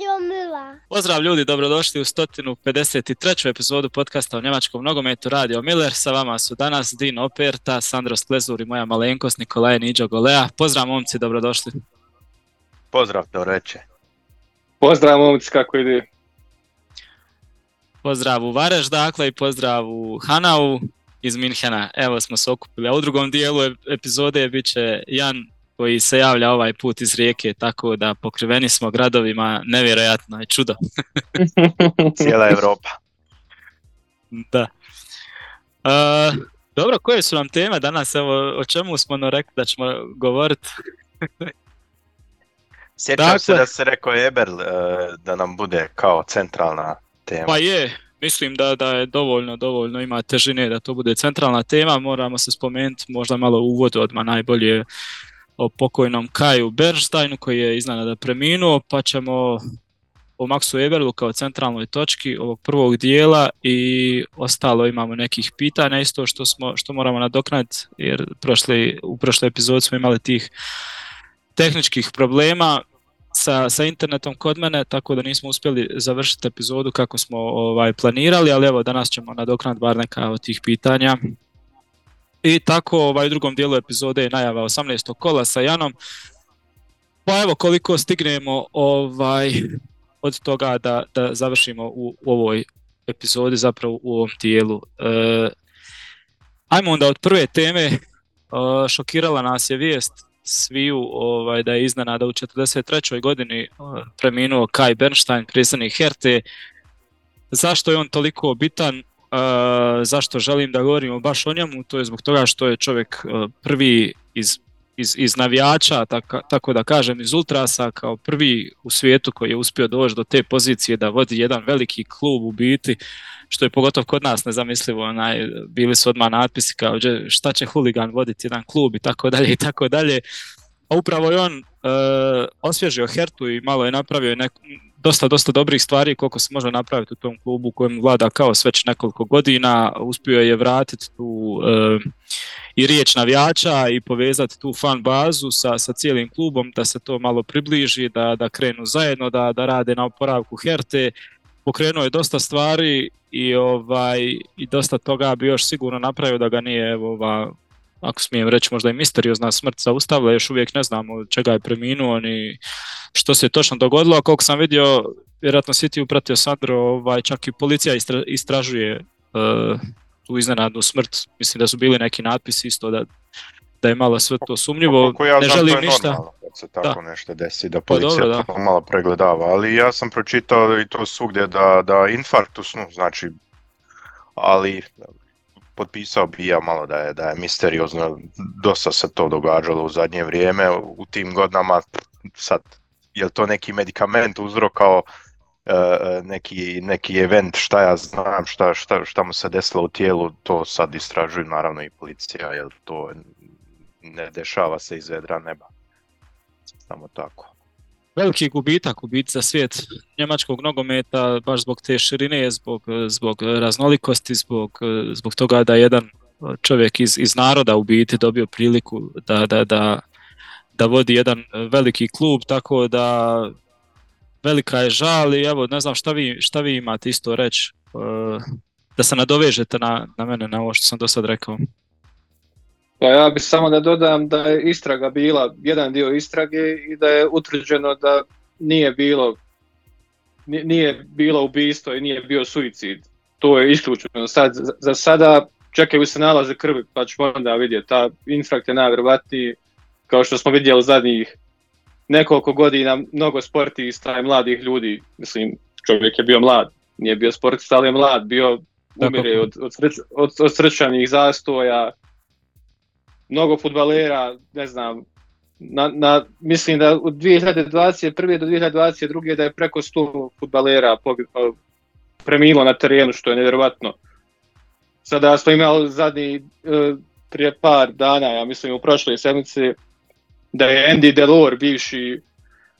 Radio Mila. Pozdrav ljudi, dobrodošli u 153. epizodu podcasta o njemačkom nogometu Radio Miller. Sa vama su danas Din Operta, Sandro Sklezur i moja malenkost Nikolaje Niđo Golea. Pozdrav momci, dobrodošli. Pozdrav to reče. Pozdrav momci, kako ide? Pozdrav u Vareš dakle i pozdrav u Hanau iz Minhena. Evo smo se okupili. A u drugom dijelu epizode bit će Jan koji se javlja ovaj put iz rijeke, tako da pokriveni smo gradovima, nevjerojatno je čudo. Cijela Europa. Da. Uh, dobro, koje su nam teme danas? Evo, o čemu smo no rekli da ćemo govoriti? Sjećam Dakle- se da se rekao Eberl e, da nam bude kao centralna tema. Pa je, mislim da, da je dovoljno, dovoljno ima težine da to bude centralna tema. Moramo se spomenuti možda malo u uvodu odmah najbolje o pokojnom Kaju Bernsteinu koji je iznenada preminuo, pa ćemo o Maxu Eberlu kao centralnoj točki ovog prvog dijela i ostalo imamo nekih pitanja isto što, smo, što moramo nadoknaditi jer prošli, u prošloj epizodi smo imali tih tehničkih problema sa, sa internetom kod mene, tako da nismo uspjeli završiti epizodu kako smo ovaj, planirali, ali evo danas ćemo nadoknaditi bar neka od tih pitanja. I tako ovaj, u drugom dijelu epizode je najava 18. kola sa Janom. Pa evo koliko stignemo ovaj, od toga da, da završimo u, u ovoj epizodi, zapravo u ovom dijelu. E, ajmo onda od prve teme, e, šokirala nas je vijest sviju ovaj, da je iznenada u 43. godini uh, preminuo Kai Bernstein, predsjednik Herte. Zašto je on toliko bitan? Zašto želim da govorimo baš o njemu? To je zbog toga što je čovjek uh, prvi iz, iz, iz navijača, tako, tako da kažem iz Ultrasa, kao prvi u svijetu koji je uspio doći do te pozicije da vodi jedan veliki klub u biti, što je pogotovo kod nas nezamislivo, onaj, bili su odmah natpisi kao "Đe, šta će huligan voditi jedan klub i tako dalje i tako dalje. A upravo je on e, osvježio Hertu i malo je napravio nek, dosta, dosta dobrih stvari koliko se može napraviti u tom klubu u kojem vlada kao već nekoliko godina. Uspio je vratiti tu e, i riječ navijača i povezati tu fan bazu sa, sa cijelim klubom, da se to malo približi, da, da krenu zajedno, da, da rade na oporavku Herte. Pokrenuo je dosta stvari i ovaj i dosta toga bi još sigurno napravio da ga nije evo ova ako smijem reći možda i misteriozna smrt zaustavila, još uvijek ne znamo od čega je preminuo ni što se je točno dogodilo, a koliko sam vidio, vjerojatno si ti upratio Sandro, ovaj, čak i policija istra, istražuje uh, tu iznenadnu smrt, mislim da su bili neki natpisi isto da, da je malo sve to sumnjivo, Koliko ja ne znam, želim to je ništa. normalno kad se tako nešto desi, da Pa policija dobro, da. malo pregledava, ali ja sam pročitao i to svugdje da, da infarkt u snu, znači, ali potpisao bi ja malo da je, da je misteriozno, dosta se to događalo u zadnje vrijeme, u tim godinama, sad, je to neki medikament uzrokao e, neki, neki event, šta ja znam, šta, šta, šta mu se desilo u tijelu, to sad istražuju naravno i policija, jer to ne dešava se iz vedra neba. Samo tako. Veliki gubitak, u biti za svijet njemačkog nogometa, baš zbog te širine, zbog, zbog raznolikosti, zbog, zbog toga da jedan čovjek iz, iz naroda u biti dobio priliku da, da, da, da vodi jedan veliki klub, tako da velika je žal i evo ne znam šta vi, šta vi imate isto reći, eh, da se nadovežete na, na mene, na ovo što sam do sad rekao. Pa ja bih samo da dodam da je istraga bila, jedan dio istrage i da je utvrđeno da nije bilo ni- nije bilo ubistvo i nije bio suicid. To je isključeno. Sad, za- za sada čekaju se nalaze krvi pa ćemo onda vidjeti. Ta infarkt je najvjerovatniji kao što smo vidjeli zadnjih nekoliko godina mnogo sportista i mladih ljudi. Mislim, čovjek je bio mlad, nije bio sportista, ali je mlad, bio umire od, od, srč- od, od srčanih zastoja, mnogo futbalera, ne znam, na, na, mislim da od 2021. do 2022. da je preko 100 futbalera preminulo na terenu, što je nevjerojatno. Sada smo imali zadnji, e, prije par dana, ja mislim u prošloj sedmici, da je Andy Delor, bivši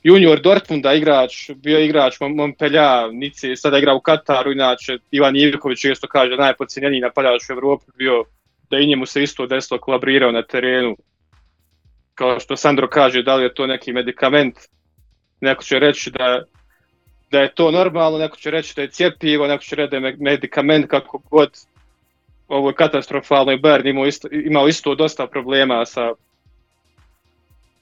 junior Dortmunda, igrač, bio igrač Mon- Montpellier, Nice, sada igra u Kataru, inače Ivan Ivković često kaže najpocijenjeniji napadač u Europi bio da i njemu se isto desilo kolabrirao na terenu. Kao što Sandro kaže, da li je to neki medikament, neko će reći da da je to normalno, neko će reći da je cjepivo, neko će reći da je medikament, kako god. Ovo je katastrofalno i Bayern imao isto, imao isto dosta problema sa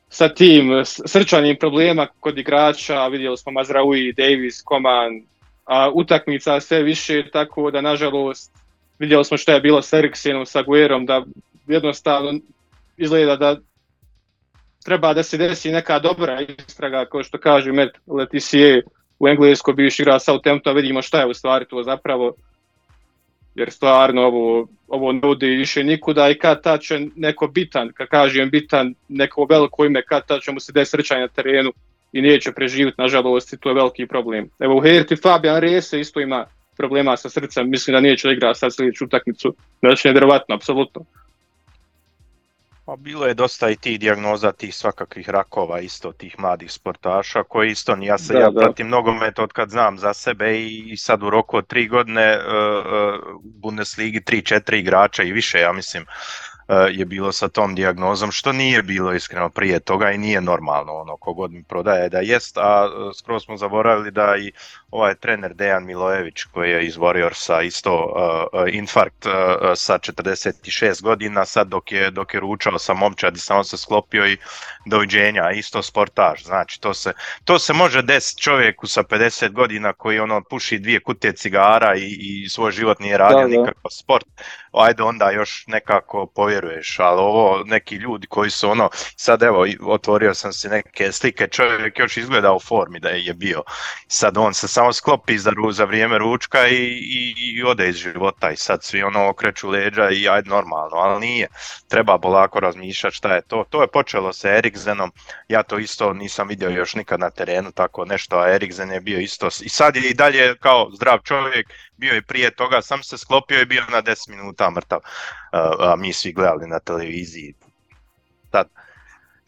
sa tim srčanim problema kod igrača, vidjeli smo Mazraoui, Davis, Koman, a utakmica sve više, tako da nažalost vidjeli smo što je bilo s Eriksenom, sa Guerom, da jednostavno izgleda da treba da se desi neka dobra istraga, kao što kaže Matt Letizier u Engleskoj bivši igra Southampton, vidimo šta je u stvari to zapravo, jer stvarno ovo, ovo nudi više nikuda i kad ta će neko bitan, kad kažem bitan, neko veliko ime, kad ta će mu se desiti srčanje na terenu i neće preživjeti, nažalost, i to je veliki problem. Evo u Herti Fabian Rese isto ima problema sa srcem, mislim da neće igrati sad sljedeću utakmicu, znači nevjerovatno, apsolutno. Pa bilo je dosta i tih dijagnoza tih svakakvih rakova isto tih mladih sportaša koji isto ja se da, ja da. pratim nogomet od kad znam za sebe i sad u roku od tri godine uh, uh, Bundesligi tri, četiri igrača i više ja mislim Eh, je bilo sa tom dijagnozom, što nije bilo iskreno prije toga i nije normalno ono kogod mi prodaje da jest, a skoro smo zaboravili da i ovaj trener Dejan Milojević koji je iz Warriorsa isto uh, infarkt uh, sa 46 godina, sad dok je, dok je ručao sa momčadi, samo se sklopio i doviđenja, isto sportaž, znači to se, to se može desiti čovjeku sa 50 godina koji ono puši dvije kutije cigara i, i svoj život nije radio da, da. nikakav sport, ajde onda još nekako povjeruješ, ali ovo neki ljudi koji su ono, sad evo otvorio sam si neke slike, čovjek još izgleda u formi da je bio, sad on se samo sklopi za, za vrijeme ručka i, i, i ode iz života i sad svi ono okreću leđa i ajde normalno, ali nije, treba polako razmišljati šta je to, to je počelo sa Eriksenom, ja to isto nisam vidio još nikad na terenu tako nešto, a Eriksen je bio isto i sad je i dalje kao zdrav čovjek, bio je prije toga, sam se sklopio i bio na 10 minuta mrtav, a mi svi gledali na televiziji. Sad,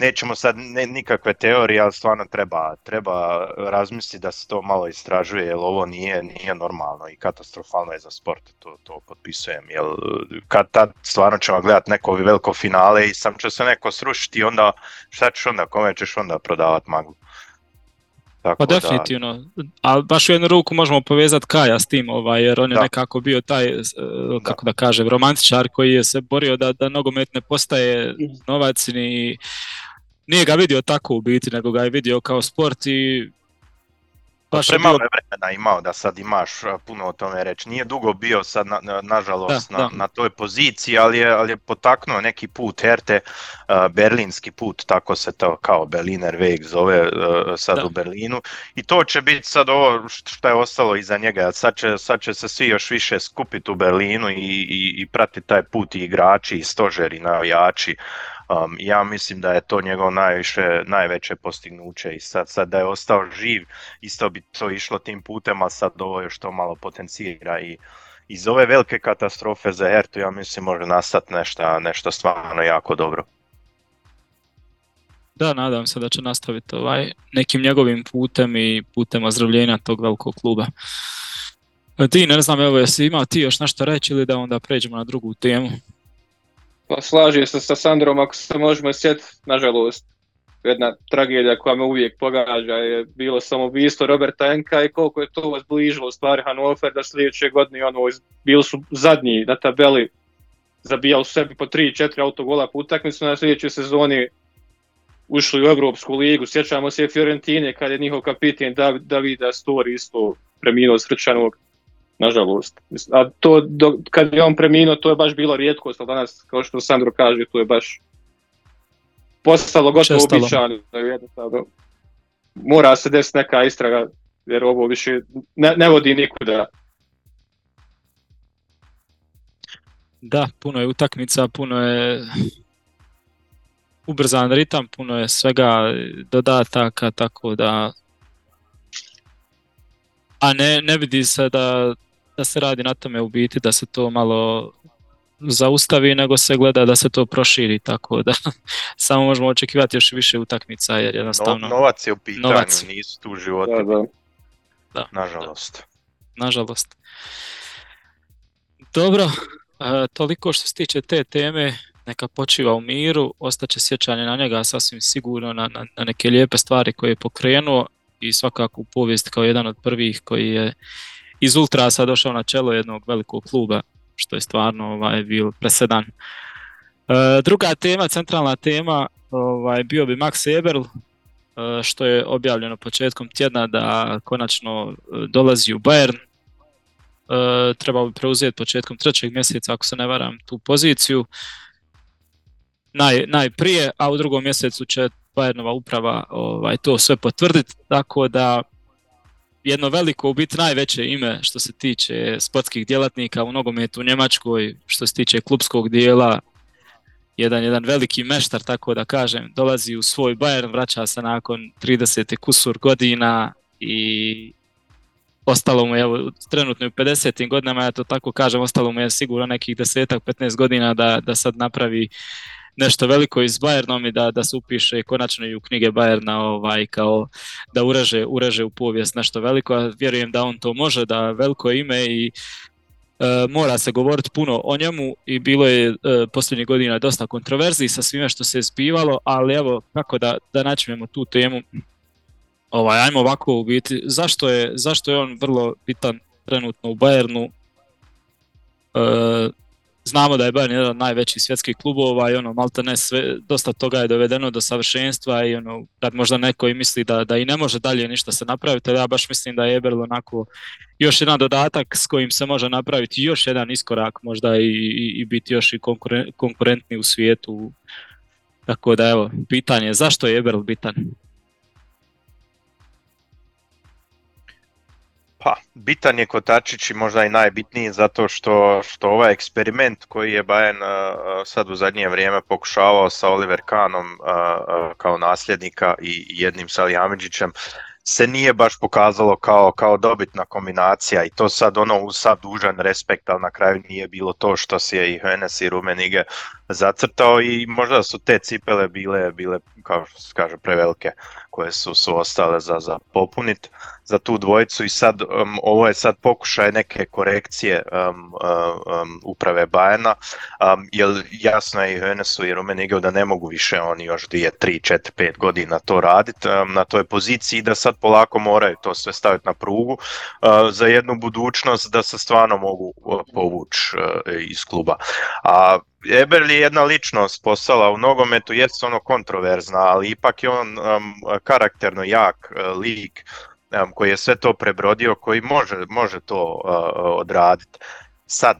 nećemo sad ne, nikakve teorije, ali stvarno treba, treba razmisliti da se to malo istražuje, jer ovo nije, nije normalno i katastrofalno je za sport, to, to potpisujem, jer kad tad stvarno ćemo gledati neko veliko finale i sam će se neko srušiti i onda šta ćeš onda, kome ćeš onda prodavati maglu. Tako pa definitivno, da... ali baš u jednu ruku možemo povezati Kaja s tim, ovaj, jer on je da. nekako bio taj, e, kako da, da kažem, romantičar koji je se borio da, da nogomet ne postaje novac ni nije ga vidio tako u biti, nego ga je vidio kao sport i Baš Premalo je vremena imao da sad imaš puno o tome reći. Nije dugo bio sad, na, na, nažalost, da, na, da. na toj poziciji, ali je, ali je potaknuo neki put Herte, uh, berlinski put, tako se to kao Berliner Weg zove uh, sad da. u Berlinu. I to će biti sad ovo što je ostalo iza njega. Sad će, sad će se svi još više skupiti u Berlinu i, i, i pratiti taj put i igrači, i stožeri, navijači. Um, ja mislim da je to njegov najviše, najveće postignuće i sad, sad da je ostao živ, isto bi to išlo tim putem, a sad ovo još to malo potencira i iz ove velike katastrofe za Hertu ja mislim može nastati nešto, nešto stvarno jako dobro. Da, nadam se da će nastaviti ovaj nekim njegovim putem i putem ozdravljenja tog velikog kluba. Ti ne znam, evo jesi imao ti još nešto reći ili da onda pređemo na drugu temu? Pa slažem se sa Sandrom, ako se možemo sjetiti, nažalost, jedna tragedija koja me uvijek pogađa je bilo samoubistvo Roberta Enka i koliko je to zbližilo stvari Hannover da sljedeće godine ono, bili su zadnji na tabeli zabijali sebi po 3-4 autogola po utakmicu na sljedećoj sezoni ušli u Evropsku ligu. Sjećamo se Fiorentine kad je njihov kapitan Davida Stori isto preminuo srčanog nažalost. A to, do, kad je on preminuo, to je baš bilo rijetkost, ali danas, kao što Sandro kaže, to je baš postalo gotovo uobičajeno. Jednostavno, mora se desiti neka istraga, jer ovo više ne, ne vodi nikuda. Da, puno je utakmica, puno je ubrzan ritam, puno je svega dodataka, tako da a ne, ne vidi se da da se radi na tome u biti da se to malo zaustavi, nego se gleda da se to proširi, tako da samo možemo očekivati još više utakmica jer jednostavno... No, novac je u pitanju, novac. nisu tu životi. Da, da. da. Nažalost. Nažalost. Dobro, e, toliko što se tiče te teme, neka počiva u miru, ostaće sjećanje na njega sasvim sigurno, na, na, na neke lijepe stvari koje je pokrenuo, i svakako u povijesti kao jedan od prvih koji je iz Ultrasa došao na čelo jednog velikog kluba, što je stvarno ovaj, bio presedan. E, druga tema, centralna tema, ovaj, bio bi Max Eberl, e, što je objavljeno početkom tjedna da konačno e, dolazi u Bayern. Trebao bi preuzeti početkom trećeg mjeseca, ako se ne varam, tu poziciju. Naj, najprije, a u drugom mjesecu će Bayernova uprava ovaj, to sve potvrditi, tako da jedno veliko, u biti najveće ime što se tiče sportskih djelatnika u nogometu u Njemačkoj, što se tiče klubskog dijela, jedan, jedan veliki meštar, tako da kažem, dolazi u svoj Bayern, vraća se nakon 30. kusur godina i ostalo mu je, evo, trenutno u 50. godinama, ja to tako kažem, ostalo mu je sigurno nekih desetak, 15 godina da, da sad napravi nešto veliko iz Bayernom i da, da se upiše konačno i u knjige Bayerna ovaj, kao da ureže, ureže u povijest nešto veliko, a vjerujem da on to može, da veliko ime i e, mora se govoriti puno o njemu i bilo je e, posljednjih godina dosta kontroverziji sa svime što se zbivalo, ali evo kako da, da načinemo tu temu. Ovaj, ajmo ovako u biti, zašto je, zašto je on vrlo bitan trenutno u Bayernu, e, znamo da je Bayern jedan od najvećih svjetskih klubova i ono malte ne sve, dosta toga je dovedeno do savršenstva i ono kad možda neko i misli da, da i ne može dalje ništa se napraviti, ja baš mislim da je Eberl onako još jedan dodatak s kojim se može napraviti još jedan iskorak možda i, i, i biti još i konkurentni u svijetu. Tako da evo, pitanje je zašto je Eberl bitan? Pa, bitan je kotačić i možda i najbitniji zato što, što ovaj eksperiment koji je Bayern sad u zadnje vrijeme pokušavao sa Oliver Kahnom kao nasljednika i jednim Salihamiđićem se nije baš pokazalo kao, kao dobitna kombinacija i to sad ono uz sad dužan respekt, ali na kraju nije bilo to što si je i Hennes i Rumenige zacrtao i možda su te cipele bile, bile kao što se kaže, prevelike koje su, su ostale za, za popunit za tu dvojicu i sad um, ovo je sad pokušaj neke korekcije um, um, uprave Bajena, jer jasno je i Hennesu i Rumenigeu da ne mogu više oni još dvije, tri, četiri, pet godina to raditi na toj poziciji da sad polako moraju to sve staviti na prugu uh, za jednu budućnost da se stvarno mogu uh, povući uh, iz kluba. A Eberl je jedna ličnost postala u nogometu, jest ono kontroverzna, ali ipak je on um, karakterno jak uh, lik um, koji je sve to prebrodio, koji može, može to uh, odraditi. Sad,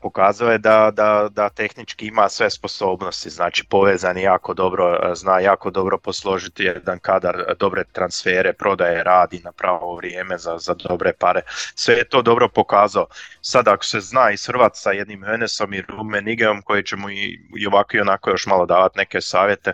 pokazao je da, da, da tehnički ima sve sposobnosti, znači povezan je jako dobro, zna jako dobro posložiti jedan kadar, dobre transfere, prodaje, radi na pravo vrijeme za, za dobre pare. Sve je to dobro pokazao. Sad ako se zna ishrvat sa jednim Henesom i Rumenigeom koji će mu i, i ovako i onako još malo davati neke savjete,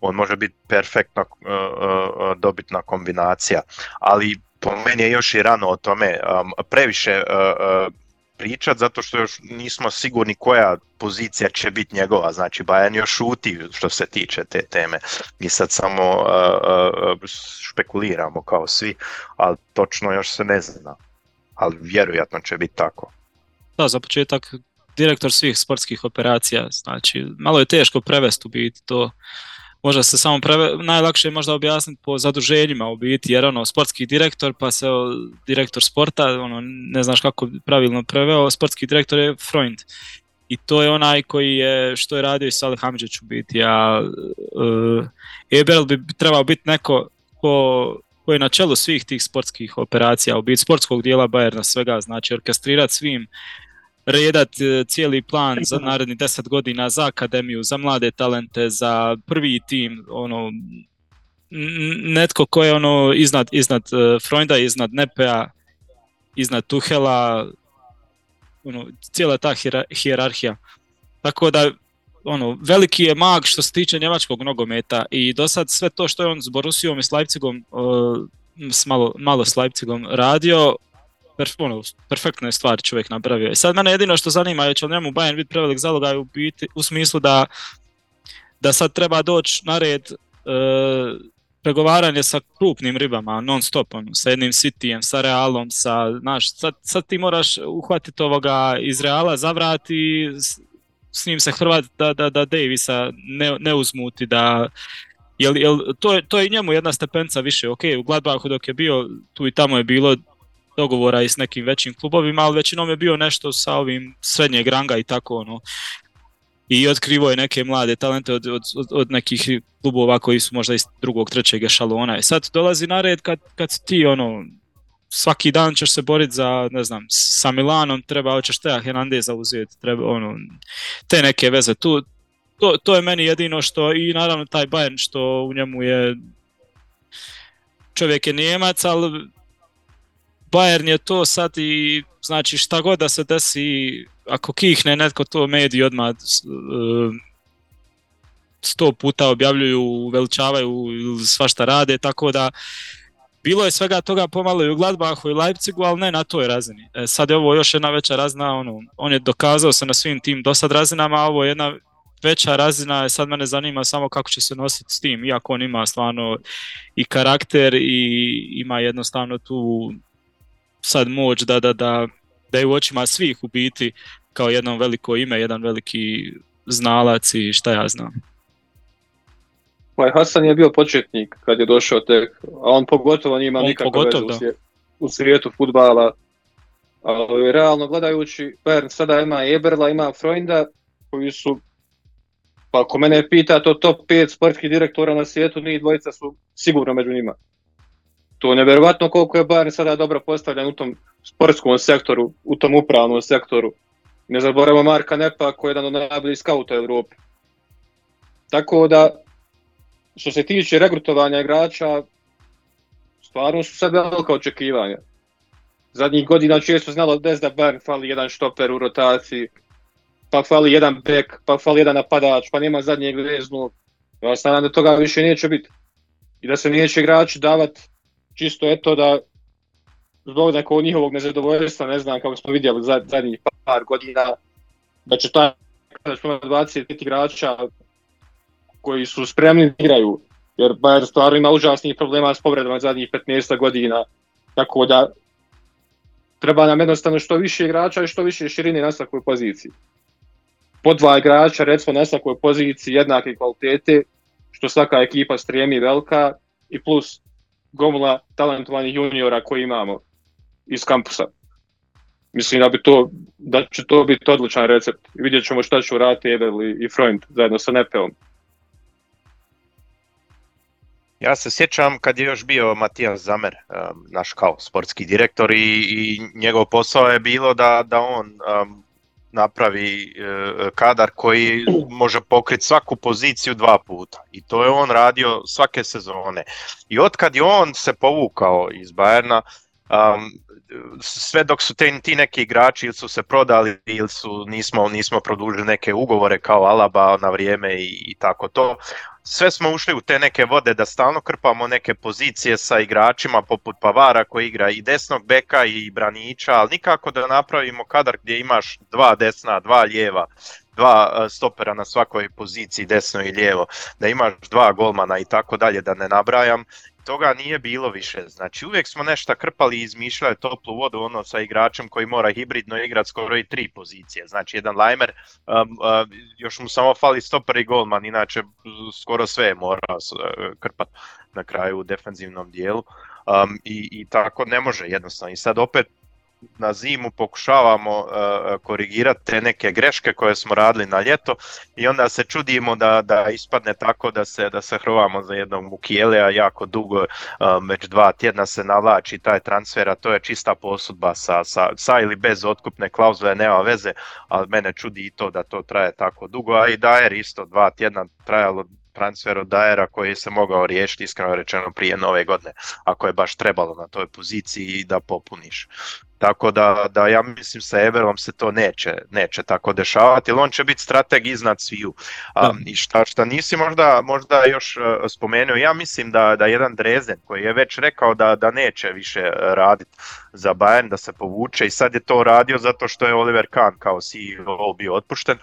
on može biti perfektno uh, uh, dobitna kombinacija. Ali po meni je još i rano o tome, um, previše uh, pričat zato što još nismo sigurni koja pozicija će biti njegova, znači Bayern još šuti što se tiče te teme. Mi sad samo uh, uh, špekuliramo kao svi, ali točno još se ne zna. Ali vjerojatno će biti tako. Da, za početak direktor svih sportskih operacija, znači malo je teško prevesti u biti to možda se samo preve, najlakše je možda objasniti po zaduženjima u biti, jer ono, sportski direktor, pa se direktor sporta, ono, ne znaš kako pravilno preveo, sportski direktor je Freund. I to je onaj koji je, što je radio i Salih Hamidžić u biti, a uh, Eberl bi trebao biti neko ko, ko je na čelu svih tih sportskih operacija, u biti sportskog dijela Bayerna svega, znači orkestrirati svim redat e, cijeli plan za naredni 10 godina za akademiju, za mlade talente, za prvi tim, ono netko ko je ono iznad, iznad e, Freunda, iznad Nepea, iznad Tuhela, ono, cijela ta hijerarhija. Tako da ono, veliki je mag što se tiče njemačkog nogometa i do sad sve to što je on s Borusijom i s uh, s malo, malo s radio, perf, ono, perfektne stvari čovjek napravio. I sad mene jedino što zanima je će li njemu Bayern biti prevelik zalogaj u, biti, u smislu da, da sad treba doći na red e, pregovaranje sa krupnim ribama non stop, ono, sa jednim Cityjem, sa Realom, sa, znaš, sad, sad ti moraš uhvatiti ovoga iz Reala, zavrati, s, s njim se hrvati da, da, da Davisa ne, ne uzmuti, da Jel, jel, to, je, to je njemu jedna stepenca više, ok, u Gladbachu dok je bio, tu i tamo je bilo dogovora i s nekim većim klubovima, ali većinom je bio nešto sa ovim srednjeg ranga i tako ono. I otkrivo je neke mlade talente od, od, od nekih klubova koji su možda iz drugog, trećeg ešalona. I sad dolazi na red kad, kad ti ono, svaki dan ćeš se boriti za, ne znam, sa Milanom treba, hoćeš Teja Hernandeza uzeti, treba, ono, te neke veze. Tu, to, to je meni jedino što, i naravno taj Bayern što u njemu je čovjek je Nijemac, ali Bayern je to sad i znači šta god da se desi, ako kihne netko to mediji odmah sto puta objavljuju, veličavaju ili svašta rade, tako da bilo je svega toga pomalo i u Gladbachu i Leipzigu, ali ne na toj razini. E, sad je ovo još jedna veća razina, ono, on je dokazao se na svim tim dosad razinama, a ovo je jedna veća razina, sad mene zanima samo kako će se nositi s tim, iako on ima stvarno i karakter i ima jednostavno tu sad moć da, da, da, da je u očima svih u biti kao jedno veliko ime, jedan veliki znalac i šta ja znam. Pa Hasan je bio početnik kad je došao tek, a on pogotovo nije imao nikakve veze u, svijetu, futbala. Ali realno gledajući, Bern sada ima Eberla, ima Freunda, koji su, pa ako mene pita, to top 5 sportskih direktora na svijetu, njih dvojica su sigurno među njima. To je nevjerovatno koliko je Bayern sada dobro postavljen u tom sportskom sektoru, u tom upravnom sektoru. Ne zaboravimo Marka Nepa koji je jedan od najboljih skauta u Europi. Tako da, što se tiče regrutovanja igrača, stvarno su sad velika očekivanja. Zadnjih godina često znalo des da Bayern fali jedan štoper u rotaciji, pa fali jedan bek, pa fali jedan napadač, pa nema zadnjeg veznog. Ja se da toga više neće biti. I da se neće igrači davati čisto eto da zbog nekog njihovog nezadovoljstva, ne znam kako smo vidjeli zadnjih par godina, da će taj 20 igrača koji su spremni da igraju, jer Bayern stvarno ima užasnih problema s povredama zadnjih 15 godina, tako da treba nam jednostavno što više igrača i što više širine na svakoj poziciji. Po dva igrača, recimo na svakoj poziciji jednake kvalitete, što svaka ekipa stremi velika, i plus gomula talentovanih juniora koji imamo iz kampusa. Mislim da bi to, da će to biti odličan recept. Vidjet ćemo šta će uraditi Eberli i Freund zajedno sa Nepeom. Ja se sjećam kad je još bio Matijas Zamer, naš kao sportski direktor i, i njegov posao je bilo da, da on um, napravi uh, kadar koji može pokriti svaku poziciju dva puta. I to je on radio svake sezone. I otkad je on se povukao iz Bajerna, um, sve dok su te, ti neki igrači ili su se prodali ili su nismo, nismo produžili neke ugovore kao Alaba na vrijeme i, i tako to, sve smo ušli u te neke vode da stalno krpamo neke pozicije sa igračima poput Pavara koji igra i desnog beka i braniča, ali nikako da napravimo kadar gdje imaš dva desna, dva lijeva, dva e, stopera na svakoj poziciji desno i lijevo, da imaš dva golmana i tako dalje, da ne nabrajam toga nije bilo više. Znači uvijek smo nešto krpali i izmišljali toplu vodu ono sa igračem koji mora hibridno igrati skoro i tri pozicije. Znači jedan Lajmer, um, uh, još mu samo fali stoper i golman, inače skoro sve je morao uh, krpat na kraju u defensivnom dijelu. Um, i, I tako ne može jednostavno. I sad opet na zimu pokušavamo uh, korigirati te neke greške koje smo radili na ljeto i onda se čudimo da, da ispadne tako da se da se hrovamo za jednog Mukijelea jako dugo, uh, već dva tjedna se navlači taj transfer, a to je čista posudba sa, sa, sa ili bez otkupne klauzule, nema veze, ali mene čudi i to da to traje tako dugo, a i Dajer isto dva tjedna trajalo transfer od Dajera koji se mogao riješiti iskreno rečeno prije nove godine, ako je baš trebalo na toj poziciji da popuniš. Tako da, da ja mislim sa Everom se to neće, neće tako dešavati, jer on će biti strateg iznad sviju. Um, I šta, šta nisi možda, možda još uh, spomenuo, ja mislim da, da jedan Drezen koji je već rekao da, da neće više raditi za Bayern, da se povuče i sad je to radio zato što je Oliver Kahn kao CEO bio otpušten.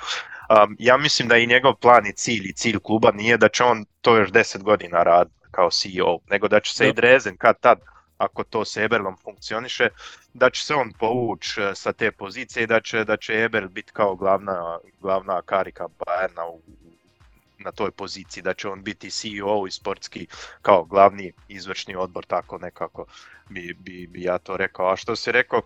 Um, ja mislim da i njegov plan i cilj i cilj kluba nije da će on to još 10 godina raditi kao CEO, nego da će se da. i Drezen kad tad ako to s Eberlom funkcioniše, da će se on povući e, sa te pozicije i da će, da će Eberl biti kao glavna, glavna karika Bayerna u na toj poziciji, da će on biti CEO i sportski kao glavni izvršni odbor, tako nekako bi, bi, bi ja to rekao. A što si rekao,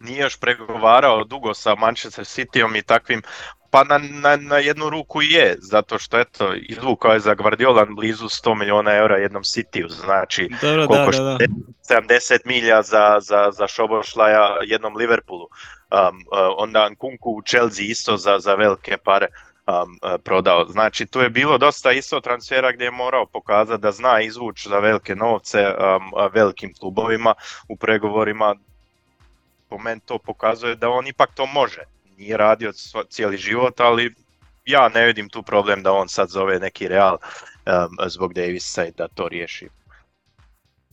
nije još pregovarao dugo sa Manchester Cityom i takvim, pa na, na, na jednu ruku je, zato što eto, izvukao je za Guardiola blizu 100 miliona eura jednom Cityu, znači Dobro, koliko da, da, da. 70 milja za, za, za Šobošlaja jednom Liverpoolu. Um, uh, onda Kunku u Chelsea isto za, za velike pare um, uh, prodao. Znači tu je bilo dosta isto transfera gdje je morao pokazati da zna izvući za velike novce um, uh, velikim klubovima u pregovorima. Po meni to pokazuje da on ipak to može. Nije radio cijeli život, ali ja ne vidim tu problem da on sad zove neki Real um, zbog Davisa i da to riješi.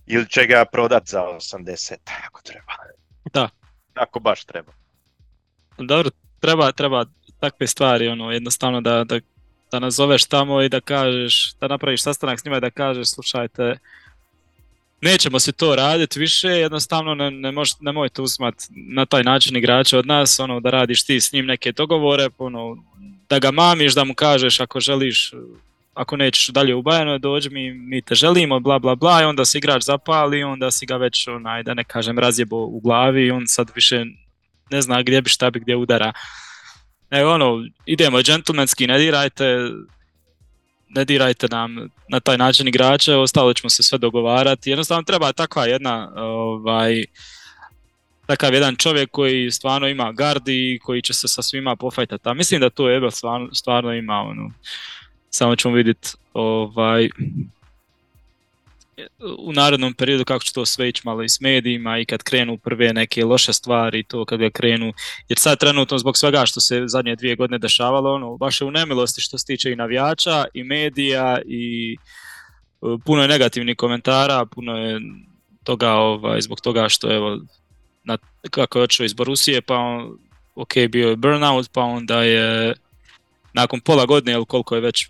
Ili će ga prodat za 80, ako treba. Da. Ako baš treba. Dobro, treba, treba takve stvari, ono, jednostavno da, da, da nazoveš tamo i da kažeš, da napraviš sastanak s njima i da kažeš, slušajte, nećemo se to raditi više, jednostavno ne, ne mož, nemojte uzmat na taj način igrača od nas, ono, da radiš ti s njim neke dogovore, ono, da ga mamiš, da mu kažeš ako želiš, ako nećeš dalje u Bayernu, dođi mi, mi te želimo, bla bla bla, i onda se igrač zapali, onda si ga već, onaj, da ne kažem, razjebo u glavi i on sad više ne zna gdje bi šta bi gdje udara. Nego ono, idemo džentlmenski, ne dirajte, ne dirajte nam na taj način igrače, ostalo ćemo se sve dogovarati. Jednostavno treba takva jedna, ovaj, takav jedan čovjek koji stvarno ima gardi i koji će se sa svima pofajtati. A mislim da to Ebel stvarno, stvarno ima, ono, samo ćemo vidjeti ovaj, u narednom periodu kako će to sve ići malo i s medijima i kad krenu prve neke loše stvari to kad ga krenu, jer sad trenutno zbog svega što se zadnje dvije godine dešavalo, ono, baš je u nemilosti što se tiče i navijača i medija i e, puno je negativnih komentara, puno je toga ovaj, zbog toga što evo na, kako je otišao iz Borusije pa on, ok bio je burnout pa onda je nakon pola godine ili koliko je već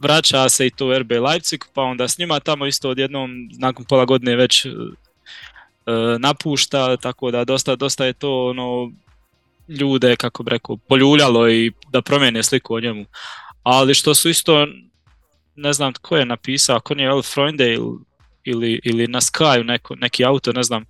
vraća se i to u RB Leipzig, pa onda s njima tamo isto odjednom nakon pola godine već e, napušta, tako da dosta, dosta je to ono ljude, kako bi rekao, poljuljalo i da promijene sliku o njemu. Ali što su isto, ne znam tko je napisao, ako nije Elf Freundale ili, ili na Sky neko, neki autor, ne znam,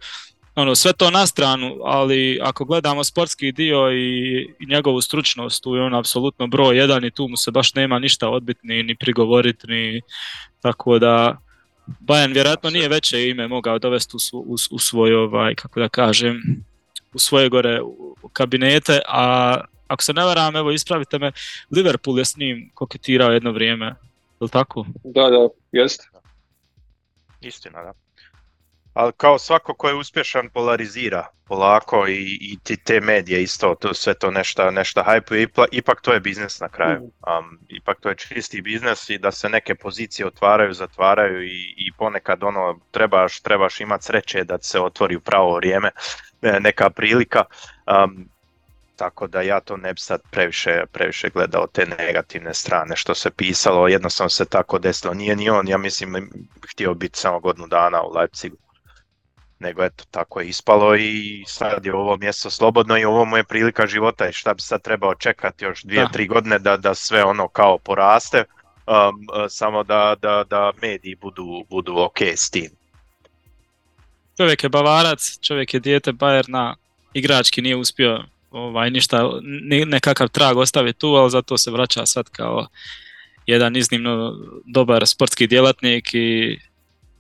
ono, sve to na stranu, ali ako gledamo sportski dio i, i njegovu stručnost, tu je on apsolutno broj jedan i tu mu se baš nema ništa odbiti ni, ni prigovoriti, ni tako da Bayern vjerojatno nije veće ime mogao dovesti u, u, u svoj, ovaj, kako da kažem, u svoje gore u kabinete, a ako se ne varam, evo ispravite me, Liverpool je s njim koketirao jedno vrijeme, je li tako? Da, da, jeste. Istina, da. Ali kao svako ko je uspješan polarizira polako i, i ti te medije isto, to, sve to nešto, nešto hajpuje, ipak to je biznes na kraju. Um, ipak to je čisti biznes i da se neke pozicije otvaraju, zatvaraju i, i ponekad ono trebaš, trebaš imati sreće da se otvori u pravo vrijeme neka prilika. Um, tako da ja to ne bi sad previše, previše gledao te negativne strane što se pisalo, jednostavno se tako desilo. Nije ni on, ja mislim, htio biti samo godinu dana u Leipzigu nego eto tako je ispalo i sad je ovo mjesto slobodno i ovo mu je prilika života i šta bi sad trebao čekati još dvije, da. tri godine da, da sve ono kao poraste, um, samo da, da, da mediji budu, budu ok s tim. Čovjek je bavarac, čovjek je dijete Bajerna, igrački nije uspio ovaj, ništa, nekakav trag ostaviti tu, ali zato se vraća sad kao jedan iznimno dobar sportski djelatnik i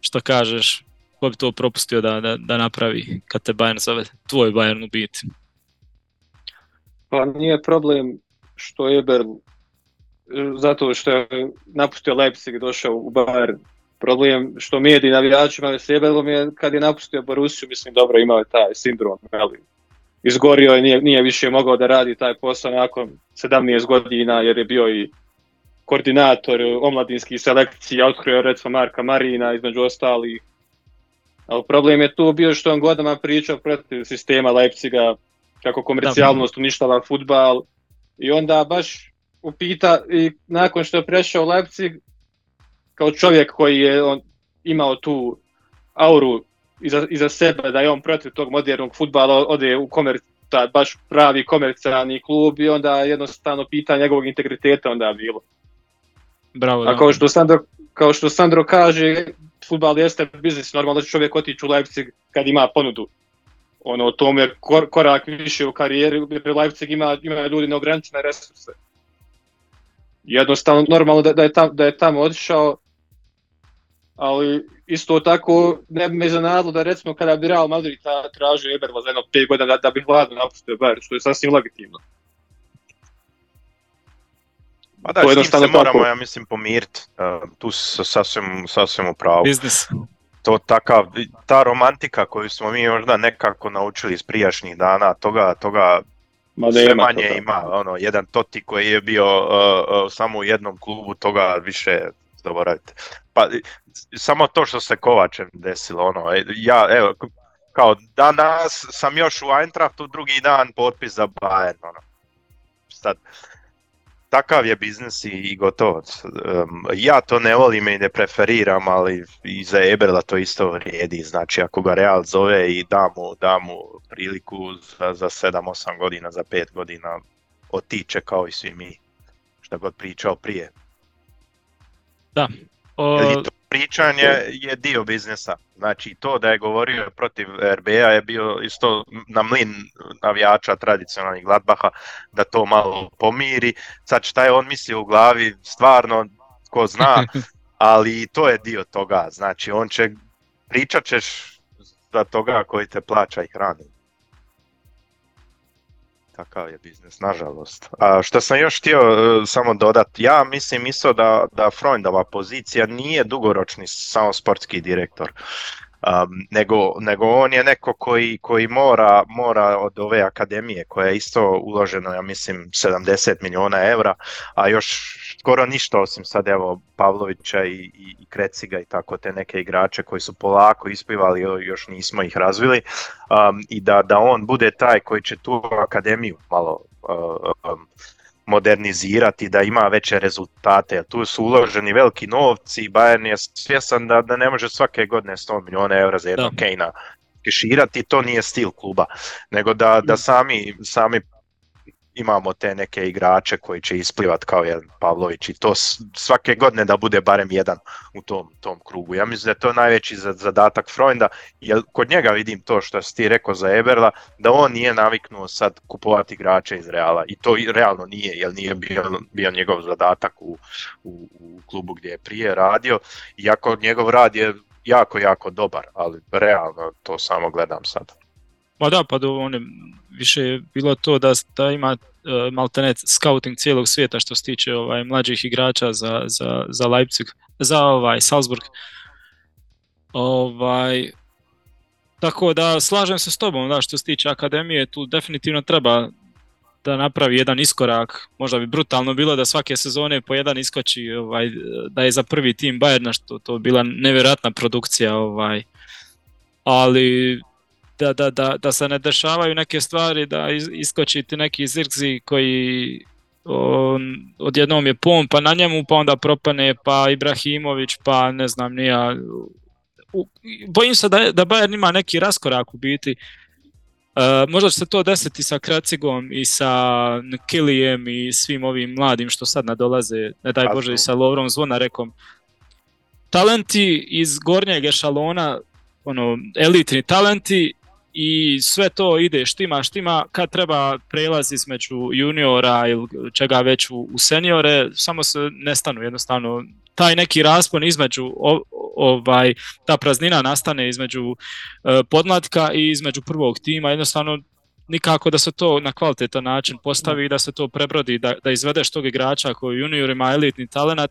što kažeš, ko bi to propustio da, da, da napravi kad te Bayern zove tvoj Bayern u biti? Pa nije problem što je Eber zato što je napustio Leipzig došao u Bayern. Problem što mediji navijači imali s Eberom je kad je napustio Borussiju, mislim dobro imao je taj sindrom. Ali izgorio je, nije, nije više mogao da radi taj posao nakon 17 godina jer je bio i koordinator omladinskih selekcija, otkrio recimo Marka Marina između ostalih Ali problem je tu bio što on godinama pričao protiv sistema Leipziga, kako komercijalnost uništava futbal i onda baš upita i nakon što je prešao Leipzig kao čovjek koji je on imao tu auru iza, iza sebe da je on protiv tog modernog futbala ode u komer, ta, baš pravi komercijalni klub i onda jednostavno pita njegovog integriteta onda bilo. Bravo, A kao što Sandro, kao što Sandro kaže, futbal jeste biznis, normalno da će čovjek otići u Leipzig kad ima ponudu. Ono, to je kor, korak više u karijeri, jer Leipzig ima, ima ljudi neograničene resurse. Jednostavno, normalno da, da, je, tam, da je tamo otišao, ali isto tako ne bi me zanadilo da recimo kada bi Real Madrid tražio Eberla za jedno 5 godina da, da bi hladno napustio Bayern, što je sasvim legitimno. Pa da, s tim se moramo, ja mislim, pomiriti. Uh, tu su sasvim, sasvim u pravu. Biznis. To takav, ta romantika koju smo mi možda nekako naučili iz prijašnjih dana, toga, toga Ma sve manje to, ima. Ono, jedan Toti koji je bio uh, uh, samo u jednom klubu, toga više zaboravite. Pa, samo to što se Kovačem desilo, ono, e, ja, evo, kao danas sam još u Eintrachtu, drugi dan potpis za Bayern, ono. Sad, takav je biznis i gotovo. ja to ne volim i ne preferiram, ali i za Eberla to isto vrijedi. Znači ako ga Real zove i da mu, da mu priliku za, za 7-8 godina, za 5 godina otiče kao i svi mi. Što god pričao prije. Da. O pričanje je dio biznesa. Znači to da je govorio protiv RBA je bio isto na mlin navijača tradicionalnih Gladbaha da to malo pomiri. Sad šta je on mislio u glavi, stvarno ko zna, ali to je dio toga. Znači on će, pričat ćeš za toga koji te plaća i hrani takav je biznis, nažalost. A što sam još htio e, samo dodati, ja mislim isto da, da Freundova pozicija nije dugoročni samo sportski direktor. Um, nego, nego on je neko koji, koji mora, mora od ove akademije koja je isto uloženo, ja mislim, 70 milijuna eura, a još skoro ništa osim sad evo Pavlovića i, i, i Kreciga i tako te neke igrače koji su polako ispivali, još nismo ih razvili um, i da, da on bude taj koji će tu akademiju malo um, modernizirati, da ima veće rezultate. Tu su uloženi veliki novci i Bayern je svjesan da, da ne može svake godine 100 milijuna eura za jednog Kejna keširati, to nije stil kluba, nego da, da sami, sami imamo te neke igrače koji će isplivat kao jedan Pavlović i to svake godine da bude barem jedan u tom, tom krugu. Ja mislim da je to najveći zadatak Freunda, jer kod njega vidim to što si ti rekao za Eberla, da on nije naviknuo sad kupovati igrače iz Reala i to realno nije, jer nije bio, bio njegov zadatak u, u, u klubu gdje je prije radio, iako njegov rad je jako, jako dobar, ali realno to samo gledam sad. Ma da, pa do, on je, više je bilo to da, da ima uh, maltenet scouting cijelog svijeta što se tiče ovaj, mlađih igrača za, za, za Leipzig, za ovaj, Salzburg. Ovaj, tako da slažem se s tobom da što se tiče akademije, tu definitivno treba da napravi jedan iskorak, možda bi brutalno bilo da svake sezone po jedan iskoči, ovaj, da je za prvi tim Bayerna, što to bila nevjerojatna produkcija, ovaj, ali da, da, da, da se ne dešavaju neke stvari, da iskoči ti neki zirkzi koji on, odjednom je pompa na njemu, pa onda propane, pa Ibrahimović, pa ne znam, nija... Bojim se da, da Bayern ima neki raskorak u biti. Uh, možda će se to desiti sa Kracigom i sa Kilijem i svim ovim mladim što sad nadolaze, ne daj Bože, i sa Lovrom Zvonarekom. Talenti iz gornjeg ešalona, ono, elitni talenti i sve to ide štima štima. Kad treba prelaz između juniora ili čega već u, u seniore samo se nestanu jednostavno. Taj neki raspon između ovaj ta praznina nastane između uh, podmlatka i između prvog tima. Jednostavno nikako da se to na kvalitetan način postavi i da se to prebrodi da, da izvedeš tog igrača koji junior ima elitni talenat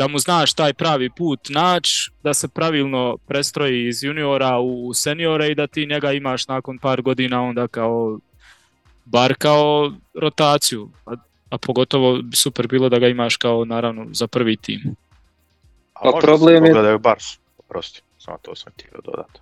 da mu znaš taj pravi put naći, da se pravilno prestroji iz juniora u seniore i da ti njega imaš nakon par godina onda kao bar kao rotaciju, a, a pogotovo super bilo da ga imaš kao naravno za prvi tim. A, a problem je... Pogledaju Bars, prosti, samo to sam htio dodati.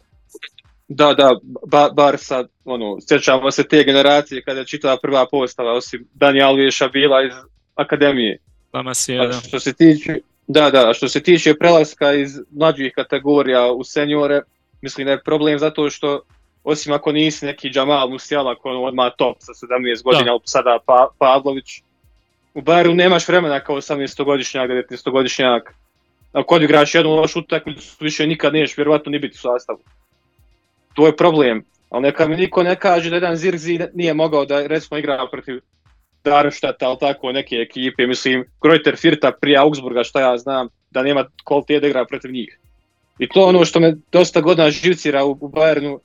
Da, da, ba, Barsa, ono, sjećamo se te generacije kada je čitava prva postava, osim Dani Alviješa bila iz akademije. Vama si, da. Što se tiče, da, da, što se tiče prelaska iz mlađih kategorija u seniore, mislim da je problem zato što osim ako nisi neki Jamal Musiala koji on odmah top sa 17 godina, da. sada pa, Pavlović, U Bayernu nemaš vremena kao 18-godišnjak, 19-godišnjak. Ako odigraš jednu lošu utakmicu, više nikad neš vjerovatno ni biti u sastavu. To je problem. Ali neka mi niko ne kaže da jedan Zirzi nije mogao da recimo igra protiv Darmstadta, ali tako neke ekipe, mislim, Kreuter Firta prije Augsburga, šta ja znam, da nema kvalitete da igra protiv njih. I to ono što me dosta godina živcira u, u Bayernu,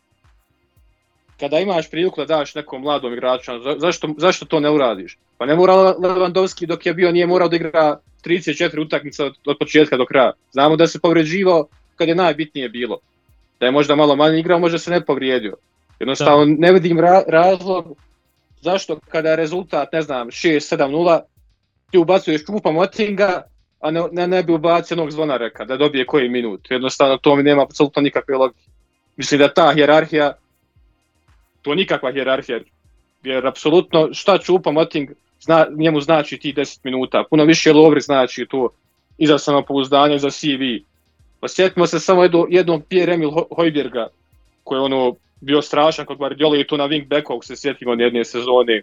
kada imaš priliku da daš nekom mladom igraču, zašto, zašto to ne uradiš? Pa ne mora Lewandowski dok je bio nije morao da igra 34 utakmice od, od početka do kraja. Znamo da se povređivao kad je najbitnije bilo. Da je možda malo manje igrao, možda se ne povrijedio. Jednostavno ne vidim ra razlog zašto kada je rezultat, ne znam, 6-7-0, ti ubacuješ Čupa Motinga, a ne, ne, ne bi ubacio onog zvonareka da dobije koji minut. Jednostavno to mi nema apsolutno nikakve logike. Mislim da ta hjerarhija, to nikakva hjerarhija, jer apsolutno šta Čupa Moting zna, njemu znači ti 10 minuta, puno više Lovri znači to i za samopouzdanje, za CV. Pa sjetimo se samo jednog Pierre Emil Hojbjerga, koji je ono bio strašan kod Guardiola i tu na wingbackov se sjetimo jedne sezone,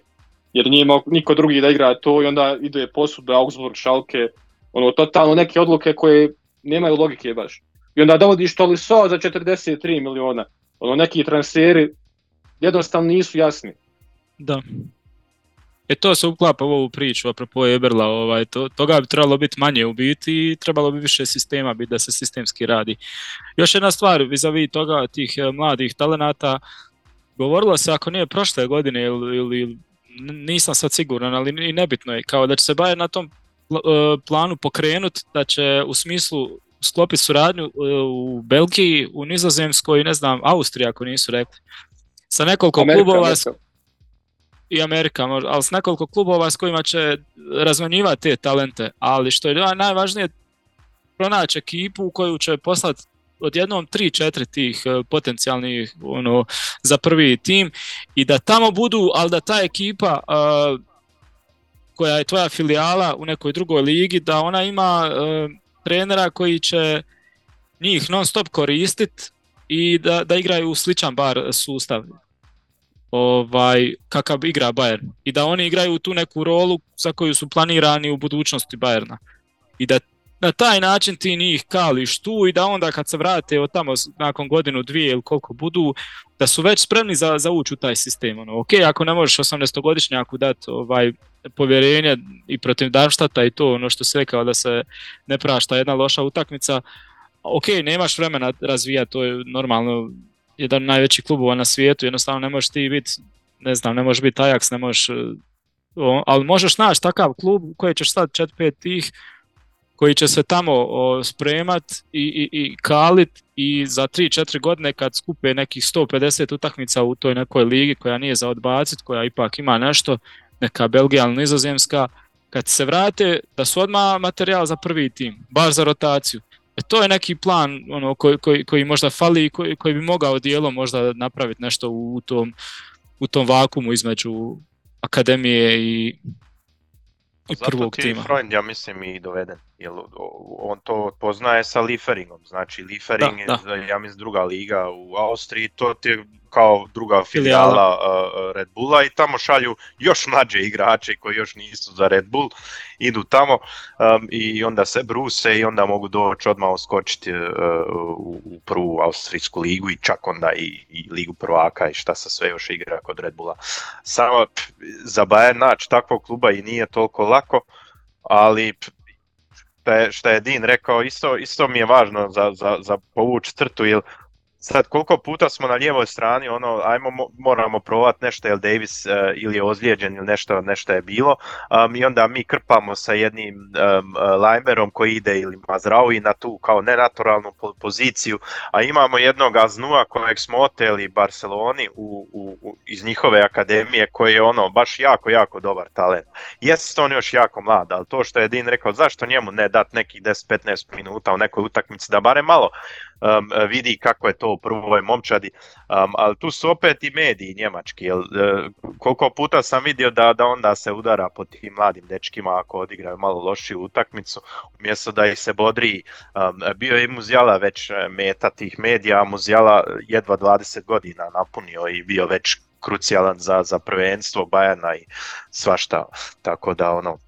jer nije imao niko drugi da igra to i onda ide posud Augsburg, Schalke, ono totalno neke odluke koje nemaju logike baš. I onda dovodiš Tolisso za 43 miliona. Ono neki transferi jednostavno nisu jasni. Da. E to se uklapa u ovu priču, apropo Eberla, ovaj, to, toga bi trebalo biti manje u biti i trebalo bi više sistema biti da se sistemski radi. Još jedna stvar vis-a-vis toga, tih eh, mladih talenata, govorilo se ako nije prošle godine ili, ili nisam sad siguran, ali i nebitno je, kao da će se Bayern na tom eh, planu pokrenut, da će u smislu sklopiti suradnju eh, u Belgiji, u Nizozemskoj i ne znam, Austriji ako nisu rekli. Sa nekoliko Amerika, klubova Amerika. I Amerika, ali s nekoliko klubova s kojima će razmanjivati te talente, ali što je najvažnije pronaći ekipu u koju će poslati odjednom 3-4 tih e, potencijalnih ono, za prvi tim i da tamo budu, ali da ta ekipa uh, koja je tvoja filijala u nekoj drugoj ligi, da ona ima uh, trenera koji će njih non stop koristiti i da, da igraju sličan bar sustav ovaj, kakav igra Bayern i da oni igraju tu neku rolu za koju su planirani u budućnosti Bayerna i da na taj način ti njih kališ tu i da onda kad se vrate od tamo nakon godinu, dvije ili koliko budu, da su već spremni za, za ući u taj sistem. Ono, ok, ako ne možeš 18-godišnjaku dati ovaj, povjerenje i protiv Darmstadta i to ono što se rekao da se ne prašta jedna loša utakmica, ok, nemaš vremena razvijati, to je normalno jedan od najvećih klubova na svijetu, jednostavno ne možeš ti biti, ne znam, ne možeš biti Ajax, ne možeš, ali možeš naći takav klub koji ćeš sad 4-5 tih koji će se tamo o, spremat i, i, i kalit i za 3-4 godine kad skupe nekih 150 utakmica u toj nekoj ligi koja nije za odbacit, koja ipak ima nešto, neka Belgija ili Nizozemska, kad se vrate da su odmah materijal za prvi tim, baš za rotaciju. E to je neki plan ono, koji, koji, koji možda fali i koji, koji bi mogao dijelom možda napraviti nešto u tom, u tom vakumu između akademije i, i prvog Zato ti tima. Freund, ja mislim, i doveden. Jer on to poznaje sa Lieferingom. Znači, Liefering Da, je, ja mislim, druga liga u Austriji. To ti je kao druga filijala uh, Red Bulla i tamo šalju još mlađe igrače koji još nisu za Red Bull. Idu tamo um, i onda se bruse i onda mogu doći odmah oskočiti uh, u, u prvu austrijsku ligu i čak onda i, i ligu prvaka i šta se sve još igra kod Red Bulla. Samo pff, za Bayern naći takvog kluba i nije toliko lako, ali šta je, šta je Din rekao, isto, isto mi je važno za, za, za povući crtu, jer sad koliko puta smo na lijevoj strani, ono, ajmo, mo- moramo provat nešto, jel Davis uh, ili je ozlijeđen ili nešto, nešto je bilo, um, i onda mi krpamo sa jednim um, lineberom koji ide ili Mazraoui na tu kao nenaturalnu po- poziciju, a imamo jednog Aznua kojeg smo oteli Barceloni u, u, u, iz njihove akademije koji je ono baš jako, jako dobar talent. Jeste on još jako mlad, ali to što je Din rekao, zašto njemu ne dat nekih 10-15 minuta u nekoj utakmici da bare malo um, vidi kako je to u prvoj momčadi, um, ali tu su opet i mediji njemački, jel, uh, koliko puta sam vidio da, da onda se udara po tim mladim dečkima ako odigraju malo lošiju utakmicu, umjesto da ih se bodri, um, bio je i Muzjala već meta tih medija, a Muzjala jedva 20 godina napunio i bio već krucijalan za, za prvenstvo Bajana i svašta, tako da ono,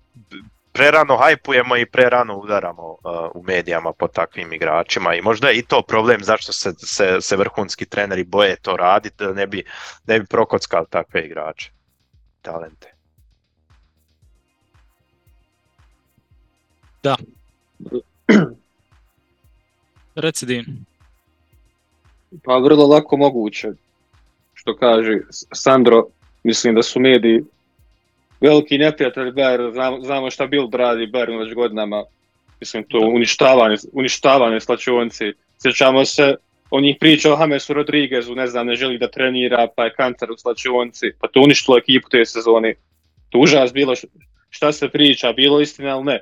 prerano hajpujemo i prerano udaramo uh, u medijama po takvim igračima i možda je i to problem zašto se, se, se vrhunski treneri boje to raditi da ne bi, ne bi prokockali takve igrače, talente. Da. Reci Din. Pa vrlo lako moguće. Što kaže Sandro, mislim da su mediji veliki neprijatelj Bayern, znamo, znamo šta Bild radi Bayern već godinama. Mislim, to uništavanje, uništavanje slačionci. Sjećamo se onih priča o Jamesu Rodriguezu, ne znam, ne želi da trenira, pa je kancer u slačionci, pa to uništilo ekipu te sezone. To užas bilo šta se priča, bilo istina ili ne.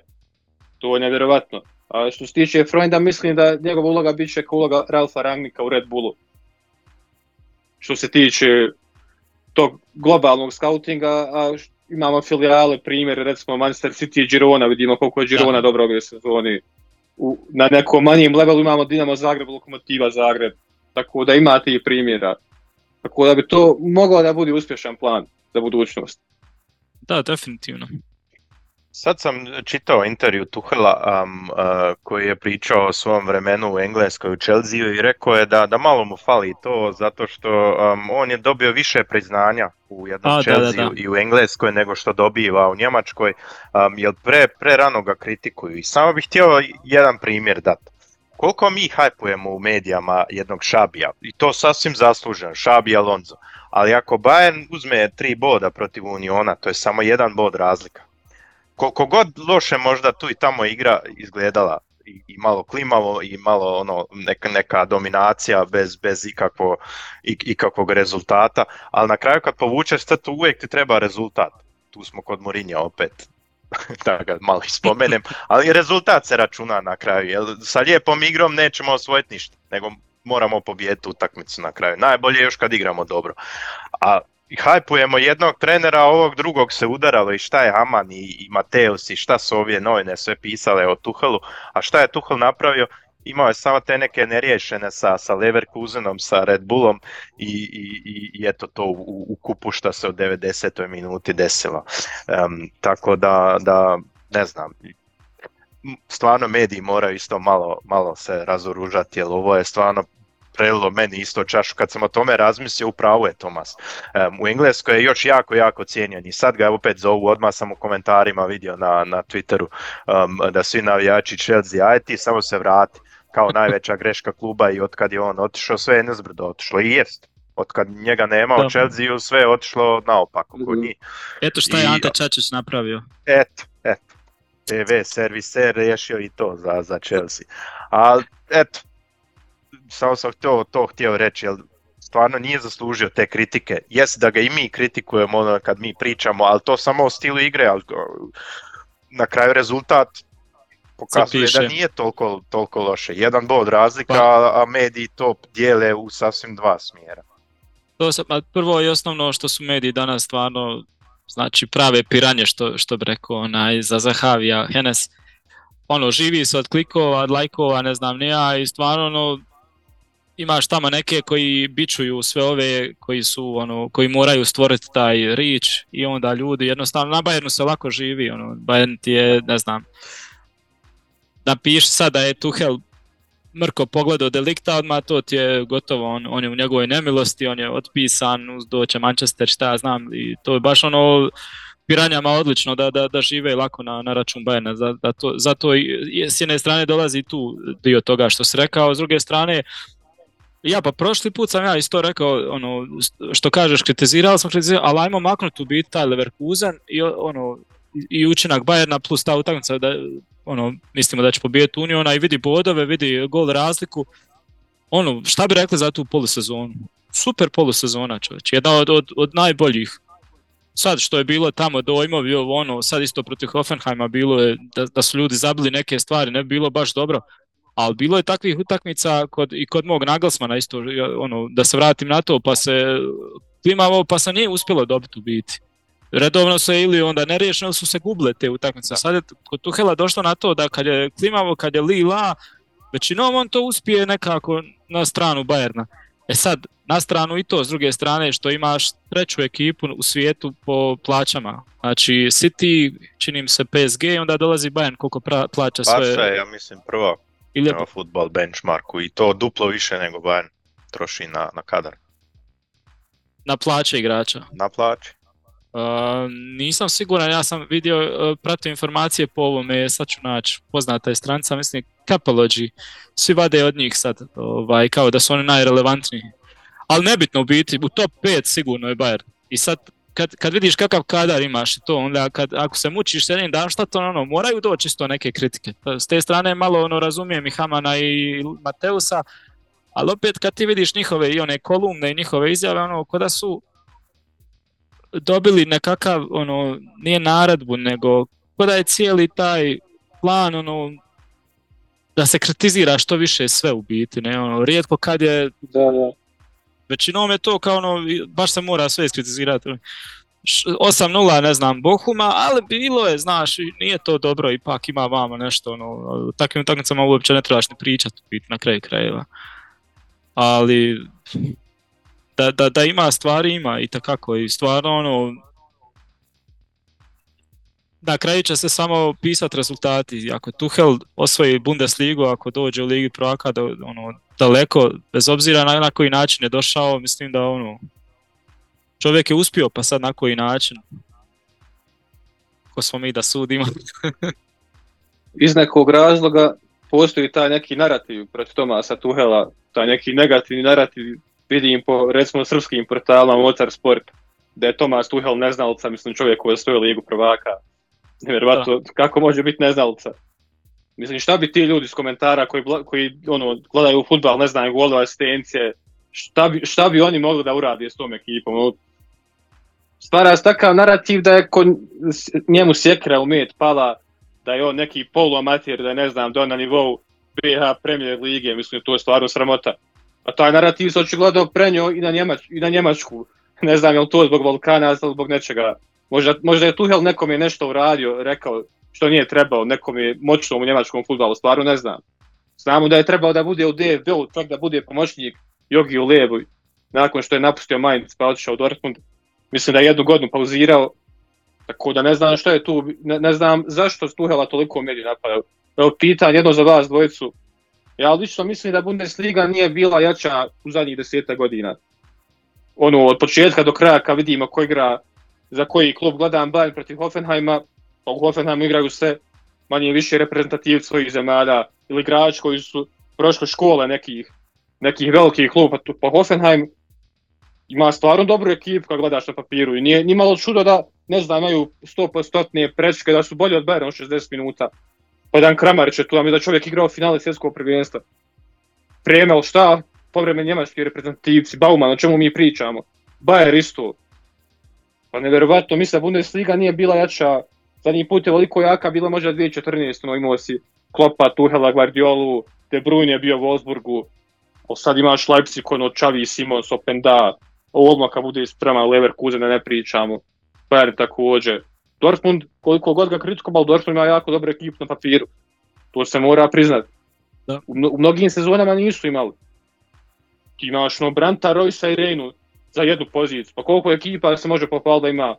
To je nevjerovatno. A što se tiče Freunda, mislim da njegova uloga bit će kao uloga Ralfa Rangnika u Red Bullu. Što se tiče tog globalnog scoutinga, a imamo filijale, primjer, recimo Manchester City i Girona, vidimo koliko je Girona da. dobro ove sezoni. U, na nekom manjem levelu imamo Dinamo Zagreb, Lokomotiva Zagreb, tako da imate i primjera. Tako da bi to moglo da bude uspješan plan za budućnost. Da, definitivno. Sad sam čitao intervju Tuhela um, uh, koji je pričao o svom vremenu u Engleskoj u Chelsea i rekao je da, da malo mu fali to zato što um, on je dobio više priznanja u jednom A, Chelsea da, da, da. i u Engleskoj nego što dobiva u Njemačkoj, um, jer pre, pre rano ga kritikuju. I samo bih htio jedan primjer dati. Koliko mi hajpujemo u medijama jednog Šabija, i to sasvim zasluženo, Šabi Alonso, ali ako Bayern uzme tri boda protiv Uniona, to je samo jedan bod razlika koliko god loše možda tu i tamo igra izgledala i, malo klimavo i malo ono neka, neka dominacija bez, bez ikakvo, ik, ikakvog rezultata, ali na kraju kad povučeš tu uvijek ti treba rezultat. Tu smo kod Morinja opet, da ga malo spomenem, ali rezultat se računa na kraju, jer sa lijepom igrom nećemo osvojiti ništa, nego moramo pobijediti utakmicu na kraju. Najbolje je još kad igramo dobro. A i hajpujemo jednog trenera, ovog drugog se udaralo i šta je Haman i, i Mateus i šta su ovije novine sve pisale o Tuhelu, a šta je Tuhel napravio? Imao je samo te neke neriješene sa, sa Leverkusenom, sa Red Bullom i, i, i eto to u, u kupu što se u 90. minuti desilo. Um, tako da, da, ne znam, stvarno mediji moraju isto malo, malo se razoružati, jer ovo je stvarno prelilo meni isto čašu. Kad sam o tome razmislio, upravo je Tomas. Um, u Engleskoj je još jako, jako cijenjen i sad ga opet zovu, odmah sam u komentarima vidio na, na Twitteru um, da svi navijači Chelsea, aj ti samo se vrati kao najveća greška kluba i od kad je on otišao, sve je nezbrdo otišlo i jest. Od kad njega nema u Chelsea, sve je otišlo naopako kod njih. Eto šta je Ante Čačić napravio. Eto, eto. TV serviser riješio i to za, za Chelsea. Ali, eto, samo sam to, to htio reći, jer stvarno nije zaslužio te kritike. Jes da ga i mi kritikujemo ono kad mi pričamo, ali to samo o stilu igre, ali na kraju rezultat pokazuje da nije toliko, toliko loše. Jedan bod razlika, pa. a mediji to dijele u sasvim dva smjera. To sam, prvo i osnovno što su mediji danas stvarno znači prave piranje što, što bi rekao onaj, za Zahavija Henes ono živi se od klikova, od lajkova, ne znam nija i stvarno ono, imaš tamo neke koji bičuju sve ove koji su ono koji moraju stvoriti taj reach i onda ljudi jednostavno na Bayernu se lako živi ono Bayern ti je ne znam. Napiši sad da je Tuhel mrko pogledao delikta odmah to ti je gotovo on, on je u njegovoj nemilosti on je otpisan uz doće Manchester šta ja znam i to je baš ono piranjama odlično da, da, da žive lako na, na račun to, zato i, s jedne strane dolazi tu dio toga što se rekao s druge strane Ja, pa prošli put sam ja isto rekao, ono, što kažeš, kritizirali smo kritizirali, ali ajmo maknuti u biti taj Leverkusen i, ono, i učinak Bayerna plus ta utakmica da ono, mislimo da će pobijeti Uniona i vidi bodove, vidi gol razliku. Ono, šta bi rekli za tu polusezonu? Super polusezona, čovječ. Jedna od, od, od najboljih. Sad što je bilo tamo dojmovi, ono, sad isto protiv Hoffenheima bilo je da, da su ljudi zabili neke stvari, ne bi bilo baš dobro ali bilo je takvih utakmica kod, i kod mog Nagelsmana isto, ono, da se vratim na to, pa se klimavo, pa se nije uspjelo dobiti u biti. Redovno se ili onda neriješeno su se guble te utakmice. Sad je kod Tuhela došlo na to da kad je klimavo, kad je li la, većinom on to uspije nekako na stranu Bajerna. E sad, Na stranu i to, s druge strane, što imaš treću ekipu u svijetu po plaćama. Znači, City, čini mi se PSG, onda dolazi Bayern koliko pra, plaća sve. Barca je, ja mislim, prva Ili, prema futbol benchmarku i to duplo više nego Bayern troši na, na kadar, na plaće igrača. na plaći. Uh, nisam siguran, ja sam vidio, uh, pratio informacije po ovome, sad ću naći, poznata je stranca, mislim, Capology, svi vade od njih sad, ovaj, kao da su oni najrelevantniji. Ali nebitno u biti, u top 5 sigurno je Bayern. I sad, kad, kad vidiš kakav kadar imaš to, onda kad, ako se mučiš jednim dan, šta to ono, moraju doći isto neke kritike. S te strane malo ono razumijem i Hamana i Mateusa, ali opet kad ti vidiš njihove i one kolumne i njihove izjave, ono, ko da su dobili nekakav, ono, nije naredbu, nego ko da je cijeli taj plan, ono, da se kritizira što više sve u biti, ne, ono, rijetko kad je, Da, da. Većinom je to kao ono, baš se mora sve iskritizirati. Š- 8-0, ne znam, Bohuma, ali bilo je, znaš, nije to dobro, ipak ima vama nešto, ono, takvim utakmicama uopće ne trebaš ni pričati, na kraju krajeva. Ali, da, da, da ima stvari, ima i takako, i stvarno, ono, na kraju će se samo pisati rezultati. Ako Tuchel osvoji Bundesligu, ako dođe u Ligi prvaka do, ono, daleko, bez obzira na, na koji način je došao, mislim da ono, čovjek je uspio, pa sad na koji način. Ko smo mi da sudimo. Iz nekog razloga postoji taj neki narativ protiv Tomasa Tuhela, taj neki negativni narativ, vidim po recimo srpskim portalima Mocar Sport, da je Tomas Tuhel neznalica, mislim čovjek koji je osvojio ligu prvaka. Nevjerovatno, kako može biti neznalica? Mislim, šta bi ti ljudi iz komentara koji, koji ono, gledaju futbal, ne znaju golove, asistencije, šta bi, šta bi oni mogli da uradi s tom ekipom? Ono, Stvara se takav narativ da je ko, s- njemu sjekra u med pala, da je on neki poluamatir, da je ne znam, da je na nivou BH Premier lige, mislim to je stvarno sramota. A taj narativ se očigledno prenio i na, Njemač, i na Njemačku. Ne znam je li to zbog Balkana zbog nečega. Možda, možda je Tuhel nekom je nešto uradio, rekao što nije trebao, nekom je moćnom u njemačkom futbalu, stvarno ne znam. Znamo da je trebao da bude u DFB-u, čak da bude pomoćnik Jogi u Levu, nakon što je napustio Mainz pa otišao u Dortmund. Mislim da je jednu godinu pauzirao, tako da ne znam što je tu, ne, ne znam zašto Tuhela toliko mediji napadao. Evo pitanje jedno za vas dvojicu. Ja lično mislim da Bundesliga nije bila jača u zadnjih deseta godina. Ono, od početka do kraja kad vidimo ko igra, za koji klub gledam Bayern protiv Hoffenheima, pa u Hoffenheimu igraju sve manje više reprezentativci svojih zemalja ili igrači koji su prošle škole nekih, nekih velikih kluba, pa Hoffenheim ima stvarno dobru ekipu kad gledaš na papiru i nije, nije malo čudo da, ne znam, imaju 100% prečke, da su bolji od Bayerna u 60 minuta. Pa jedan Kramarić je tu, a mi da čovjek igrao finale svjetskog prvenstva. Premel šta? Povremeni njemački reprezentativci, Bauman, o čemu mi pričamo? Bayer isto. Pa nevjerovatno, mislim da Bundesliga nije bila jača, zadnji put je veliko jaka bila možda 2014, no imao si Klopa, Tuhela, Guardiolu, De Bruyne je bio u Wolfsburgu, ali sad imaš Leipzig, ono, Xavi, Simons, Openda, odmah kad bude sprema Leverkusen, da ne pričamo, Bayern također. Dortmund, koliko god ga kritikovao, Dortmund ima jako dobru ekipu na papiru. To se mora priznat. Da. U, mno- u mnogim sezonama nisu imali. Ti imaš no Branta, Roysa i Reinu za jednu poziciju. Pa koliko ekipa se može pohvaliti da ima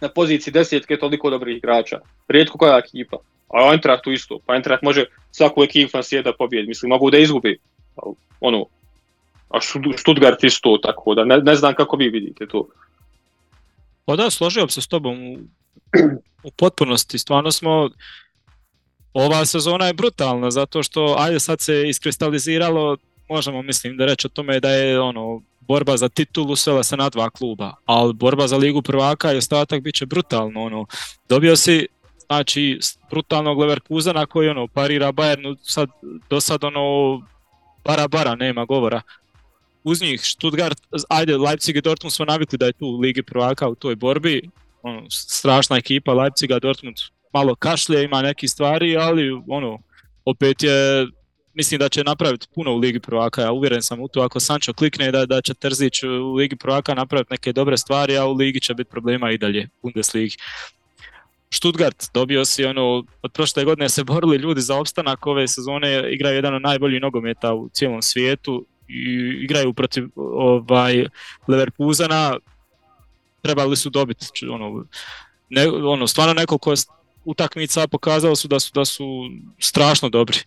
na poziciji desetke toliko dobrih igrača. Rijetko koja ekipa. A Eintracht tu isto. Pa Eintracht može svaku ekipu na da pobjedi. Mislim, mogu da izgubi. Ono, a Stuttgart isto, tako da ne, ne znam kako vi vidite to. Pa da, složio bi se s tobom u, u potpunosti. Stvarno smo, ova sezona je brutalna zato što, ajde sad se iskristaliziralo, možemo mislim da reći o tome da je ono borba za titulu svela se na dva kluba, ali borba za ligu prvaka i ostatak bit će brutalno. Ono. Dobio si znači brutalnog Leverkusena koji ono parira Bayernu sad, do sad ono bara bara, nema govora uz njih Stuttgart, ajde Leipzig i Dortmund smo navikli da je tu u Ligi prvaka u toj borbi, ono, strašna ekipa Leipziga, Dortmund malo kašlje, ima neki stvari, ali ono, opet je, mislim da će napraviti puno u Ligi prvaka, ja uvjeren sam u to, ako Sancho klikne da, da će Terzić u Ligi prvaka napraviti neke dobre stvari, a u Ligi će biti problema i dalje, Bundesligi. Stuttgart, dobio si ono, od prošle godine se borili ljudi za opstanak, ove sezone igraju jedan od najboljih nogometa u cijelom svijetu, i igraju protiv ovaj Leverkusena, trebali su dobiti ono, ne, ono stvarno nekoliko utakmica pokazalo su da su da su strašno dobri.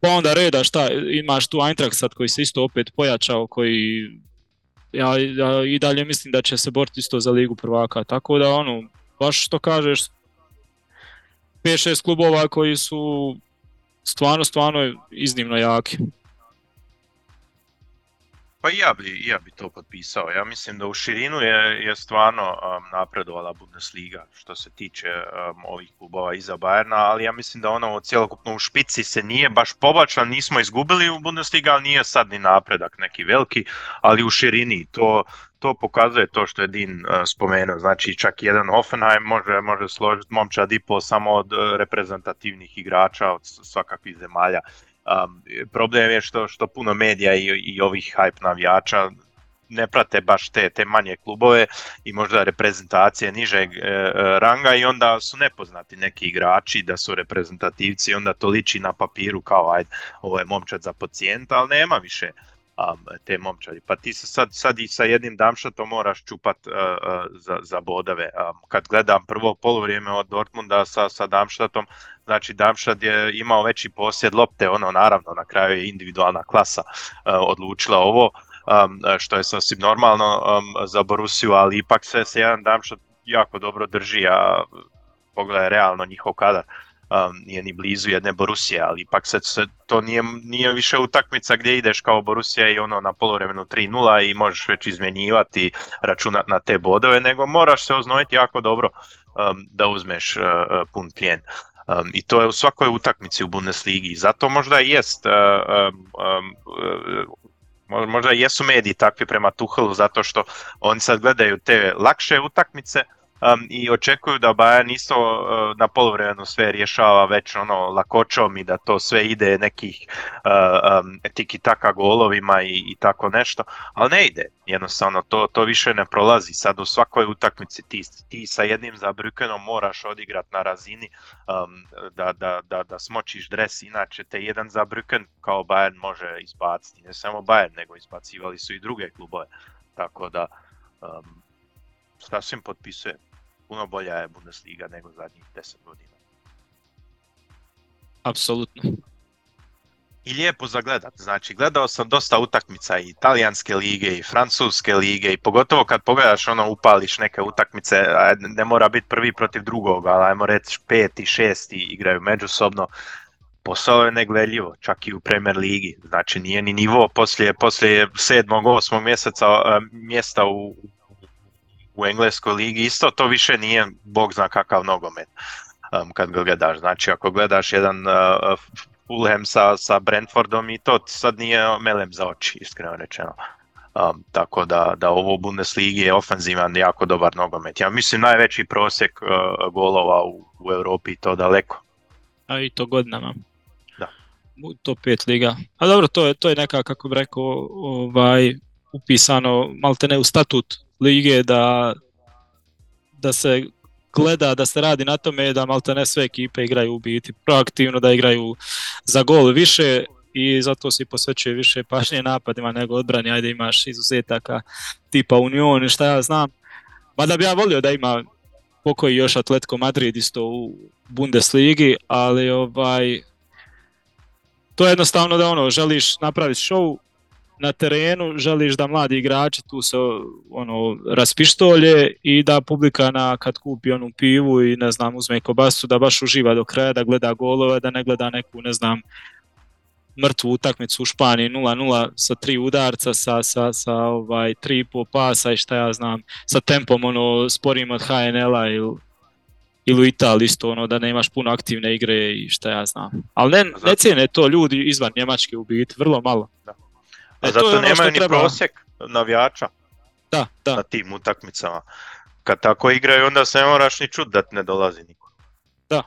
Pa onda reda šta, imaš tu Eintracht sad koji se isto opet pojačao, koji ja, ja i dalje mislim da će se boriti isto za ligu prvaka, tako da ono, baš što kažeš, 5-6 klubova koji su stvarno, stvarno iznimno jaki. Pa ja bi, ja bi to potpisao. Ja mislim da u širinu je, je stvarno um, napredovala Bundesliga što se tiče um, ovih klubova iza Bayerna, ali ja mislim da ono cjelokupno u špici se nije baš pobačila, nismo izgubili u Bundesliga, ali nije sad ni napredak neki veliki, ali u širini to, to pokazuje to što je Din uh, spomenuo, znači čak jedan Hoffenheim može, može složiti momčad i samo od uh, reprezentativnih igrača od svakakvih zemalja Um, problem je što, što puno medija i, i ovih hype navijača ne prate baš te, te manje klubove i možda reprezentacije nižeg e, e, ranga i onda su nepoznati neki igrači da su reprezentativci onda to liči na papiru kao ajde ovo je momčad za pacijenta, ali nema više um, te momčadi. Pa ti se sad, sad i sa jednim Damšatom moraš čupat uh, za, za bodove. Um, kad gledam prvo polovrijeme od Dortmunda sa, sa Damštatom, znači Damšat je imao veći posjed lopte, ono naravno na kraju je individualna klasa uh, odlučila ovo, um, što je sasvim normalno za Borusiju, ali ipak se, se jedan Damšat jako dobro drži, a pogledaj realno njihov kadar um, nije ni blizu jedne Borusije, ali ipak se, se to nije, nije više utakmica gdje ideš kao Borusija i ono na polovremenu 3-0 i možeš već izmjenjivati, računat na te bodove, nego moraš se oznojiti jako dobro um, da uzmeš uh, uh pun plijen. Um, I to je u svakoj utakmici u Bundesligi. Zato možda i jest uh, um, um, možda jesu mediji takvi prema Tuhelu zato što oni sad gledaju te lakše utakmice, um, i očekuju da Bayern isto uh, na polovremenu sve rješava već ono lakoćom i da to sve ide nekih uh, um, tiki taka golovima i, i tako nešto, ali ne ide, jednostavno to, to više ne prolazi, sad u svakoj utakmici ti, ti sa jednim zabrukenom moraš odigrat na razini um, da, da, da, da smočiš dres, inače te jedan zabruken kao Bayern može izbaciti, ne samo Bayern, nego izbacivali su i druge klubove, tako da sasvim potpisujem. Puno bolja je Bundesliga nego zadnjih 10 godina. Apsolutno. I lijepo za gledat, znači gledao sam dosta utakmica i italijanske lige i francuske lige i pogotovo kad pogledaš ono upališ neke utakmice, ne mora biti prvi protiv drugog, ali ajmo reći peti, šesti igraju međusobno, posao je negledljivo, čak i u Premier ligi, znači nije ni nivo poslije, poslije sedmog, osmog mjeseca mjesta u u engleskoj ligi isto to više nije bog zna kakav nogomet um, kad ga gledaš. Znači ako gledaš jedan uh, Fulham sa, sa Brentfordom i to sad nije melem za oči, iskreno rečeno. Um, tako da, da ovo Bundesligi je ofenzivan, jako dobar nogomet. Ja mislim najveći prosjek uh, golova u, u Europi i to daleko. A i to godinama. Da. U top 5 liga. A dobro, to je, to je neka, kako bih rekao, ovaj, upisano maltene u statut lige da, da se gleda da se radi na tome da malte ne sve ekipe igraju u biti proaktivno, da igraju za gol više i zato se posvećuje više pažnje napadima nego odbrani, ajde imaš izuzetaka tipa Union i šta ja znam. Mada bi ja volio da ima pokoji još Atletico Madrid isto u Bundesligi, ali ovaj to je jednostavno da ono želiš napraviti show na terenu želiš da mladi igrači tu se ono raspištolje i da publika na kad kupi onu pivu i ne znam uzme kobasu da baš uživa do kraja da gleda golove da ne gleda neku ne znam mrtvu utakmicu u Španiji 0-0 sa tri udarca sa, sa, sa ovaj tri po pasa i šta ja znam sa tempom ono sporim od HNL-a ili ili u Italiji isto ono da nemaš puno aktivne igre i šta ja znam. Ali ne, ne cijene to ljudi izvan Njemačke u biti, vrlo malo. Da. A e, zato ono nemaju ni treba. prosjek navijača da, da. na tim utakmicama. Kad tako igraju, onda se ne moraš ni čut da ne dolazi niko. Da.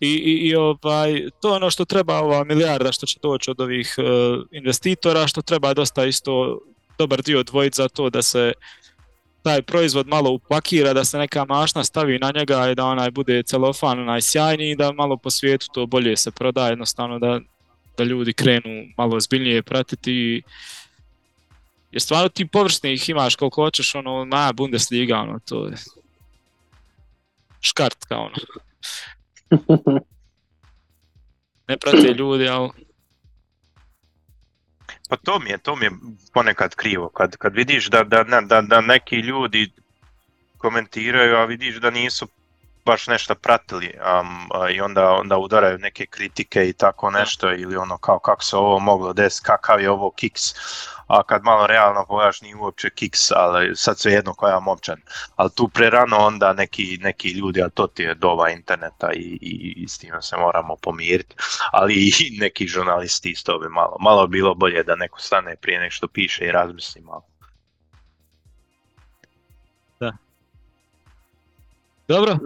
I, i, i ovaj, to je ono što treba ova milijarda što će doći od ovih uh, investitora, što treba dosta isto dobar dio odvojiti za to da se taj proizvod malo upakira, da se neka mašna stavi na njega i da onaj bude celofan onaj sjajni i da malo po svijetu to bolje se proda, jednostavno da da ljudi krenu malo ozbiljnije pratiti Jer stvarno ti površnih imaš koliko hoćeš, ono, ma, Bundesliga, ono, to je škart kao ono. Ne prate ljudi, ali Pa to mi je, to mi je ponekad krivo, kad, kad vidiš da, da, da, da neki ljudi komentiraju, a vidiš da nisu baš nešto pratili um, i onda, onda udaraju neke kritike i tako nešto ili ono kao kako se ovo moglo desiti, kakav je ovo kiks, a kad malo realno pogledaš nije uopće kiks, ali sad sve jedno koja momčan, ali tu prerano onda neki, neki ljudi, a to ti je doba interneta i, i, i s time se moramo pomiriti, ali i neki žurnalisti isto bi malo, malo bilo bolje da neko stane prije nek što piše i razmisli malo. Dobro,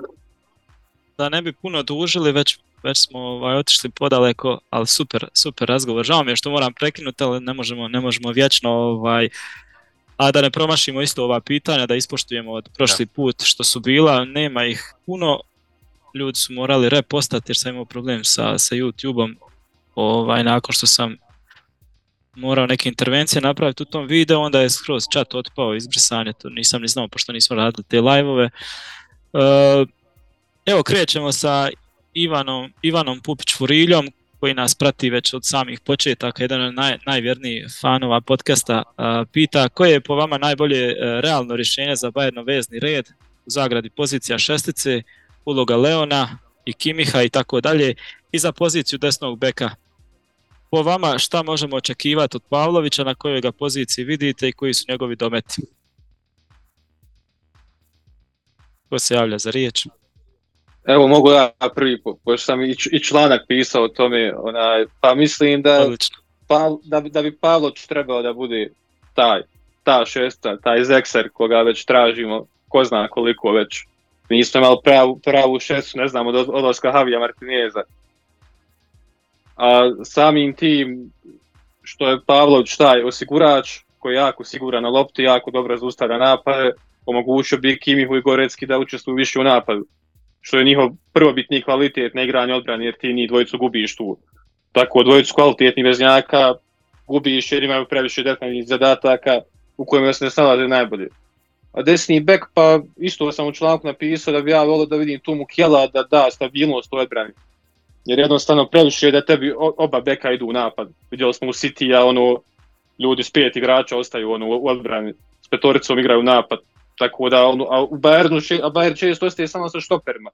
da ne bi puno dužili, već, već smo ovaj, otišli podaleko, ali super, super razgovor. Žao mi je što moram prekinuti, ali ne možemo, ne možemo vječno ovaj, a da ne promašimo isto ova pitanja, da ispoštujemo od prošli put što su bila, nema ih puno, ljudi su morali repostati jer sam imao problem sa, sa YouTube-om ovaj, nakon što sam morao neke intervencije napraviti u tom videu, onda je skroz chat otpao, izbrisanje, to nisam ni znao pošto nismo radili te live-ove. Uh, Evo krećemo sa Ivanom, Ivanom Pupić-Furiljom koji nas prati već od samih početaka, jedan od naj, najvjernijih fanova podcasta, pita koje je po vama najbolje e, realno rješenje za Bayernov vezni red, u zagradi pozicija šestice, uloga Leona i Kimiha i tako dalje, i za poziciju desnog beka. Po vama šta možemo očekivati od Pavlovića, na kojoj ga poziciji vidite i koji su njegovi dometi? Ko se javlja za riječ? Evo mogu ja prvi, pošto sam i članak pisao o tome, onaj, pa mislim da, pa, da, bi, da bi Pavlović trebao da bude taj, ta šesta, taj zekser koga već tražimo, ko zna koliko već. Nismo imali pravu, pravu šestu, ne znam, od odlaska Havija Martineza. A samim tim što je Pavlović taj osigurač koji je jako siguran na lopti, jako dobro zaustavlja napade, omogućio bi Kimihu i Gorecki da učestvuju više u napadu što je njihov prvobitni kvalitet na igranje odbrane, jer ti njih dvojicu gubiš tu. Tako, dvojicu kvalitetnih veznjaka gubiš jer imaju previše detaljnih zadataka u kojima se ne snalaze najbolje. A desni bek, pa isto sam u članku napisao da bi ja volio da vidim tu Mukjela da da stabilnost u odbrani. Jer jednostavno previše je da tebi oba beka idu u napad. Vidjeli smo u City, a ono, ljudi s pet igrača ostaju ono, u odbrani. S petoricom igraju napad. Tako da, ono, a u Bayernu, a Bayern često ostaje samo sa štoperima.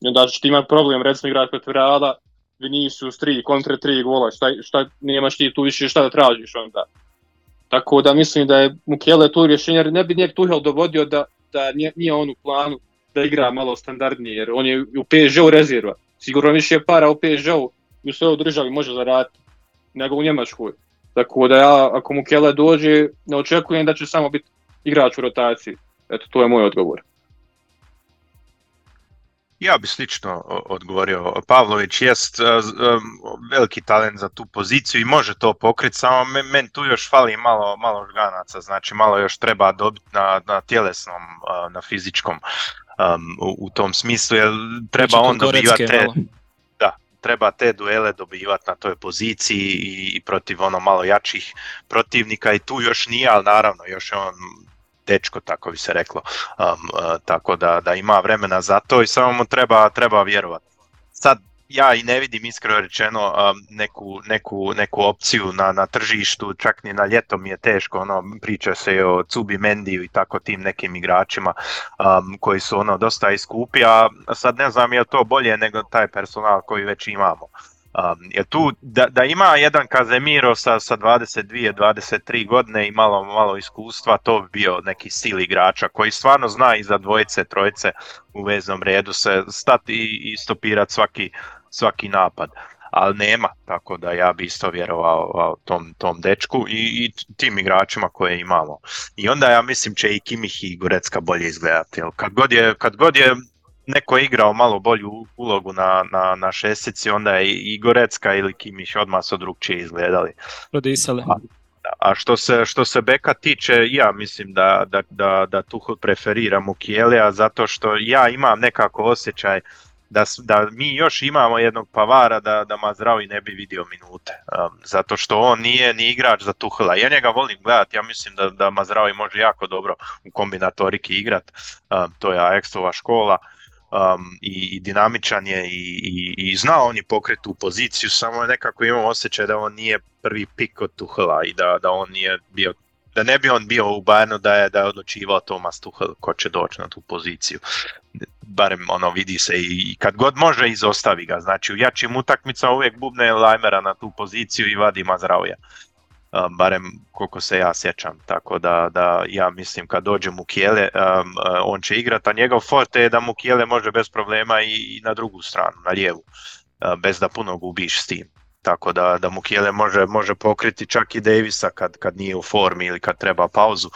I onda ćeš ti imati problem, recimo igrati protiv Reala, Vinicius 3, kontre 3 gola, šta, šta, nemaš ti tu više šta da tražiš onda. Tako da mislim da je Mukele tu rješenje, jer ne bi nijek Tuhel dovodio da, da nije, nije on u planu da igra malo standardnije, jer on je u PSG-u rezerva. Sigurno više para u PSG-u i u svojoj državi može zaraditi nego u Njemačkoj. Tako da ja, ako Mukele dođe, ne očekujem da će samo biti igrač u rotaciji. Eto, to je moj odgovor. Ja bi slično odgovorio. Pavlović jest e, e, veliki talent za tu poziciju i može to pokriti, samo meni tu još fali malo, malo žganaca, znači malo još treba dobiti na, na tjelesnom, e, na fizičkom u, tom smislu, jer treba znači, on dobivati te, da, treba te duele dobivati na toj poziciji i, protiv ono malo jačih protivnika i tu još nije, ali naravno još je on dečko, tako bi se reklo. Um, uh, tako da, da ima vremena za to i samo mu treba, treba vjerovati. Sad, ja i ne vidim iskreno rečeno neku, neku, neku opciju na, na tržištu, čak ni na ljeto mi je teško, ono, priča se o Cubi Mendiju i tako tim nekim igračima um, koji su ono dosta iskupi, a sad ne znam je to bolje nego taj personal koji već imamo. Um, jer tu da, da ima jedan Kazemiro sa, sa 22-23 godine i malo, malo iskustva, to bi bio neki stil igrača koji stvarno zna i za dvojice, trojice u veznom redu se stati i stopirati svaki, svaki napad. Ali nema, tako da ja bi isto vjerovao tom, tom dečku i, i tim igračima koje imamo. I onda ja mislim će i Kimih i Gorecka bolje izgledati. Kad god je, kad god je neko je igrao malo bolju ulogu na, na, na šestici, onda je i Gorecka ili Kimić odmah su drugčije izgledali. Prodisali. A, a što se, što se beka tiče, ja mislim da, da, da, da Tuchel preferira Mukielija zato što ja imam nekako osjećaj da, da mi još imamo jednog Pavara da, da Mazraoui ne bi vidio minute. Um, zato što on nije ni igrač za Tuhela. Ja njega volim gledati, ja mislim da, da Mazraoui može jako dobro u kombinatoriki igrat. Um, to je Ajaxova škola. Um, i, i dinamičan je i, i, i zna on je pokret u poziciju, samo nekako imao osjećaj da on nije prvi pik od Tuhela i da, da on nije bio da ne bi on bio u Bayernu da je da je odlučivao Thomas Tuchel ko će doći na tu poziciju. Barem ono vidi se i kad god može izostavi ga. Znači u jačim utakmicama uvijek bubne Lajmera na tu poziciju i vadi Mazrauja. Barem koliko se ja sjećam. Tako da, da ja mislim kad dođe Mukijele um, on će igrati, a njegov forte je da Mukijele može bez problema i, na drugu stranu, na lijevu, bez da puno gubiš s tim tako da, da Mukijele može, može pokriti čak i Davisa kad, kad nije u formi ili kad treba pauzu.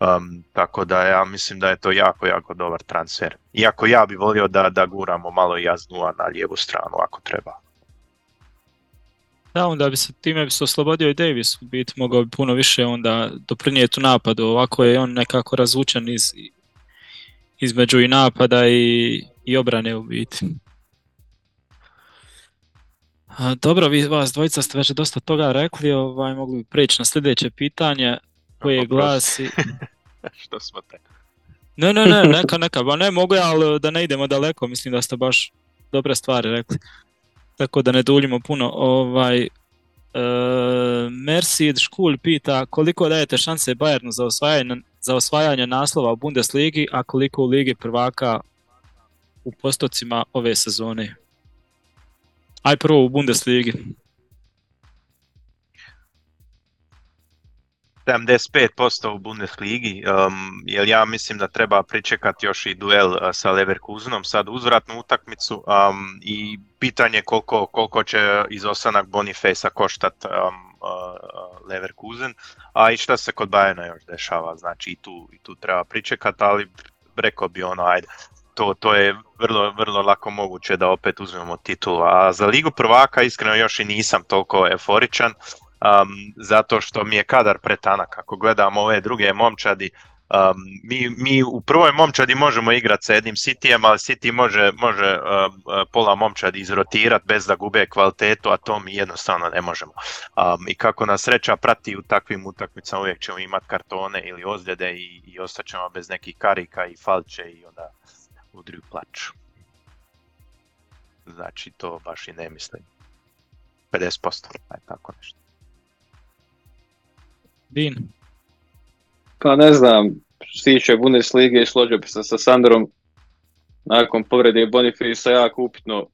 Um, tako da ja mislim da je to jako, jako dobar transfer. Iako ja bi volio da, da guramo malo jaznua na lijevu stranu ako treba. Da, onda bi se time bi se oslobodio i Davis u biti mogao bi puno više onda doprinijeti u napadu. Ovako je on nekako razvučen iz, između i napada i, i obrane u biti. Dobro, vi vas dvojica ste već dosta toga rekli, ovaj, mogli bi prijeći na sljedeće pitanje koje glasi... Što smo te? Ne, ne, ne, neka, neka, ba ne mogu ali da ne idemo daleko, mislim da ste baš dobre stvari rekli. Tako da ne duljimo puno. Ovaj, e, Mersid Škul pita koliko dajete šanse Bayernu za osvajanje, za osvajanje naslova u Bundesligi, a koliko u Ligi prvaka u postocima ove sezone? Aj prvo u Bundesligi. 75% u Bundesligi, um, jer ja mislim da treba pričekati još i duel uh, sa Leverkusenom, sad uzvratnu utakmicu um, i pitanje koliko, koliko će izostanak Boniface koštat um, uh, Leverkusen, a i šta se kod Bajena još dešava, znači i tu, i tu treba pričekati, ali rekao bi ono, ajde, to, to je vrlo, vrlo lako moguće da opet uzmemo titulu. A za Ligu prvaka iskreno još i nisam toliko euforičan, um, zato što mi je kadar pretanak. Ako gledam ove druge momčadi, um, mi, mi u prvoj momčadi možemo igrati sa jednim Cityjem, ali City može, može um, pola momčadi izrotirati bez da gube kvalitetu, a to mi jednostavno ne možemo. Um, I kako nas sreća prati u takvim utakmicama, uvijek ćemo imati kartone ili ozljede i, i ostaćemo bez nekih karika i falče i onda u plaću. Znači to baš i ne mislim. 50%, aj tako nešto. Din? Pa ne znam, što se tiče Bundeslige, složio bi se sa Sandrom. Nakon povrede Bonifisa jako upitno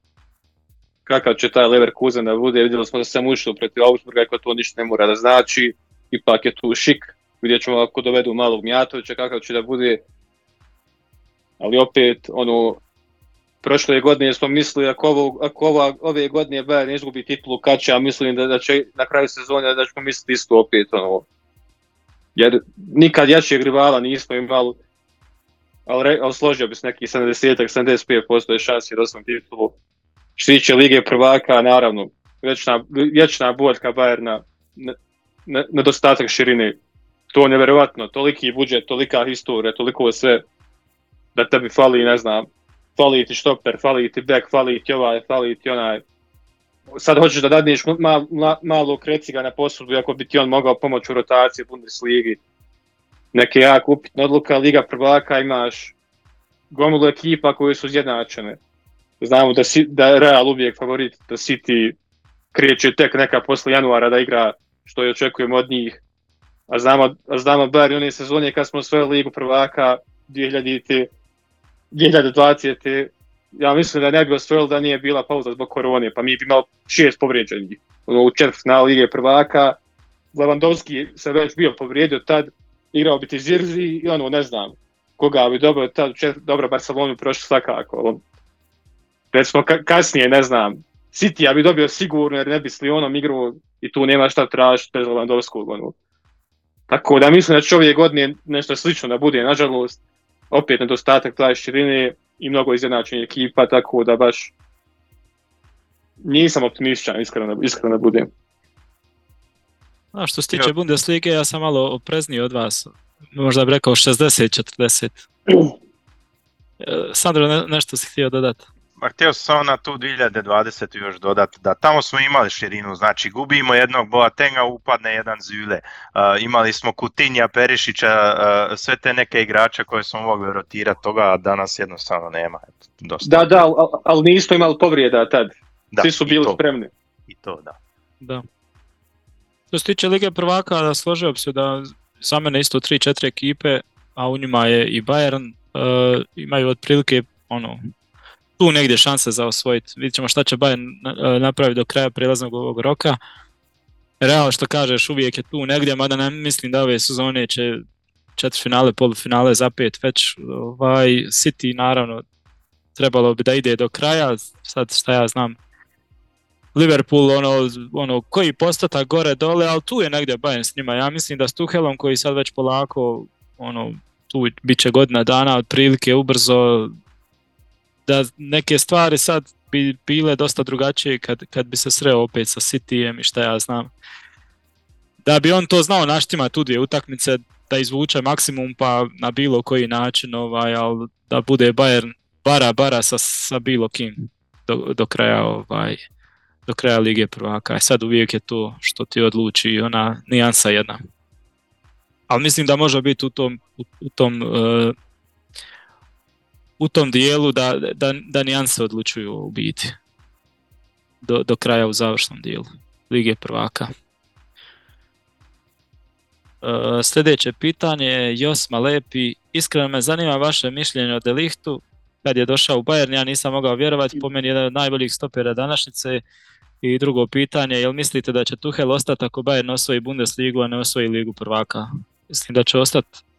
kakav će taj Leverkusen da bude. Vidjeli smo da se ušlo protiv Augsburga, ako to ništa ne mora da znači. Ipak je tu šik. Vidjet ćemo ako dovedu malog Mjatovića, kakav će da bude ali opet ono prošle godine smo mislili ako, ovo, ako ova, ove godine Bayern izgubi titulu kaća, mislim da, da će na kraju sezone da ćemo misliti isto opet ono jer nikad jačeg rivala nismo imali ali, ali složio bi se neki 70-75% šansi da osam titulu što tiče Lige prvaka, naravno vječna, vječna boljka Bayerna nedostatak širine to je nevjerojatno, toliki budžet, tolika historija, toliko sve da tebi fali, ne znam, fali ti štoper, fali ti back, fali ti ovaj, fali ti onaj. Sad hoćeš da dadneš mal, malo kreciga na posudu, ako bi ti on mogao pomoći u rotaciji Bundesligi. Neke jako upitne odluka, Liga prvaka imaš gomilu ekipa koje su izjednačene. Znamo da, da je Real uvijek favorit, da City krijeće tek neka posle januara da igra što je očekujemo od njih. A znamo, a znamo bar i one sezone kad smo osvojili Ligu prvaka 2000 2020. Ja mislim da ne bi osvojili da nije bila pauza zbog korone, pa mi bi imali šest povrijeđenih. Ono, u četvrtfinalu Lige prvaka, Lewandowski se već bio povrijedio tad, igrao bi ti Zirzi i ono, ne znam, koga bi dobro tad, dobro Barcelonu prošli svakako. Ono. Recimo kasnije, ne znam, City ja bi dobio sigurno jer ne bi s Lyonom igrao i tu nema šta tražiti bez Lewandowskog. Ono. Tako da mislim da će ove godine nešto slično da bude, nažalost opet nedostatak taj širine i mnogo izjednačenih ekipa, tako da baš nisam optimističan, iskreno, iskreno budem. A što se tiče Bundeslige, ja sam malo oprezniji od vas. Možda bih rekao 60-40. E, Sandro, nešto si htio dodati? Ma htio sam samo na tu 2020. još dodati da tamo smo imali širinu, znači gubimo jednog Boatenga, upadne jedan Zule, uh, imali smo Kutinja, Perišića, uh, sve te neke igrače koje smo mogli rotirati, toga danas jednostavno nema. Eto, dosta. Da, da, ali al nisu imali povrijeda tad. Da, Svi su i bili to, spremni. I to, da. Da. Što se tiče Lige prvaka, složio bi se da za mene isto 3-4 ekipe, a u njima je i Bayern, uh, imaju otprilike ono, tu negdje šanse za osvojiti. Vidjet ćemo šta će Bayern uh, napraviti do kraja prijelaznog ovog roka. Real što kažeš uvijek je tu negdje, mada ne mislim da ove sezone će četiri finale, polufinale za pet već. Ovaj, City naravno trebalo bi da ide do kraja, sad šta ja znam, Liverpool, ono, ono, koji postotak gore dole, ali tu je negdje Bayern s njima. Ja mislim da s Tuhelom koji sad već polako, ono, tu bit će godina dana otprilike ubrzo, da neke stvari sad bi bile dosta drugačije kad, kad bi se sreo opet sa Cityjem i šta ja znam. Da bi on to znao naštima tu dvije utakmice, da izvuče maksimum pa na bilo koji način, ovaj, ali da bude Bayern bara bara sa, sa bilo kim do, do kraja ovaj, do kraja Lige prvaka. E sad uvijek je to što ti odluči ona nijansa jedna. Ali mislim da može biti u tom, u, u tom, uh, u tom dijelu da, da, da nijanse odlučuju u biti do, do kraja u završnom dijelu Lige prvaka. Uh, sljedeće pitanje je Josma Lepi. Iskreno me zanima vaše mišljenje o Delihtu. Kad je došao u Bayern, ja nisam mogao vjerovati, po meni jedan od najboljih stopera današnjice. I drugo pitanje, jel mislite da će Tuhel ostati ako Bayern osvoji Bundesligu, a ne osvoji Ligu prvaka? Mislim da će ostati.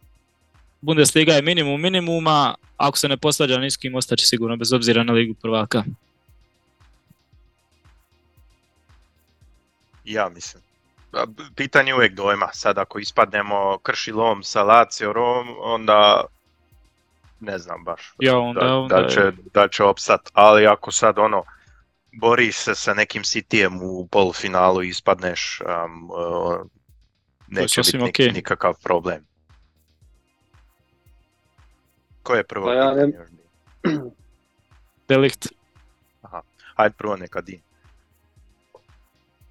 Bundesliga je minimum minimuma, ako se ne posvađa ni s kim, ostaće sigurno bez obzira na Ligu prvaka. Ja mislim. Pitanje je uvijek dojma. Sad ako ispadnemo krši lom sa Lazio Rom, onda ne znam baš Ja, onda- da, onda da, će, da će opstat. Ali ako sad ono, boriš se sa nekim Cityjem u polufinalu i ispadneš, um, uh, neće biti okej. nikakav problem. Ko je prvo? Pa ja ne-? Delikt. Hajde prvo neka di.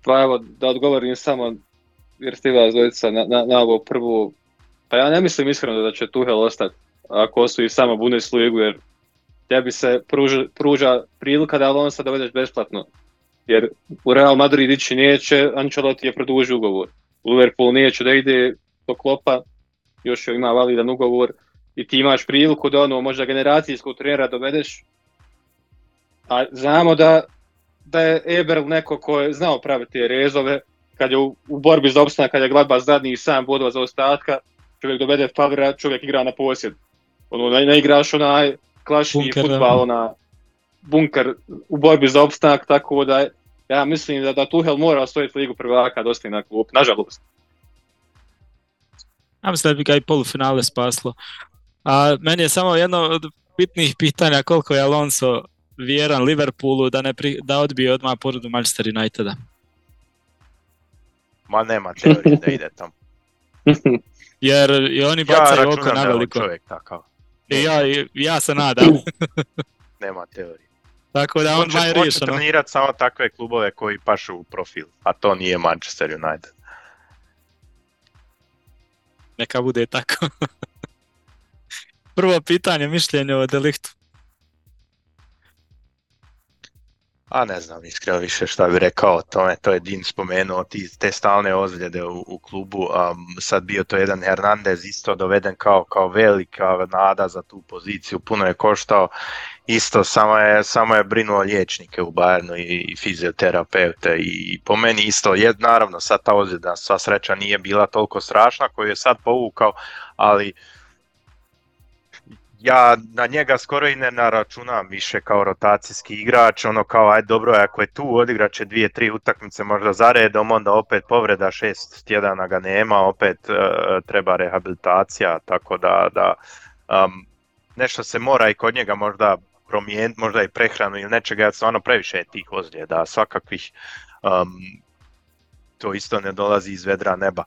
Pa evo, da odgovorim samo, jer ste vas dvojica na, na, na ovo prvu. Pa ja ne mislim iskreno da će Tuhel ostati ako osvoji samo Bundesligu, jer tebi se pruža, pruža prilika da Alonso dovedeš besplatno. Jer u Real Madrid ići neće, Ancelotti je produžio ugovor. U Liverpool neće da ide do klopa, još ima validan ugovor i ti imaš priliku da ono možda generacijskog trenera dovedeš. A znamo da da je Eberl neko ko je znao praviti te rezove, kad je u, u borbi za opstanak, kad je Gladbach zadnji sam bodova za ostatka, čovjek dovede Favra, čovjek igra na posjed. Ono, ne, ne igraš onaj da. futbal, ona bunker u borbi za opstanak, tako da ja mislim da, da Tuhel mora osvojiti ligu prvaka da ostaje na klub, nažalost. Ja mislim da bi ga i polufinale spaslo. A meni je samo jedno od bitnih pitanja koliko je Alonso vjeran Liverpoolu da, ne pri, da odbije odmah porudu Manchester Uniteda. Ma nema teorije da ide tamo. Jer i oni Ja bacaju oko računam na je veliko. čovjek takav. I ja, i ja se nadam. Nema teorije. Tako da on će, će riješeno. trenirati samo takve klubove koji pašu u profil, a to nije Manchester United. Neka bude tako. Prvo pitanje, mišljenje o deliktu. A ne znam iskreno više šta bi rekao o tome, to je Din spomenuo, ti, te stalne ozljede u, u klubu, um, sad bio to jedan Hernandez isto doveden kao, kao velika nada za tu poziciju, puno je koštao, isto samo je, samo je brinuo liječnike u Bayernu i, i fizioterapeute i, po meni isto, je, naravno sad ta ozljeda sva sreća nije bila toliko strašna koju je sad povukao, ali ja na njega skoro i ne naračunam više kao rotacijski igrač, ono kao aj dobro, ako je tu odigrat će dvije, tri utakmice možda za redom, onda opet povreda šest tjedana ga nema, opet e, treba rehabilitacija, tako da, da um, nešto se mora i kod njega možda promijeniti, možda i prehranu ili nečega, jer stvarno previše je tih ozljeda, svakakvih um, to isto ne dolazi iz vedra neba.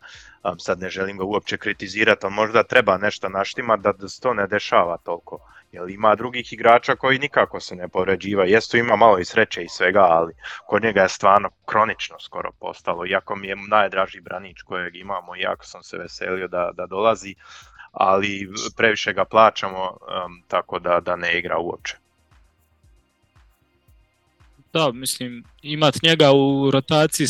sad ne želim ga uopće kritizirati, ali možda treba nešto naštima da, da se to ne dešava toliko. Jer ima drugih igrača koji nikako se ne povređiva. Jesu ima malo i sreće i svega, ali kod njega je stvarno kronično skoro postalo. Iako mi je najdraži branič kojeg imamo, iako sam se veselio da, da dolazi, ali previše ga plaćamo, tako da, da ne igra uopće. Da, mislim, imat njega u rotaciji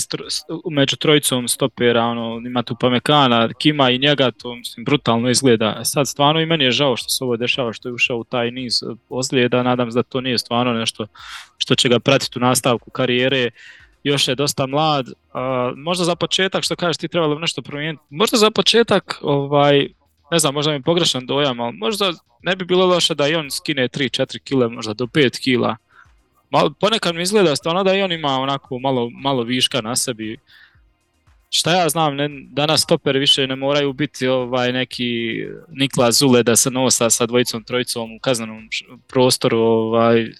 među trojicom stopera, ono, ima tu Pamekana, Kima i njega, to mislim, brutalno izgleda. Sad stvarno i meni je žao što se ovo dešava, što je ušao u taj niz ozljeda, nadam se da to nije stvarno nešto što će ga pratiti u nastavku karijere. Još je dosta mlad, možda za početak, što kažeš ti trebalo nešto promijeniti, možda za početak, ovaj, ne znam, možda mi pogrešan dojam, ali možda ne bi bilo loše da i on skine 3-4 kile, možda do 5 kila Ponekad mi izgleda stvarno da i on ima onako malo, malo viška na sebi. Šta ja znam, ne, danas stoper više ne moraju biti ovaj neki Nikla Zule da se nosa sa dvojicom, trojicom u kaznenom prostoru. Ovaj.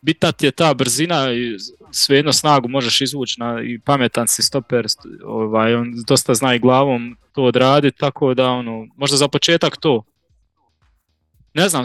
Bitat je ta brzina i svejedno snagu možeš izvući na, i pametan si stoper, ovaj, on dosta zna i glavom to odraditi, tako da ono, možda za početak to. Ne znam,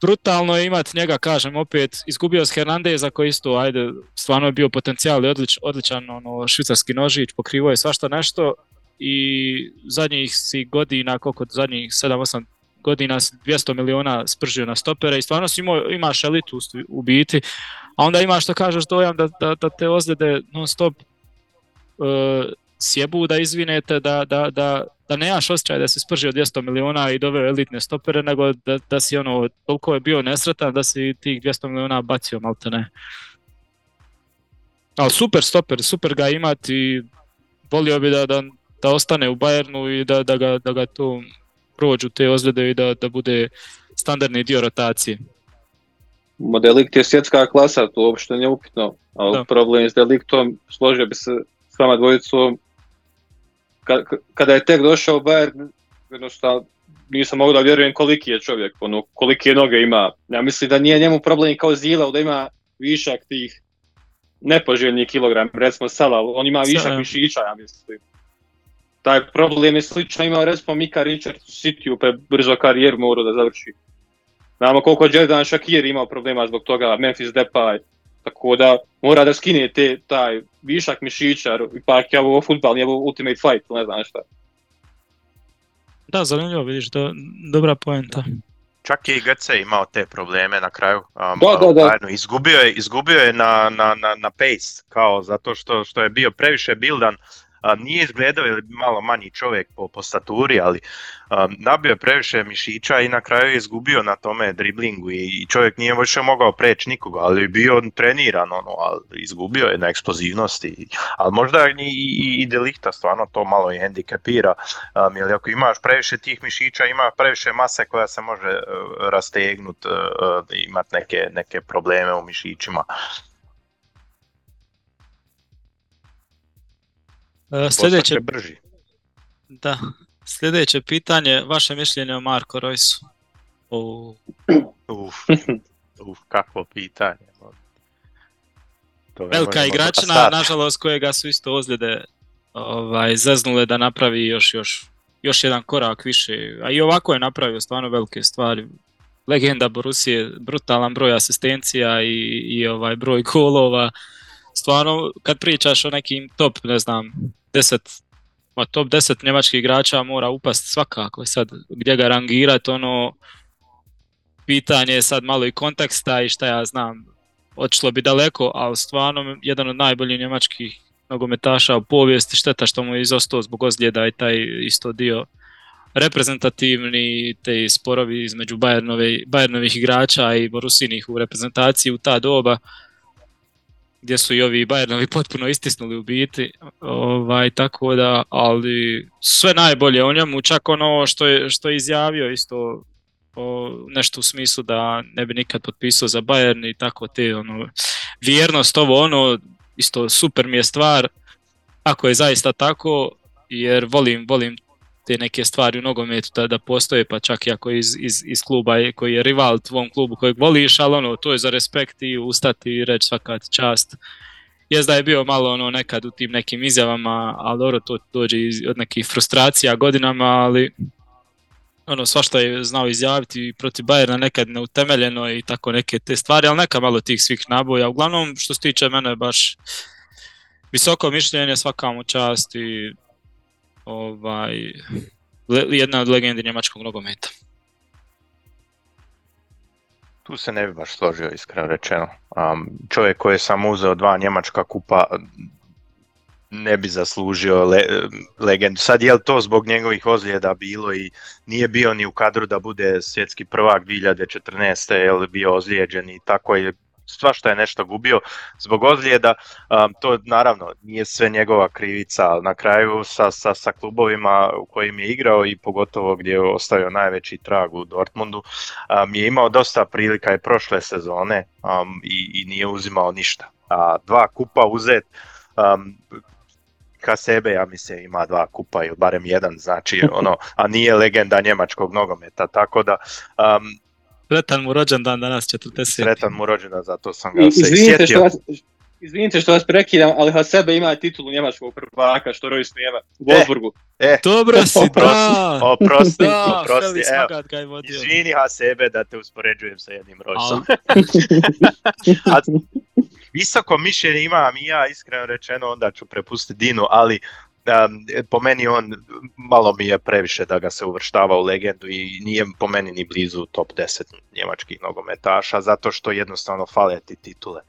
brutalno je imati njega, kažem, opet izgubio s Hernandeza koji isto, ajde, stvarno je bio potencijal i odlič, odličan ono, švicarski nožić, pokrivo je svašta nešto i zadnjih si godina, koliko zadnjih 7-8 godina 200 miliona spržio na stopere i stvarno si imao, imaš elitu u biti, a onda imaš što kažeš dojam da, da, da te ozljede non stop uh, sjebu da izvinete, da, da, da, da nemaš osjećaj da si spržio 200 miliona i doveo elitne stopere, nego da, da si ono, toliko je bio nesretan da si tih 200 miliona bacio malte ne. Ali super stoper, super ga imati, volio bi da, da, da ostane u Bayernu i da, da, ga, da ga tu prođu te ozljede i da, da bude standardni dio rotacije. Delikt je svjetska klasa, to uopšte nije upitno, ali problem s deliktom, složio bi se s vama dvojicom, kada je tek došao Bayern, jednostavno nisam mogao da vjerujem koliki je čovjek, ono, kolike noge ima. Ja mislim da nije njemu problem kao Zila, da ima višak tih nepoželjnih kilogram, recimo Sala, on ima višak mišića, ja mislim. Taj problem je slično imao recimo Mika Richard u City-u, pa brzo karijeru morao da završi. Znamo koliko Jordan Shakir imao problema zbog toga, Memphis Depay, tako da mora da skine te, taj višak mišića, ipak je ovo futbal, nije ovo ultimate fight, ne znam šta. Da, zanimljivo vidiš, do, dobra poenta. Čak i Gece imao te probleme na kraju. Um, da, da, da. Izgubio je, izgubio je na, na, na, na pace, kao zato što, što je bio previše bildan nije izgledao je malo manji čovjek po, po staturi, ali nabio je previše mišića i na kraju je izgubio na tome driblingu i čovjek nije više mogao preći nikoga, ali je bio treniran, ono, ali izgubio je na eksplozivnosti. Ali možda i, i, i Delikta stvarno to malo i hendikepira, um, jer ako imaš previše tih mišića, ima previše mase koja se može uh, rastegnuti, uh, uh, imati neke, neke probleme u mišićima. E, sljedeće, brži. Da. Sljedeće pitanje, vaše mišljenje o Marko Rojsu? Uf, uf, kakvo pitanje. Velika igračina, nažalost kojega su isto ozljede ovaj, zeznule da napravi još, još, još jedan korak više. A i ovako je napravio stvarno velike stvari. Legenda Borusije, brutalan broj asistencija i, i ovaj broj golova stvarno kad pričaš o nekim top, ne znam, 10 ma top 10 njemačkih igrača mora upast svakako. Sad gdje ga rangirati, ono pitanje je sad malo i konteksta i šta ja znam. Otišlo bi daleko, ali stvarno jedan od najboljih njemačkih nogometaša u povijesti, šteta što mu je izostao zbog ozljeda i taj isto dio reprezentativni, te sporovi između Bayernovih igrača i Borusinih u reprezentaciji u ta doba gdje su i ovi Bayernovi potpuno istisnuli u biti, ovaj, tako da, ali sve najbolje o njemu, čak ono što je, što je izjavio isto o, nešto u smislu da ne bi nikad potpisao za Bayern i tako te, ono, vjernost ovo ono, isto super mi je stvar, ako je zaista tako, jer volim, volim te neke stvari u nogometu da, da postoje, pa čak i ako iz, iz, iz kluba koji je rival tvom klubu kojeg voliš, ali ono, to je za respekt i ustati i reći svaka čast jest da je bio malo ono nekad u tim nekim izjavama, ali dobro to dođe od nekih frustracija godinama, ali ono svašta je znao izjaviti protiv Bayerna nekad neutemeljeno i tako neke te stvari, ali neka malo tih svih naboja. Uglavnom što se tiče mene baš visoko mišljenje, svaka mu čast i ovaj, jedna od legendi njemačkog nogometa. Tu se ne bi baš složio, iskreno rečeno. Um, čovjek koji je samo uzeo dva njemačka kupa ne bi zaslužio le, legendu. Sad je li to zbog njegovih ozljeda bilo i nije bio ni u kadru da bude svjetski prvak 2014. je bio ozlijeđen i tako je svašta je nešto gubio zbog ozljeda, um, to naravno nije sve njegova krivica, ali na kraju sa, sa, sa klubovima u kojim je igrao i pogotovo gdje je ostavio najveći trag u Dortmundu, um, je imao dosta prilika i prošle sezone um, i, i nije uzimao ništa. A dva kupa uzet, ka sebe, ja mislim, ima dva kupa ili barem jedan, znači, ono, a nije legenda njemačkog nogometa, tako da um, Sretan mu rođendan danas 40. Sretan mu rođendan, zato sam ga se izvinite što vas, izvinite što vas prekidam, ali ha sebe ima titulu njemačkog prvaka, što Royce nema u Wolfsburgu. E, e, Dobro si, da. Oprosti, da, oprosti, evo, izvini ha sebe da te uspoređujem sa jednim Royceom. visoko mišljenje imam i ja, iskreno rečeno, onda ću prepustiti Dinu, ali po meni on malo mi je previše da ga se uvrštava u legendu i nije po meni ni blizu top 10 njemačkih nogometaša zato što jednostavno fale ti titule.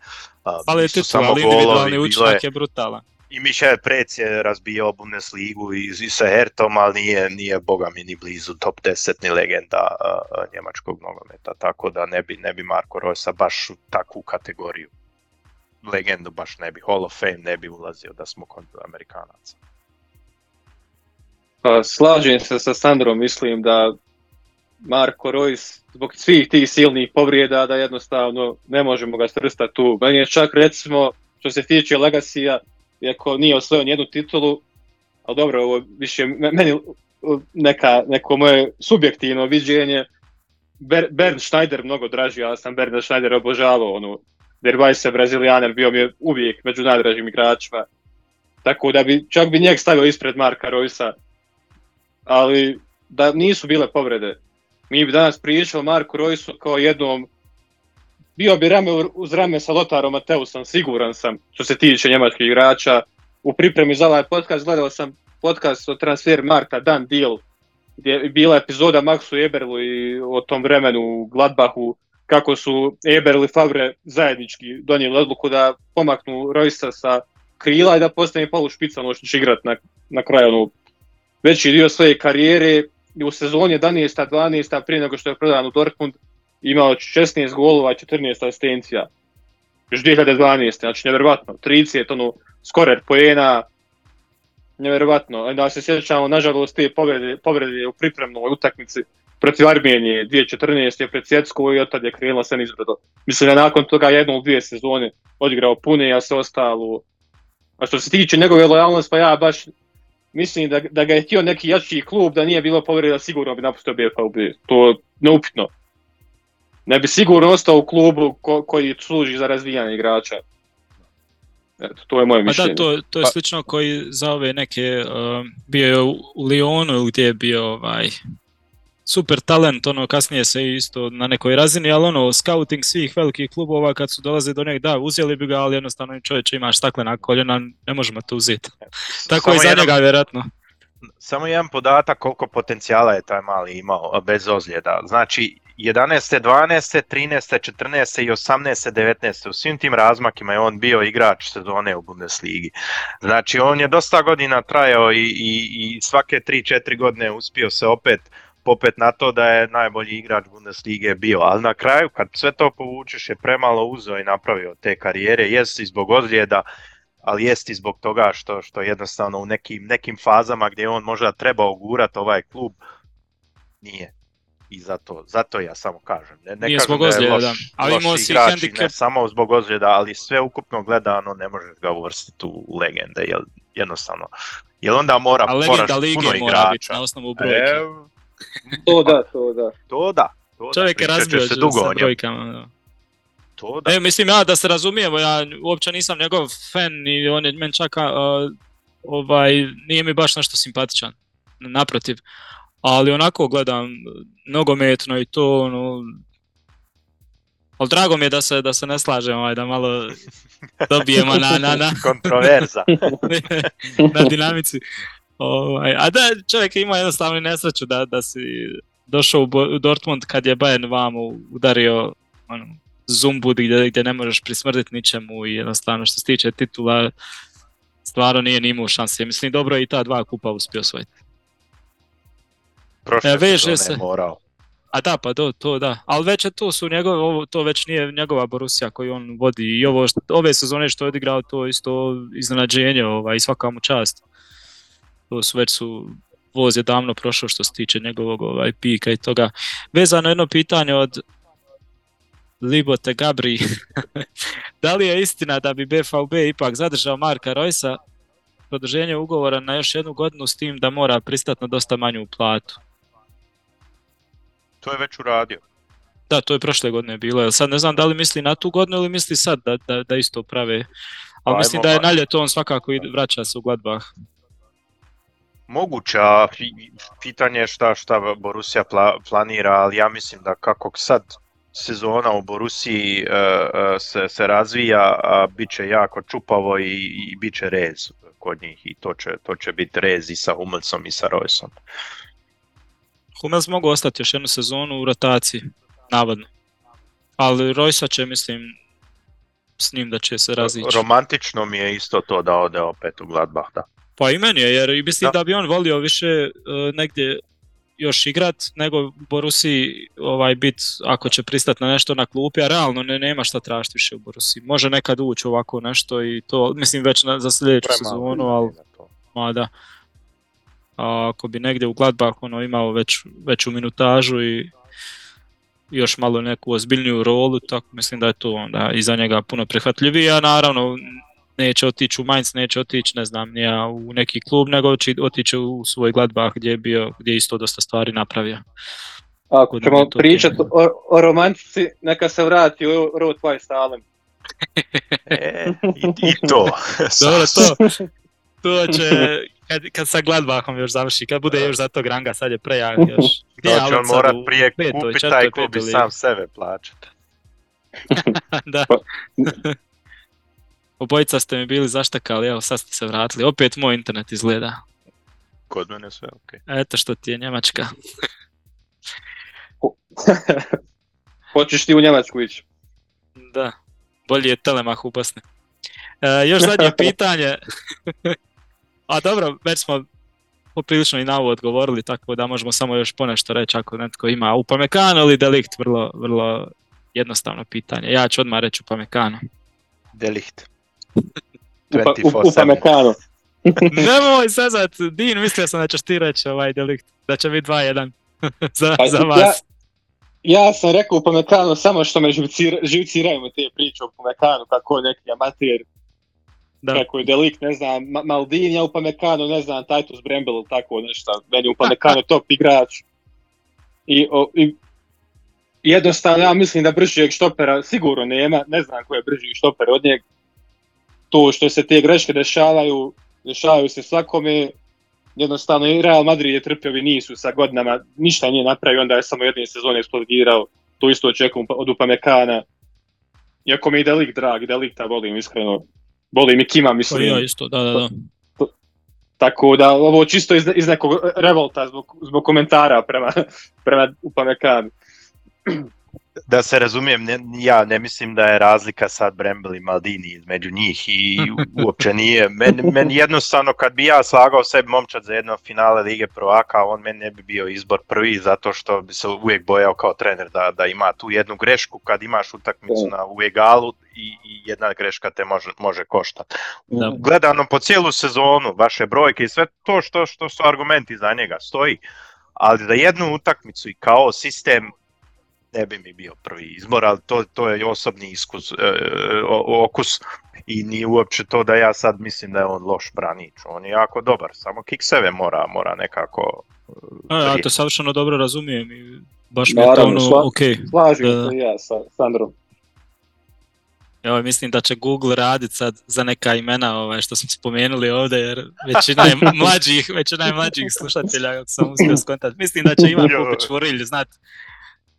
Fale titule, ali individualni učinak je brutalan. I Mišel Prec je razbijao Bundesligu i, i sa Hertom, ali nije, nije boga mi ni blizu top 10 ni legenda uh, njemačkog nogometa, tako da ne bi, ne bi Marko Rosa baš u takvu kategoriju legendu baš ne bi, Hall of Fame ne bi ulazio da smo kod Amerikanaca. Pa slažem se sa Sandrom, mislim da Marko Reus zbog svih tih silnih povrijeda da jednostavno ne možemo ga strstati tu. Meni je čak recimo što se tiče Legacija, iako nije osvojio jednu titulu, ali dobro, ovo više meni neka, neko moje subjektivno viđenje, Ber, Bern Schneider mnogo draži, ja sam Bern Schneider obožavao, ono, Weisse Brazilijaner bio mi je uvijek među najdražim igračima. Tako da bi, čak bi njeg stavio ispred Marka Roysa ali da nisu bile povrede. Mi bi danas pričali Marku Rojsu kao jednom bio bi rame uz rame sa Lotarom Mateusom, siguran sam, što se tiče njemačkih igrača. U pripremi za ovaj podcast gledao sam podcast o transfer Marka Dan Deal, gdje je bila epizoda Maxu Eberlu i o tom vremenu u Gladbahu, kako su Eberl i Fabre zajednički donijeli odluku da pomaknu Rojsa sa krila i da postane polu špica moći igrat na, na kraju ono, veći dio svoje karijere u sezoni 11. 12. prije nego što je prodan u Dortmund imao 16 golova i 14 asistencija. Još 2012. Znači nevjerovatno. 30 ono skorer poena. Nevjerovatno. Da se sjećamo, nažalost, te povrede, povrede u pripremnoj utakmici protiv Armenije 2014. je pred Svjetsku i od tada je krenula sve nizbrdo. Mislim da nakon toga jednom u dvije sezone odigrao pune, a sve ostalo. A što se tiče njegove lojalnosti, pa ja baš mislim da, da ga je htio neki jači klub, da nije bilo povreda, sigurno bi napustio BFUB. To je neupitno. Ne bi sigurno ostao u klubu ko, koji služi za razvijanje igrača. Eto, to je moje mišljenje. Pa da, to, to je pa- slično koji za ove neke, uh, bio je u Lyonu gdje je bio ovaj, super talent, ono kasnije se isto na nekoj razini, ali ono scouting svih velikih klubova kad su dolaze do njega, da, uzeli bi ga, ali jednostavno čovječe imaš staklena koljena, ne možemo to uzeti. Tako i za njega vjerojatno. Samo jedan podatak koliko potencijala je taj mali imao bez ozljeda. Znači 11. 12. 13. 14. i 18. 19. u svim tim razmakima je on bio igrač sezone u Bundesligi. Znači on je dosta godina trajao i, i, i svake 3-4 godine uspio se opet popet na to da je najbolji igrač Bundeslige bio, ali na kraju kad sve to povučeš je premalo uzeo i napravio te karijere, jest i zbog ozljeda, ali jest i zbog toga što, što jednostavno u nekim, nekim fazama gdje on možda trebao gurat ovaj klub, nije. I zato, zato ja samo kažem. Ne, ne Nije kažem zbog ozljeda, loš, da. Ali loš igrač, handicap. ne samo zbog ozljeda, ali sve ukupno gledano ne možeš ga uvrstiti u legende, jer jednostavno. Jer onda mora, A moraš legenda lige puno mora biti igrača. na osnovu brojke. E, To da, to da. to da. To Čovjek da, je razbio se dugo sa brojkama. Da. to da. E, mislim ja da se razumijemo, ja uopće nisam njegov fan i on je meni čak a, ovaj, nije mi baš nešto simpatičan, naprotiv. Ali onako gledam nogometno i to, ono, ali drago mi je da se, da se ne slažemo, ovaj, da malo dobijemo na, na, na, Kontroverza. na dinamici. Ovaj, a da čovjek ima jednostavno nesreću da, da si došao u Dortmund kad je Bayern vamo udario ono, zumbud gdje, gdje ne možeš prismrditi ničemu i jednostavno što se tiče titula stvarno nije ni imao šanse. Mislim dobro je i ta dva kupa uspio osvojiti. Prošle E, veže se. morao. A da, pa do, to da. Ali već je to su njegove, ovo, to već nije njegova Borussia koju on vodi i ovo ove sezone što je odigrao to isto iznenađenje ovaj, i svaka mu čast. To su već su voz je davno prošao što se tiče njegovog ovaj, pika i toga. Vezano jedno pitanje od Libote Gabri. da li je istina da bi BVB ipak zadržao Marka Rojsa produženje ugovora na još jednu godinu s tim da mora pristati na dosta manju platu? To je već uradio. Da, to je prošle godine bilo. Sad ne znam da li misli na tu godinu ili misli sad da, da, da isto prave. Ali Ajmo, mislim da je pa- na ljeto on svakako ide, vraća se u Gladbach. Moguće, a fi- pitanje je šta, šta Borussia pla- planira, ali ja mislim da kako sad sezona u Borusiji e, e, se, se razvija, a bit će jako čupavo i, i bit će rez kod njih i to će, to će biti rez i sa Hummelsom i sa Roysom. Hummels mogu ostati još jednu sezonu u rotaciji, navodno. Ali Rojsa će, mislim, s njim da će se razići. Romantično mi je isto to da ode opet u Gladbach, da. Pa i meni je, jer i mislim Da. da. bi on volio više e, negdje još igrat, nego u Borusiji ovaj bit ako će pristati na nešto na klupi, a realno ne, nema šta tražiti više u Borusiji. Može nekad ući ovako nešto i to, mislim već na, za sljedeću Premalo sezonu, ali za to. ma da. A ako bi negdje u Gladbach ono imao već, veću minutažu i još malo neku ozbiljniju rolu, tako mislim da je to onda i za njega puno prihvatljivije, a naravno neće otići u Mainz, neće otići, ne znam, nije u neki klub, nego će otići u svoj Gladbach gdje je bio, gdje je isto dosta stvari napravio. Ako Kod ćemo to pričati o, o romantici, neka se vrati u Road Twice Stalin. E, i, I to. Dobro, to, to će, kad, kad sa Gladbachom još završi, kad bude još za tog ranga, sad je prejak još. Gdje je To će on u prije kupiti taj klub i sam sebe plaćati. da. Obojica ste mi bili zaštekali, evo sad ste se vratili. Opet moj internet izgleda. Kod mene sve ok. Eto što ti je Njemačka. Hoćeš ti u Njemačku ići? Da, bolji je Telemah u Bosni. E, još zadnje pitanje. A dobro, već smo poprilično i na ovo odgovorili, tako da možemo samo još ponešto reći ako netko ima Upamecano ili Delikt, vrlo, vrlo jednostavno pitanje. Ja ću odmah reći Upamecano. Delicht. Upa, 24/7. upa Mekano. Nemoj sezat, Din, mislio sam da ćeš ti reći ovaj Delikt, da će biti 2-1 za, Pa, za ja- vas. Ja sam rekao upa Mekano samo što me živcira, živciraju te priče o Upamecanu, kako je neki amater, Da. kako je delikt, ne znam, Ma- Maldini, a Upamecano, ne znam, Titus Brembel ili tako nešto, meni Upamecano top igrač. I, o, i jednostavno ja mislim da bržijeg štopera sigurno nema, ne znam ko je brži štoper od njeg. To što se te greške dešavaju, dešavaju se svakome, jednostavno i Real Madrid je trpio i nisu sa godinama, ništa nije napravio, onda je samo jedne sezone eksplodirao, to isto očekujem od Upamecana. Iako mi je Delik drag, Delikta volim iskreno, volim i Kima mislim. ja isto, da, da, da. Tako da ovo čisto iz, iz nekog revolta zbog, zbog komentara prema, prema Upamecanu. Da se razumijem, ne, ja ne mislim da je razlika sad Brembel i Maldini između njih i uopće nije. Meni men jednostavno kad bi ja slagao sebi momčad za jedno finale Lige prvaka, on meni ne bi bio izbor prvi zato što bi se uvijek bojao kao trener da, da ima tu jednu grešku kad imaš utakmicu na, u egalu i, i jedna greška te može, može koštati. Da. Gledano po cijelu sezonu, vaše brojke i sve to što, što su argumenti za njega stoji, ali za jednu utakmicu i kao sistem ne bi mi bio prvi izbor, ali to, to je osobni iskus, e, o- okus i nije uopće to da ja sad mislim da je on loš branič. On je jako dobar, samo kikseve mora, mora nekako e, A, ja to savršeno dobro razumijem i baš mi je to ono, sva- ok. Slažem Da. se ja sa Sandrom. Evo, mislim da će Google raditi sad za neka imena ovaj, što smo spomenuli ovdje, jer većina je mlađih, većina je mlađih slušatelja, ako sam uspio skontati. Mislim da će Ivan Pupić Vorilj znat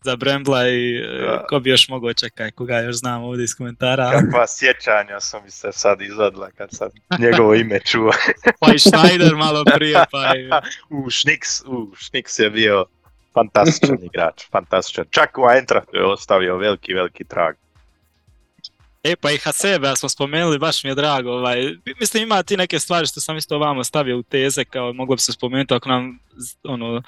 za Brembla i da. ko bi još mogao čekaj, koga još znam ovdje iz komentara. Kakva sjećanja su mi se sad izvadila kad sam njegovo ime čuo. pa i Schneider malo prije, pa i... U, Šniks, u, Šniks je bio fantastičan igrač, fantastičan. Čak u Eintrachtu je ostavio veliki, veliki trag. E pa i Hasebe, smo spomenuli, baš mi je drago. Ovaj. Mislim ima ti neke stvari što sam isto vama stavio u teze, kao moglo bi se spomenuti ako nam ono,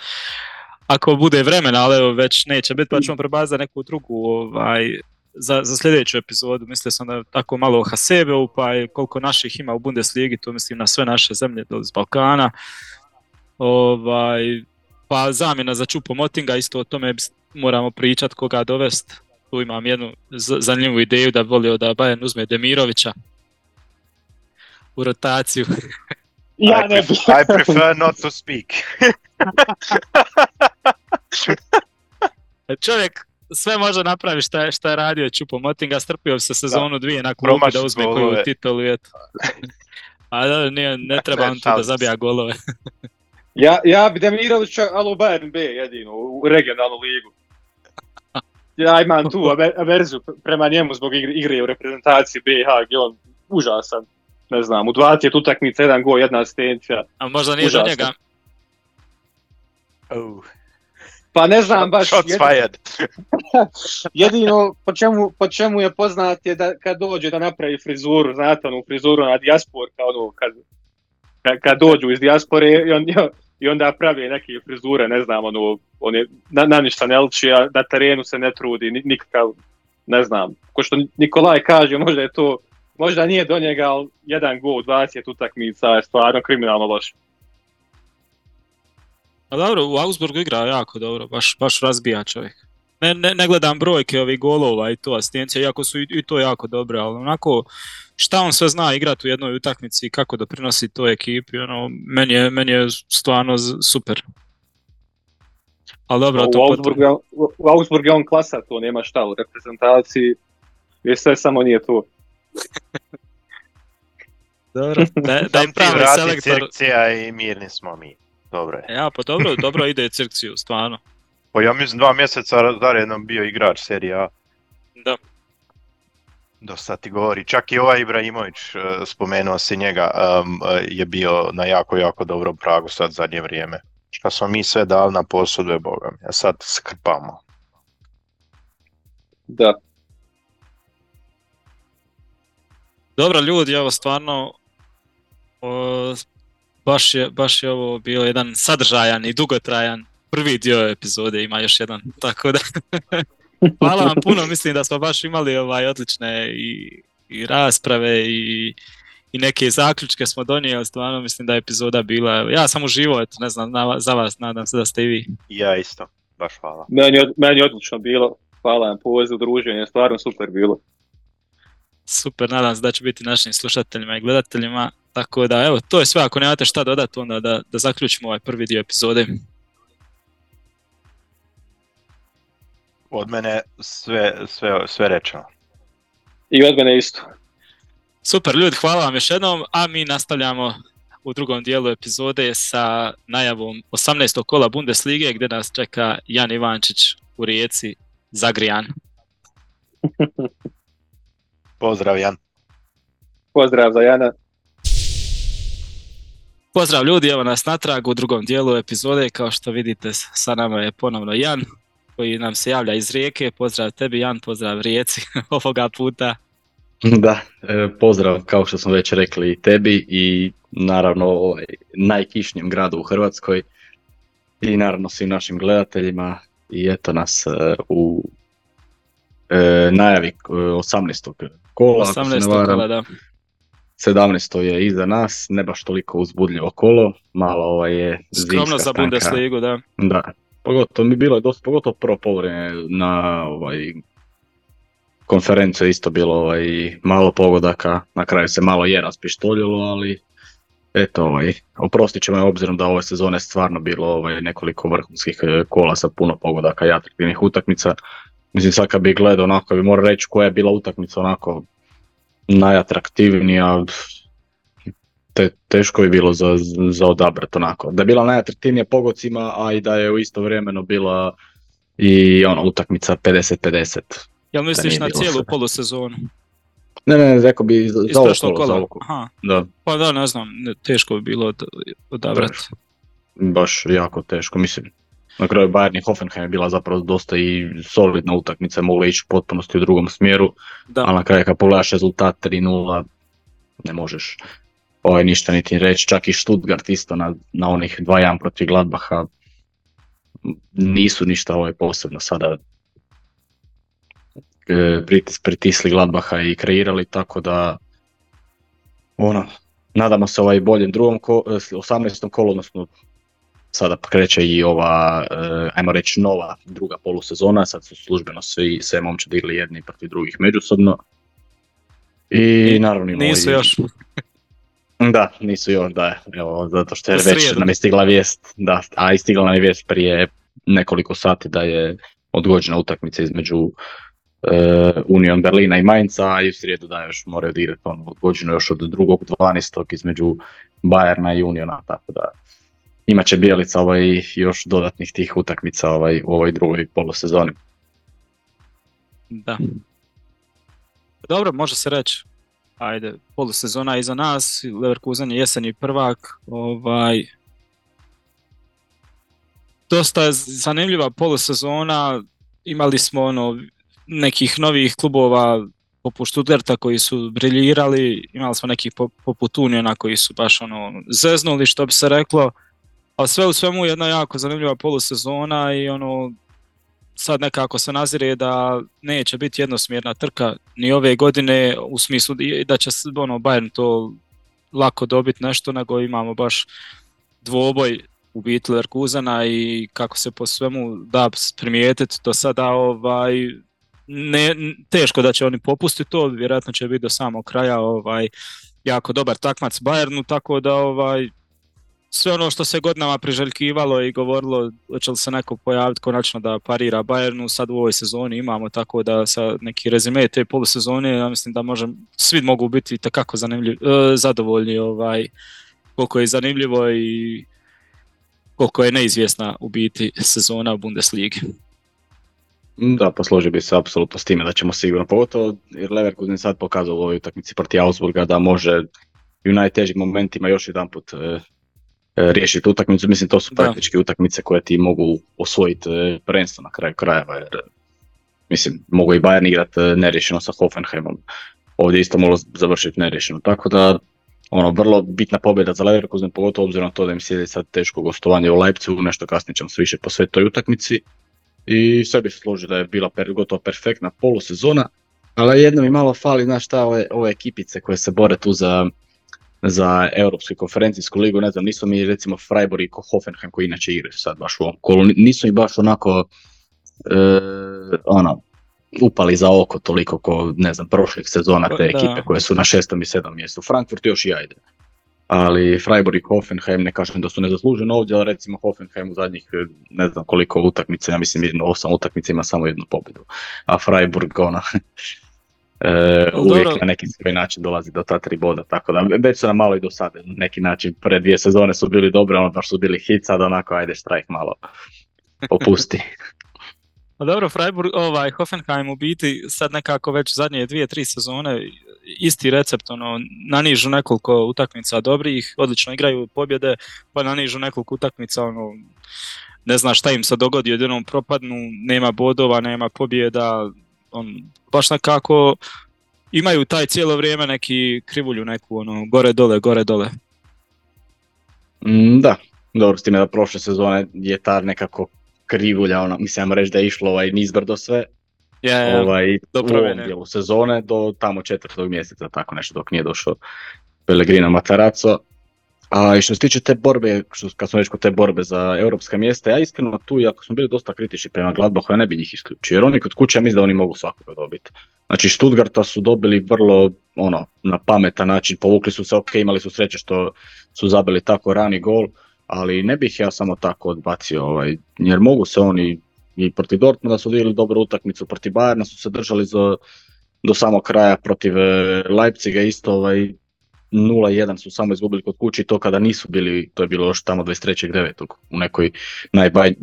ako bude vremena, ali evo već neće biti, pa ćemo prebazati neku drugu ovaj, za, za sljedeću epizodu. Mislio sam da tako malo o Hasebeu, pa i koliko naših ima u Bundesligi, to mislim na sve naše zemlje iz Balkana. Ovaj, pa zamjena za Čupo Motinga, isto o tome moramo pričati koga dovest. Tu imam jednu zanimljivu ideju da bi volio da Bayern uzme Demirovića u rotaciju. Ja ne I prefer not to speak. Čovjek sve može napraviti šta je, šta je radio Čupo Motinga, strpio se sezonu dvije na klubu da uzme koju titulu. Eto. A da, nije, ne treba on tu da zabija golove. ja, ja bi Demirovića, ali u Bayern B jedino, u regionalnu ligu. Ja imam tu averziju prema njemu zbog igre u reprezentaciji BiH gdje on užasan. Ne znam, u 20 utakmica, jedan gol, jedna asistencija. A možda nije za njega? Oh. Pa ne znam baš. Shots fired. jedino po čemu, po čemu je poznat je da kad dođe da napravi frizuru, znate onu frizuru na dijasporka, ono kad, kad, kad dođu iz dijaspore i, on, i onda pravi neke frizure, ne znam, ono, on je na, na ništa ne liči, a na terenu se ne trudi, nikakav, ne znam, ko što Nikolaj kaže, možda je to, možda nije do njega, ali jedan gol, 20 utakmica je stvarno kriminalno loše. A dobro, u Augsburgu igra jako dobro, baš, baš razbija čovjek. Ne, ne, ne gledam brojke ovih golova i to asistencija, iako su i, i to jako dobre, ali onako šta on sve zna igrati u jednoj utakmici i kako doprinosi toj ekipi, ono, meni je, meni je stvarno super. Ali dobro, u, to Augsburgu, potom... u Augsburgu je on klasa, to nema šta, u reprezentaciji je sve samo nije to. dobro, da, da im pravi selektor... i mirni smo mi. Dobro je. Ja, pa dobro, dobro ide cirkciju, stvarno. Pa ja mislim dva mjeseca zaredom bio igrač serija A. Da. Dosta ti govori. Čak i ovaj Ibrahimović, e, spomenuo si njega, um, je bio na jako, jako dobrom pragu sad zadnje vrijeme. Šta smo mi sve dali na posudu je Boga Ja sad skrpamo. Da. Dobro ljudi, evo stvarno o, baš je, baš je ovo bio jedan sadržajan i dugotrajan prvi dio epizode, ima još jedan, tako da hvala vam puno, mislim da smo baš imali ovaj odlične i, i rasprave i, i neke zaključke smo donijeli, stvarno mislim da je epizoda bila, ja sam uživao, eto, ne znam, na, za vas, nadam se da ste i vi. Ja isto, baš hvala. Meni, meni odlično bilo, hvala vam pozivu druženje, stvarno super bilo. Super, nadam se da će biti našim slušateljima i gledateljima. Tako da, evo, to je sve. Ako nemate šta dodati, onda da, da zaključimo ovaj prvi dio epizode. Od mene sve, sve, sve rečeno. I od mene isto. Super, ljudi, hvala vam još jednom, a mi nastavljamo u drugom dijelu epizode sa najavom 18. kola Bundeslige gdje nas čeka Jan Ivančić u Rijeci Zagrijan. Pozdrav Jan. Pozdrav za Jana. Pozdrav ljudi, evo nas natrag u drugom dijelu epizode, kao što vidite sa nama je ponovno Jan koji nam se javlja iz Rijeke. Pozdrav tebi Jan, pozdrav Rijeci ovoga puta. Da, e, pozdrav kao što smo već rekli i tebi i naravno ovaj najkišnjem gradu u Hrvatskoj i naravno svim našim gledateljima i eto nas e, u e, najavi 18. kola. 18. kola, da. 17. je iza nas, ne baš toliko uzbudljivo kolo, malo ovaj je Skromno za Bundesligu, da. Da, pogotovo mi bilo je dosta, pogotovo prvo polovreme na ovaj konferenciju isto bilo ovaj, malo pogodaka, na kraju se malo je raspištoljilo, ali eto, ovaj, oprostit ćemo obzirom da ove sezone stvarno bilo ovaj, nekoliko vrhunskih eh, kola sa puno pogodaka i atraktivnih utakmica. Mislim sad kad bi gledao onako bi morao reći koja je bila utakmica onako najatraktivnija, te, teško je bilo za, za odabrati onako. Da je bila najatraktivnija pogocima, a i da je u isto vremeno bila i ono, utakmica 50-50. Jel misliš na cijelu sve. polusezonu? Ne, ne, rekao bi za, ovo kolo, za. Aha. Da, Pa da, ne znam, teško bi bilo od, odabrati. baš jako teško, mislim. Na kraju Bayern i Hoffenheim je bila zapravo dosta i solidna utakmica, mogla ići u potpunosti u drugom smjeru, Da. ali na kraju kad pogledaš rezultat 3-0, ne možeš ovaj, ništa niti reći, čak i Stuttgart isto na, na onih 2-1 protiv Gladbaha nisu ništa ovaj posebno sada e, pritis, pritisli Gladbaha i kreirali, tako da ono, nadamo se ovaj boljem drugom ko, e, 18. kolu, odnosno sada kreće i ova, e, ajmo reći, nova druga polusezona, sad su službeno svi, sve momčadi igli jedni protiv drugih međusobno. I naravno imamo Nisu još. Da, nisu još, da, evo, zato što je već nam je stigla vijest, da, a i stigla nam je vijest prije nekoliko sati da je odgođena utakmica između e, Union Berlina i Mainza, a i u srijedu da još moraju odigrati ono, odgođeno još od drugog 12. između Bayerna i Uniona, tako da imat će Bijelica ovaj, još dodatnih tih utakmica ovaj, u ovoj drugoj polusezoni. Da. Dobro, može se reći. Ajde, polusezona je iza nas, Leverkusen je jesenji prvak, ovaj... Dosta je zanimljiva polusezona, imali smo ono nekih novih klubova poput Stuttgarta koji su briljirali, imali smo nekih po- poput Uniona koji su baš ono zeznuli što bi se reklo, ali sve u svemu jedna jako zanimljiva polusezona i ono sad nekako se nazire da neće biti jednosmjerna trka ni ove godine u smislu da će ono Bayern to lako dobiti nešto, nego imamo baš dvoboj u biti Leverkusena i kako se po svemu da primijetiti do sada ovaj ne, teško da će oni popustiti to, vjerojatno će biti do samog kraja ovaj jako dobar takmac Bayernu, tako da ovaj sve ono što se godinama priželjkivalo i govorilo hoće li se neko pojaviti konačno da parira Bayernu, sad u ovoj sezoni imamo tako da sa neki rezime te polusezone, ja mislim da možem, svi mogu biti takako zanimljivi, e, zadovoljni ovaj, koliko je zanimljivo i koliko je neizvjesna u biti sezona u Bundesligi. Da, posložio bi se apsolutno s time da ćemo sigurno, pogotovo jer Leverkusen sad pokazao u ovoj utakmici protiv Augsburga da može i u najtežim momentima još jedanput e, riješiti utakmicu. Mislim, to su Da. praktički utakmice koje ti mogu osvojiti e, prvenstvo na kraju krajeva. Jer, mislim, mogu i Bayern igrati e, neriješeno sa Hoffenheimom. Ovdje isto moglo završiti neriješeno. Tako da, ono, vrlo bitna pobjeda za Leverkusen, pogotovo obzirom na to da im slijedi sad teško gostovanje u Leipzigu, nešto kasnije ćemo se više posvetiti toj utakmici. I sve bi se složio da je bila per, gotovo perfektna polusezona, ali jedno mi malo fali, znaš šta, ove, ove ekipice koje se bore tu za, za Europsku konferencijsku ligu, ne znam, nisu mi recimo Freiburg i Hoffenheim koji inače igraju sad baš u ovom kolu, ni- nisu mi baš onako, e, ono, upali za oko toliko ko, ne znam, prošlih sezona te Da. ekipe koje su na šestom i sedam mjestu. Frankfurt još i ajde. Ali Freiburg i Hoffenheim ne kažem da su nezasluženo ovdje, ali recimo Hoffenheim u zadnjih ne znam koliko utakmica, ja mislim jedno osam utakmica ima samo jednu pobjedu. A Freiburg ona e, uvijek dobro. na neki svoj način dolazi do ta tri boda, tako da već su nam malo i do sada na neki način, pre dvije sezone su bili dobre, ono baš su bili hit, sad onako ajde štrajk malo opusti. Pa dobro, Freiburg, ovaj, Hoffenheim u biti sad nekako već zadnje dvije, tri sezone isti recept, ono, nanižu nekoliko utakmica dobrih, odlično igraju pobjede, pa nanižu nekoliko utakmica, ono, ne zna šta im se dogodi, odjednom propadnu, nema bodova, nema pobjeda, on, baš nekako imaju taj cijelo vrijeme neki krivulju neku, ono, gore dole, gore dole. Mm, da, dobro s time da prošle sezone je ta nekako krivulja, ono, mislim reći da je išlo ovaj nizbrdo sve, Je, je, ovaj, do u ovom dijelu sezone do tamo četvrtog mjeseca, tako nešto dok nije došao Pellegrino Matarazzo. A što se tiče te borbe, što, kad smo već kod te borbe za europska mjesta, ja iskreno tu, iako smo bili dosta kritični prema Gladbachu, ja ne bi njih isključio, jer oni kod kuće ja mislim da oni mogu svakoga dobiti. Znači Stuttgarta su dobili vrlo, ono, na pametan način, povukli su se, ok, imali su sreće što su zabili tako rani gol, ali ne bih ja samo tako odbacio, ovaj, jer mogu se oni i protiv Dortmunda su odigrali dobru utakmicu, protiv Bayerna su se držali za do samog kraja protiv e, Leipziga isto ovaj 0-1 su samo izgubili kod kući to kada nisu bili, to je bilo još tamo 23.9. u nekoj najbaj,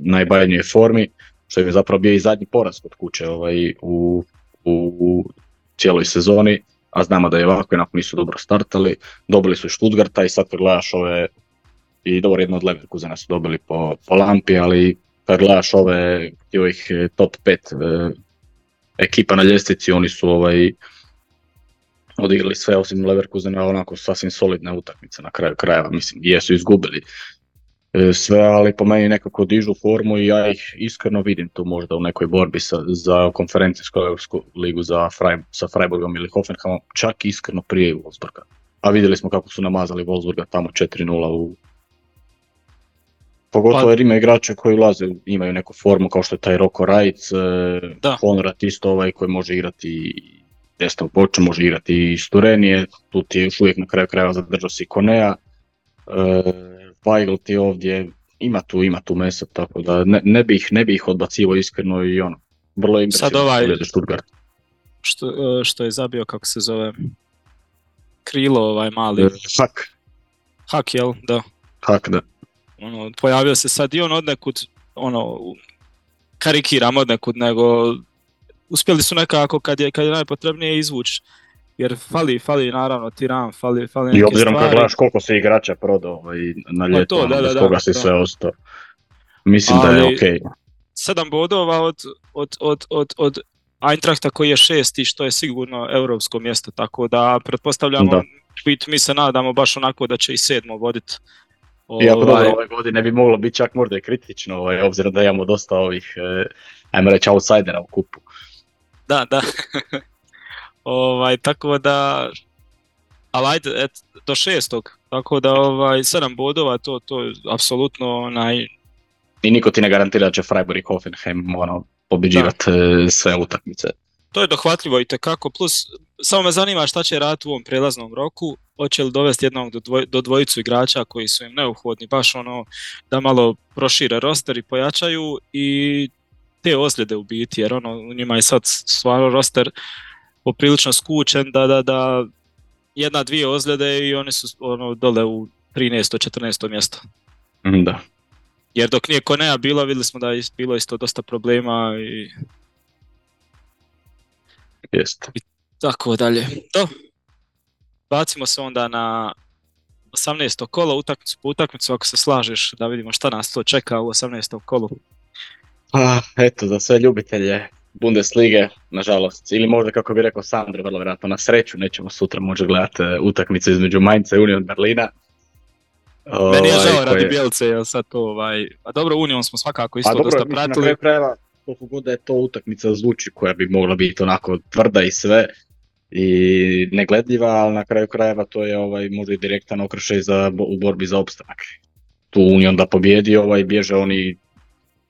formi, što je zapravo bio i zadnji poraz kod kuće ovaj, u, u, u cijeloj sezoni, a znamo da je ovako onako nisu dobro startali, dobili su Stuttgarta i sad kad gledaš ove, i dobro jedno od Leverkusena su dobili po, po lampi, ali kad gledaš ove ovih e, top 5 e, ekipa na ljestvici, oni su ovaj odigrali sve osim Leverkusena onako sasvim solidne utakmice na kraju krajeva, mislim jesu izgubili e, sve, ali po meni nekako dižu formu i ja ih iskreno vidim tu možda u nekoj borbi sa, za konferencijsku europsku ligu za Freiburg, sa Freiburgom ili Hoffenheimom, čak iskreno prije Wolfsburga. A vidjeli smo kako su namazali Wolfsburga tamo 4-0 u Pogotovo pa- jer ima igrače koji ulaze, imaju neku formu kao što je taj Roko Rajc, Honorat isto ovaj koji može igrati desnog boča, može igrati i Sturenije, tu ti je još uvijek na kraju krajeva zadržao si Konea, e, ti ovdje, ima tu, ima tu mesa, tako da ne, ne bih, ne bih odbacivo iskreno i ono, vrlo im Sad ovaj, što, e, što je zabio, kako se zove, krilo ovaj mali. E, hak. Hak, jel? Da. Hak, da ono, pojavio se sad i on od nekud, ono, karikiram od nekud, nego uspjeli su nekako kad je, kad je najpotrebnije izvući. Jer fali, fali naravno Tiran, fali, fali neke I obzirom kad gledaš koliko se igrača prodao ovaj, na ljeto, to, da, da, koga si sve ostao. Mislim da je okej. Okay. Sedam bodova od, od, od, od, od Eintrachta koji je šesti, što je sigurno europsko mjesto, tako da pretpostavljamo, da. mi se nadamo baš onako da će i sedmo voditi iako dobro, ovaj- ove godine bi moglo biti čak možda i kritično, ovaj, obzirom da imamo dosta ovih, eh, ajmo reći, outsidera u kupu. Da, da. ovaj, tako da, ali ajde, et, do šestog, tako da ovaj, sedam bodova, to, to je apsolutno onaj... I niko ti ne garantira da će Freiburg i Hoffenheim ono, pobjeđivati eh, sve utakmice. To je dohvatljivo i tekako, plus samo me zanima šta će raditi u ovom prelaznom roku, hoće li dovesti jednog do, dvoj, do dvojicu igrača koji su im neuhodni, baš ono da malo prošire roster i pojačaju i te ozljede u biti, jer ono u njima je sad stvarno roster poprilično skučen da, da, da jedna, dvije ozljede i oni su ono dole u 13. 14. mjesto. Mm, da. Jer dok nije Konea bilo, vidjeli smo da je bilo isto dosta problema i... Jest. I tako dalje. To, bacimo se onda na 18. kolo, utakmicu po utakmicu, ako se slažeš da vidimo šta nas to čeka u 18. kolu. Ah, eto, za sve ljubitelje Bundeslige, nažalost, ili možda kako bi rekao Sandro, vrlo vjerojatno na sreću, nećemo sutra možda gledati e, utakmice između Mainza i Union Berlina. Meni je žao ovaj, radi Bjelce, jer sad to ovaj, a dobro Union smo svakako isto pa, dosta dobro, pratili. Na kraju koliko god da je to utakmica zvuči koja bi mogla biti onako tvrda i sve, i negledljiva, ali na kraju krajeva to je ovaj, možda i direktan okršaj za, u borbi za opstanak. Tu Union da pobjedi, ovaj, bježe oni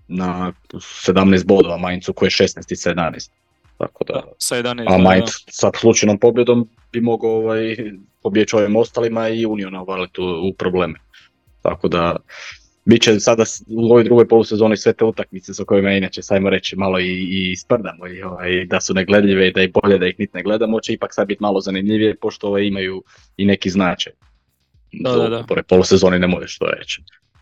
na 17 bodova Maincu koji je 16 i 17. Tako da, sa 11, a Mainz sa slučajnom pobjedom bi mogao ovaj, pobjeći ovim ostalima i Union uvaliti u, u probleme. Tako da, bit će sada u ovoj drugoj polusezoni sve te utakmice sa kojima inače sajmo reći malo i, i sprdamo i ovaj, da su negledljive i da je bolje da ih nit ne gledamo, će ipak sad biti malo zanimljivije pošto ovaj, imaju i neki značaj. Da, da, da. Pored polusezoni ne možeš to reći.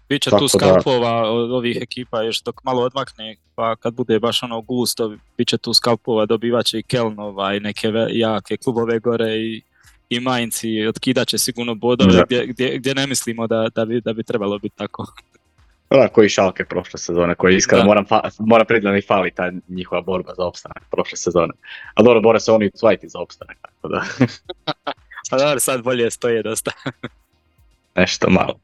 Biće tu skalpova od ovih ekipa još dok malo odmakne, pa kad bude baš ono gusto, bit će tu skalpova, dobivaće i Kelnova i neke jake klubove gore i i Mainci otkidat će sigurno bodove gdje, gdje, gdje, ne mislimo da, da, bi, da bi trebalo biti tako. Da, koji šalke prošle sezone, koji iskreno moram, moram priznati da fali ta njihova borba za opstanak prošle sezone. A dobro, bore se oni cvajti za opstanak, tako da. A dobro, sad bolje stoje dosta. Nešto malo.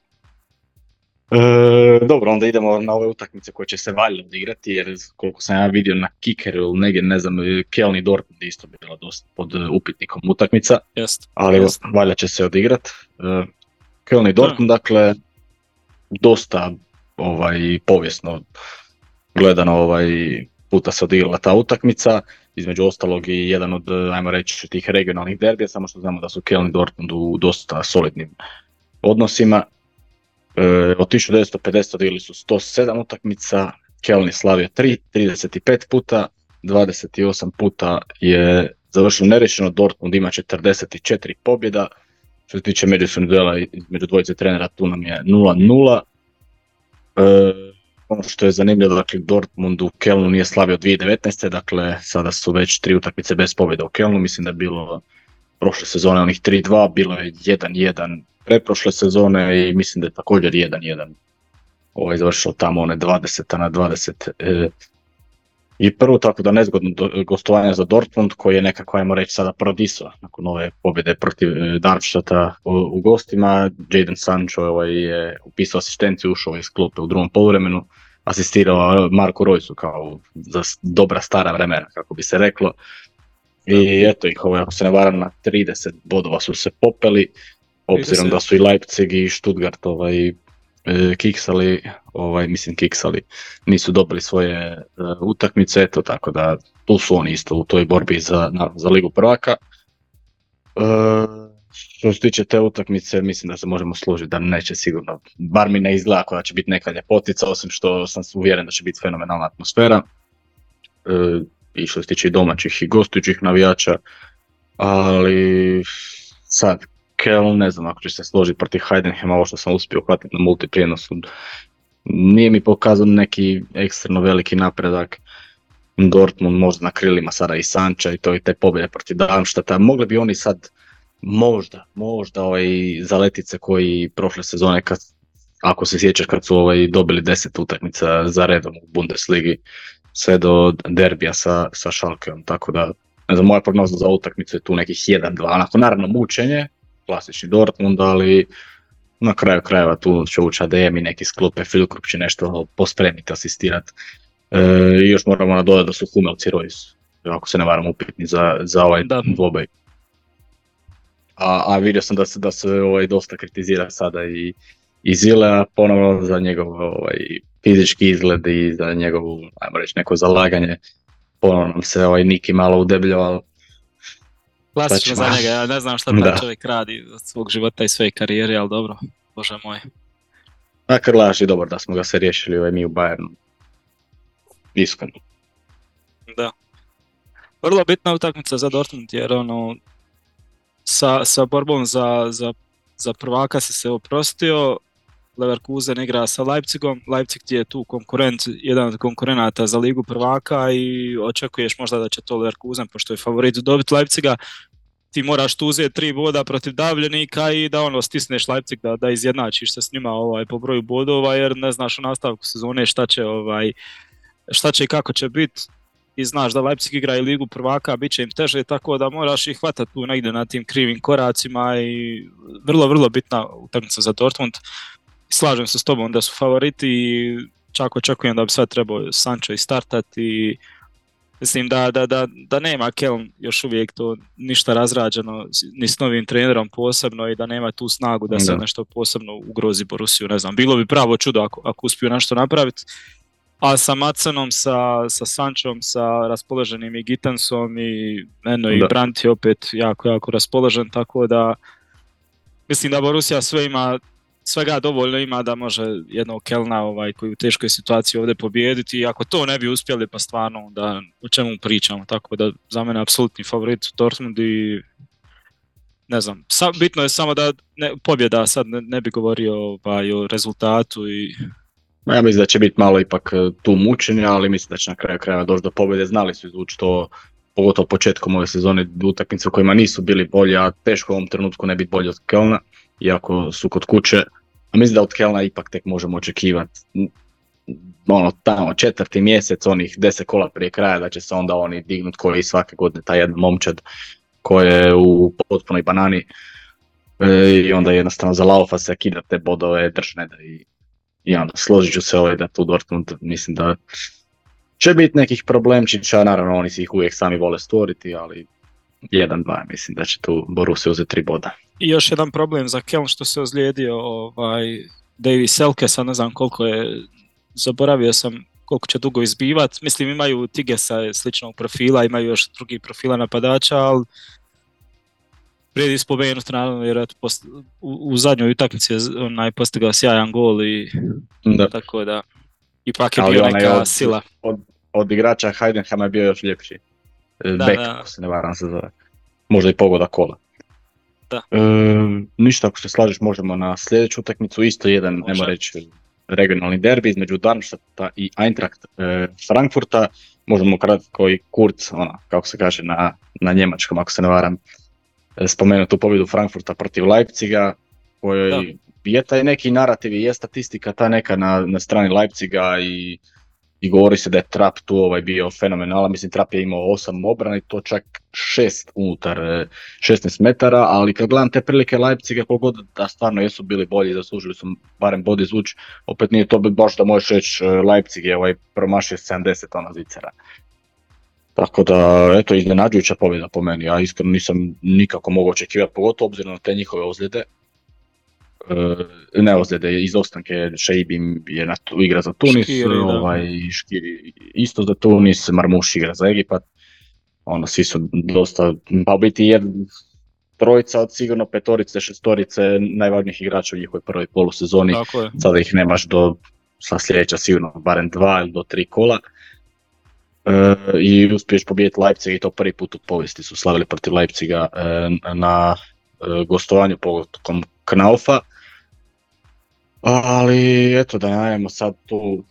E, dobro, onda idemo na ove utakmice koje će se valjda odigrati, jer koliko sam ja vidio na Kikeru ili negdje, ne znam, Kelni Dortmund isto bi bila dosta pod upitnikom utakmica, jest, ali jest. valjda će se odigrat. E, Kelni Dortmund, dakle, dosta ovaj, povijesno gledano ovaj, puta se odigrala ta utakmica, između ostalog i jedan od, ajmo reći, tih regionalnih derbija, samo što znamo da su Kelni Dortmund u dosta solidnim odnosima. E, od 1950 odigrali su 107 utakmica, Kelni slavio 3, 35 puta, 28 puta je završilo nerešeno, Dortmund ima 44 pobjeda, što se tiče međusobnog duela između dvojice trenera, tu nam je 0-0. E, ono što je zanimljivo, dakle Dortmund u Kelnu nije slavio 2019. Dakle, sada su već tri utakmice bez pobjeda u Kelnu, mislim da je bilo prošle sezone onih 3-2, bilo je 1-1 preprošle sezone i mislim da je također 1-1 ovaj, završilo tamo one 20 na 20 e, i prvo tako da nezgodno gostovanje za Dortmund koji je nekako ajmo reći sada prodisao nakon ove pobjede protiv e, Darmstadta u, gostima. Jadon Sancho ovaj, je upisao asistenciju, ušao iz klupe u drugom poluvremenu, asistirao Marku Rojsu kao za dobra stara vremena kako bi se reklo. I eto ih, ovaj, ako se ne varam, na 30 bodova su se popeli, obzirom da su i Leipzig i Stuttgart ovaj, E, kiksali, ovaj, mislim kiksali, nisu dobili svoje e, utakmice, eto tako da tu su oni isto u toj borbi za, na, za ligu prvaka. E, što se tiče te utakmice, mislim da se možemo složiti da neće sigurno, bar mi ne izgleda da će biti neka ljepotica, osim što sam uvjeren da će biti fenomenalna atmosfera. E, I što se tiče domaćih i gostujućih navijača, ali sad Keln, ne znam ako će se složiti protiv Heidenheima, ovo što sam uspio uhvatiti na multiprijenosu, nije mi pokazao neki ekstremno veliki napredak. Dortmund možda na krilima sada i Sanča i to i te pobjede protiv Darmstadta. Mogli bi oni sad možda, možda ovaj zaletice koji prošle sezone kad ako se sjećaš kad su ovaj dobili deset utakmica za redom u Bundesligi sve do derbija sa, sa Schalkeom, tako da ne znam, moja prognoza za utakmicu je tu nekih 1-2, onako naravno mučenje, klasični Dortmund, ali na kraju krajeva tu će ući ADM i neki sklope, Filkrup će nešto pospremiti, asistirati. E, I još moramo nadodati da su Humelci Royce, ako se ne varam upitni za, za ovaj da. dvoboj. A, a vidio sam da se, da se ovaj, dosta kritizira sada i, i Zile, ponovno za njegov ovaj, fizički izgled i za njegovu, ajmo reći, neko zalaganje. Ponovno se ovaj Niki malo udebljavao, Klasično za njega, ja ne znam šta taj čovjek radi od svog života i svoje karijere, ali dobro, bože moj. A Krlaž je dobar da smo ga se riješili ovaj mi u Bayernu. Iskreno. Da. Vrlo bitna utakmica za Dortmund jer ono, sa, sa borbom za, za, za prvaka si se oprostio, Leverkusen igra sa Leipzigom, Leipzig ti je tu konkurent, jedan od konkurenata za ligu prvaka i očekuješ možda da će to Leverkusen, pošto je favorit dobiti Leipziga, ti moraš tu uzeti tri boda protiv davljenika i da ono stisneš Leipzig da, da izjednačiš se s njima ovaj, po broju bodova jer ne znaš u nastavku sezone šta će, ovaj, šta će i kako će biti i znaš da Leipzig igra i ligu prvaka, bit će im teže, tako da moraš ih hvatati tu negdje na tim krivim koracima i vrlo, vrlo bitna utakmica za Dortmund slažem se s tobom da su favoriti i čak očekujem da bi sad trebao Sancho i startati mislim da, da, da, da nema Kelm još uvijek to ništa razrađeno ni s novim trenerom posebno i da nema tu snagu da se nešto posebno ugrozi Borusiju, ne znam, bilo bi pravo čudo ako, ako uspiju nešto napraviti a sa Macanom, sa, sa Sančom, sa raspoloženim i Gitansom i eno i Brandt je opet jako, jako raspoložen, tako da mislim da Borusija sve ima svega dovoljno ima da može jednog Kelna ovaj, koji u teškoj situaciji ovdje pobijediti. I ako to ne bi uspjeli pa stvarno da o čemu pričamo, tako da za mene apsolutni favorit Dortmund i ne znam, bitno je samo da ne, pobjeda, sad ne, bi govorio ovaj, o rezultatu i ja mislim da će biti malo ipak e, tu mučenja, ali mislim da će na kraju kraja doći do pobjede. Znali su izvući to, pogotovo početkom ove sezone, utakmice u kojima nisu bili bolji, a teško u ovom trenutku ne biti bolji od Kelna iako su kod kuće, a mislim da od Kelna ipak tek možemo očekivati ono tamo četvrti mjesec, onih deset kola prije kraja, da će se onda oni dignut koji svake godine taj jedan momčad koji je u potpunoj banani e, i onda jednostavno za Laufa se kida te bodove držne da i, i onda složit ću se ovaj da tu Dortmund mislim da će biti nekih problemčića, naravno oni si ih uvijek sami vole stvoriti, ali 1-2 mislim da će tu Borussia uzeti tri boda. I još jedan problem za Keln što se ozlijedio ovaj, Davy Selke, sad ne znam koliko je, zaboravio sam koliko će dugo izbivat. Mislim imaju Tigesa sličnog profila, imaju još drugi profila napadača, ali vrijedi spomenuti naravno jer u, u zadnjoj utakmici je onaj postigao sjajan gol i da. tako da ipak je bio neka sila. Od, od igrača Heidenheima je bio još ljepši. Da, Beck, da. se ne varam se zove. Možda i pogoda kola. Da. E, ništa, ako se slažeš, možemo na sljedeću utakmicu, isto jedan, Može. nemo reći, regionalni derbi između Darmstadta i Eintracht e, Frankfurta. Možemo kratko i Kurz, ona, kako se kaže na, na njemačkom, ako se ne varam, e, spomenuti tu pobjedu Frankfurta protiv Leipziga, kojoj Da. je taj neki narativ i je statistika ta neka na, na strani Leipziga i, i govori se da je Trap tu ovaj bio fenomenalan, mislim Trap je imao 8 obrana i to čak 6 unutar e, 16 metara, ali kad gledam te prilike Leipziga, koliko god da stvarno jesu bili bolji, zaslužili su barem bod izvući, opet nije to baš da možeš reći e, Leipzig je ovaj promašio 70 ona zicera. Tako da, eto, iznenađujuća pobjeda po meni, ja iskreno nisam nikako mogao očekivati, pogotovo obzirom na te njihove ozljede. E, ne ozljede, izostanke, Šeibim je na tu, igra za Tunis, Škiri, ovaj, Škiri isto za Tunis, Marmuš igra za Egipat. Ono, svi su dosta, pa u biti je trojica od sigurno petorice, šestorice najvažnijih igrača u njihovoj prvoj polusezoni. Sada ih nemaš do sa sljedeća sigurno barem dva ili do tri kola. E, I uspiješ pobijediti Leipzig i to prvi put u povijesti su slavili protiv Leipziga e, na e, gostovanju pogodkom Knaufa. Ali eto da najavimo sad tu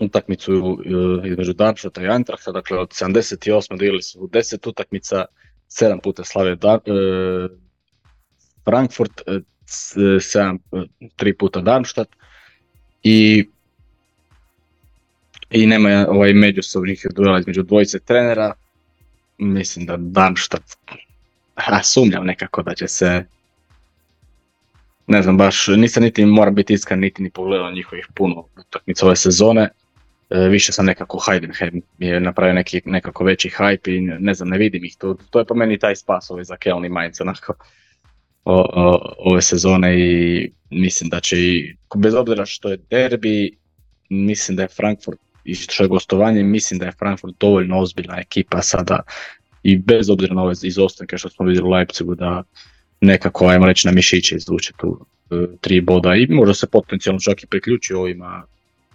utakmicu e, između Darmstadta i Eintrachta, dakle od 78. odigrali su 10 utakmica, 7 puta slave Dar, e, Frankfurt, 7, 3 puta Darmstadt i i nema ovaj međusobnih duela između dvojice trenera. Mislim da Darmstadt, a sumnjam nekako da će se ne znam baš, nisam niti moram biti iskren niti ni pogledao njihovih puno utakmica ove sezone. E, više sam nekako Heidenheim je napravio neki nekako veći hype i ne znam, ne vidim ih tu. To je po meni taj spas ovaj za Kelni Mainz onako o, o- ove sezone i mislim da će i, bez obzira što je derbi, mislim da je Frankfurt i što je gostovanje, mislim da je Frankfurt dovoljno ozbiljna ekipa sada i bez obzira na ove izostanke što smo vidjeli u Leipzigu da nekako, ajmo reći, na mišiće izvuče tu e, tri boda i možda se potencijalno čak i priključi ovima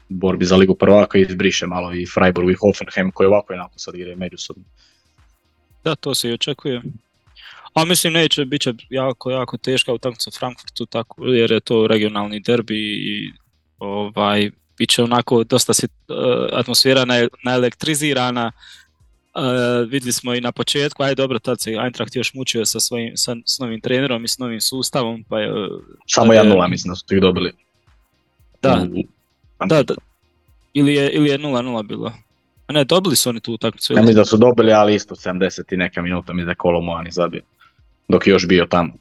borbi za ligu prvaka i izbriše malo i Freiburg i Hoffenheim koji ovako onako sad igraju međusobno. Da, to se i očekuje. A mislim neće, bit će jako, jako teška utakmica Frankfurtu, tako, jer je to regionalni derbi i ovaj, bit će onako dosta si, eh, atmosfera na, naelektrizirana. Uh, vidjeli smo i na početku, aj dobro, tad se Eintracht još mučio sa, svojim, sa, s novim trenerom i s novim sustavom, pa je... eh, Samo je- 1-0 mislim da su ih dobili. Da, U- da, da. Ili je, ili je 0-0 bilo. A ne, dobili su oni tu utakmicu. Ja mislim da su dobili, ali isto 70 i neka minuta mi da je Kolo Moani zabio. Dok je još bio tamo.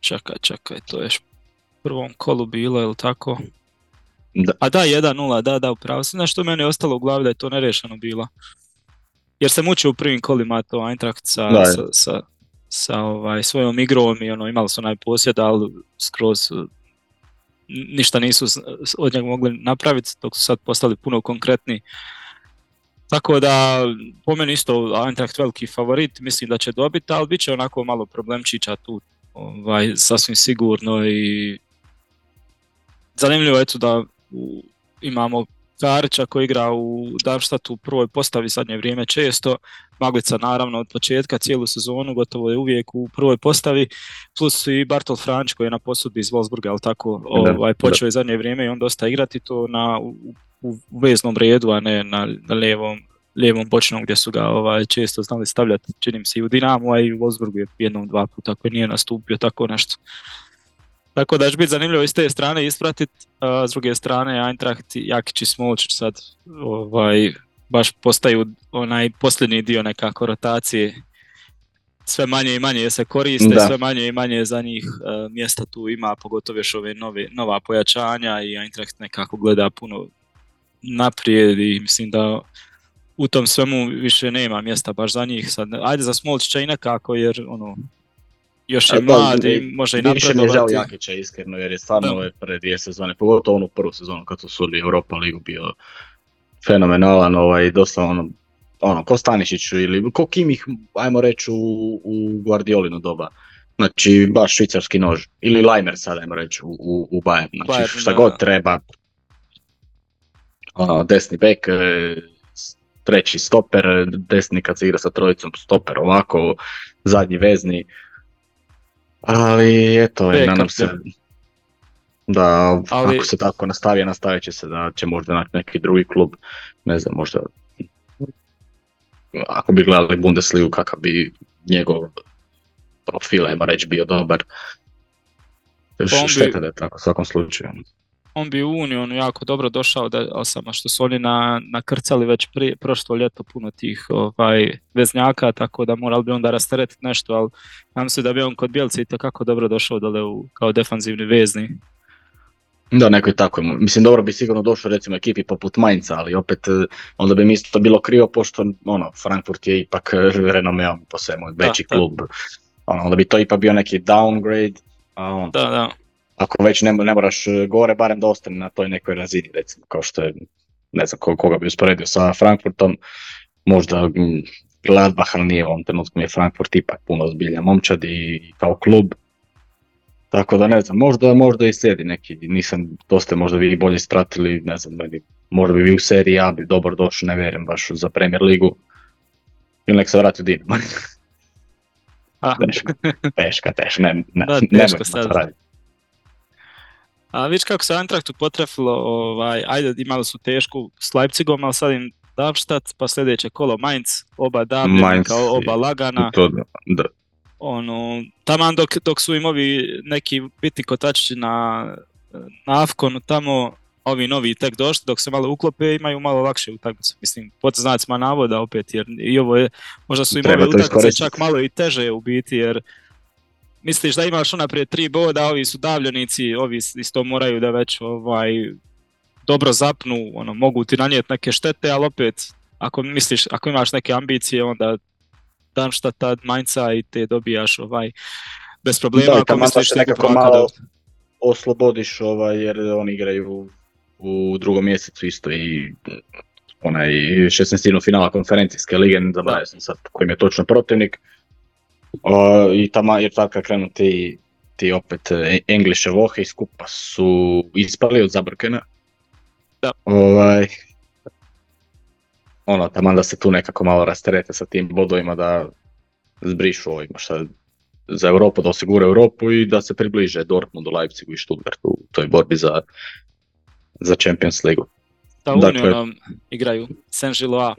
Čekaj, čekaj, to je još u prvom kolu bilo, ili tako? Da. A da, 1-0, da, da, upravo. Znaš što meni je ostalo u glavi da je to nerešeno bilo? Jer se mučio u prvim kolima to Eintracht sa, Da, sa, sa, sa ovaj, svojom igrom i ono, imali su onaj posjed, ali skroz n- ništa nisu od njega mogli napraviti, dok su sad postali puno konkretni. Tako da, po meni isto Eintracht veliki favorit, mislim da će dobiti, ali bit će onako malo problemčića tu, ovaj, sasvim sigurno i zanimljivo je eto da imamo Karića koji igra u Darmstadtu u prvoj postavi zadnje vrijeme često, Maglica naravno od početka cijelu sezonu gotovo je uvijek u prvoj postavi, plus i Bartol Franč koji je na posudbi iz Wolfsburga, ali tako? Ovaj, počeo je zadnje vrijeme i on dosta igrati to na, u, u veznom redu, a ne na, na lijevom, lijevom bočnom gdje su ga ovaj, često znali stavljati, čini mi se i u Dinamu, a i u Wolfsburgu je jednom, dva puta koji nije nastupio, tako nešto. Tako da će biti zanimljivo i s te strane ispratiti, a s druge strane Eintracht i Jakić i Smolčić sad ovaj, baš postaju onaj posljednji dio nekako rotacije. Sve manje i manje se koriste, Da. sve manje i manje za njih e, mjesta tu ima, pogotovo još ove nove, nova pojačanja i Eintracht nekako gleda puno naprijed i mislim da u tom svemu više nema mjesta baš za njih. Sad, ajde za Smolčića i nekako jer ono, još je mlad i može i Više mi je žao napredovati. Jakića iskreno jer je stvarno ove prve dvije sezone, pogotovo onu prvu sezonu kad su sudili Europa ligu bio fenomenalan, ovaj, dosta ono, ono, ko Stanišić ili ko Kimih, ajmo reći u, u Guardiolino doba. Znači, baš švicarski nož. Ili Leimer sad, ajmo reći, u, u, u Bayern. Znači, Bayern, šta da, god treba. Ono, desni bek, e, treći stoper, desni kad se igra sa trojicom stoper ovako, zadnji vezni. Ali eto, Backup, nadam se da Ali- ako se tako nastavi, nastavit će se da će možda naći neki drugi klub, ne znam, možda ako bi gledali Bundesligu kakav bi njegov profil, ajmo reći, bio dobar. Šteta da je tako u svakom slučaju. On bi u Unionu jako dobro došao, da, samo što su oni na, nakrcali već prije, prošlo ljeto puno tih ovaj, veznjaka, tako da morali bi onda rasteretiti nešto, ali nam se da bi on kod Bjelci itekako dobro došao dole u, kao defanzivni vezni. Da, neko je tako. Mislim, dobro bi sigurno došao recimo ekipi poput Mainza, ali opet eh, onda bi mi isto bilo krivo, pošto ono, Frankfurt je ipak eh, renomeom po svemu, veći klub. Ono, onda bi to ipak bio neki downgrade, a on, Da, da. Ako već ne, ne moraš eh, gore, barem da ostane na toj nekoj razini, recimo, kao što je, ne znam ko- koga bi usporedio sa Frankfurtom, možda Gladbach, ali nije u ovom trenutku mi je Frankfurt ipak puno ozbilja momčad i kao klub. Tako da ne znam, možda, možda i slijedi neki, nisam, to ste možda vi bolje ispratili, ne znam, možda bi vi u seriji A bi dobro došli, ne vjerujem baš za Premier ligu. Ili nek se vrati u Dinamo. A, teško, teško, teško, ne, ne, Da, teško to sad. raditi. A vidiš kako se Antraktu potrefilo, ovaj, ajde imali su tešku s Leipzigom, ali sad im Darmstadt, pa sljedeće kolo Mainz, oba Mainz kao oba lagana. To, da, ono, taman dok, dok su im ovi neki biti kotačići na, na Afkonu tamo, ovi novi tek došli, dok se malo uklope imaju malo lakše utakmice. Mislim, pod znacima navoda opet, jer i ovo je, možda su im ove utakmice čak malo i teže u biti, jer misliš da imaš unaprijed tri boda, ovi su davljenici, ovi isto moraju da već ovaj, dobro zapnu, ono, mogu ti nanijeti neke štete, ali opet, ako misliš, ako imaš neke ambicije, onda Darmstadta, Mainza i te dobijaš ovaj, bez problema, Da, ako da misliš se nekako malo- dobiti. oslobodiš ovaj, jer oni igraju u drugom mjesecu isto i onaj 16. finala konferencijske lige, ne zaboravio sam sad kojim je točno protivnik. O, I tamo, jer tad kad krenu ti, ti opet e, Engliše vohe i skupa su ispali od Zabrkena. Da. Ovaj, ono, taman da se tu nekako malo rasterete sa tim bodovima da zbrišu ovima šta za Europu, da osigura Europu i da se približe Dortmundu, Leipzigu i Stuttgartu u toj borbi za, za Champions Ligu. Da dakle- Unionom igraju Saint-Gillois,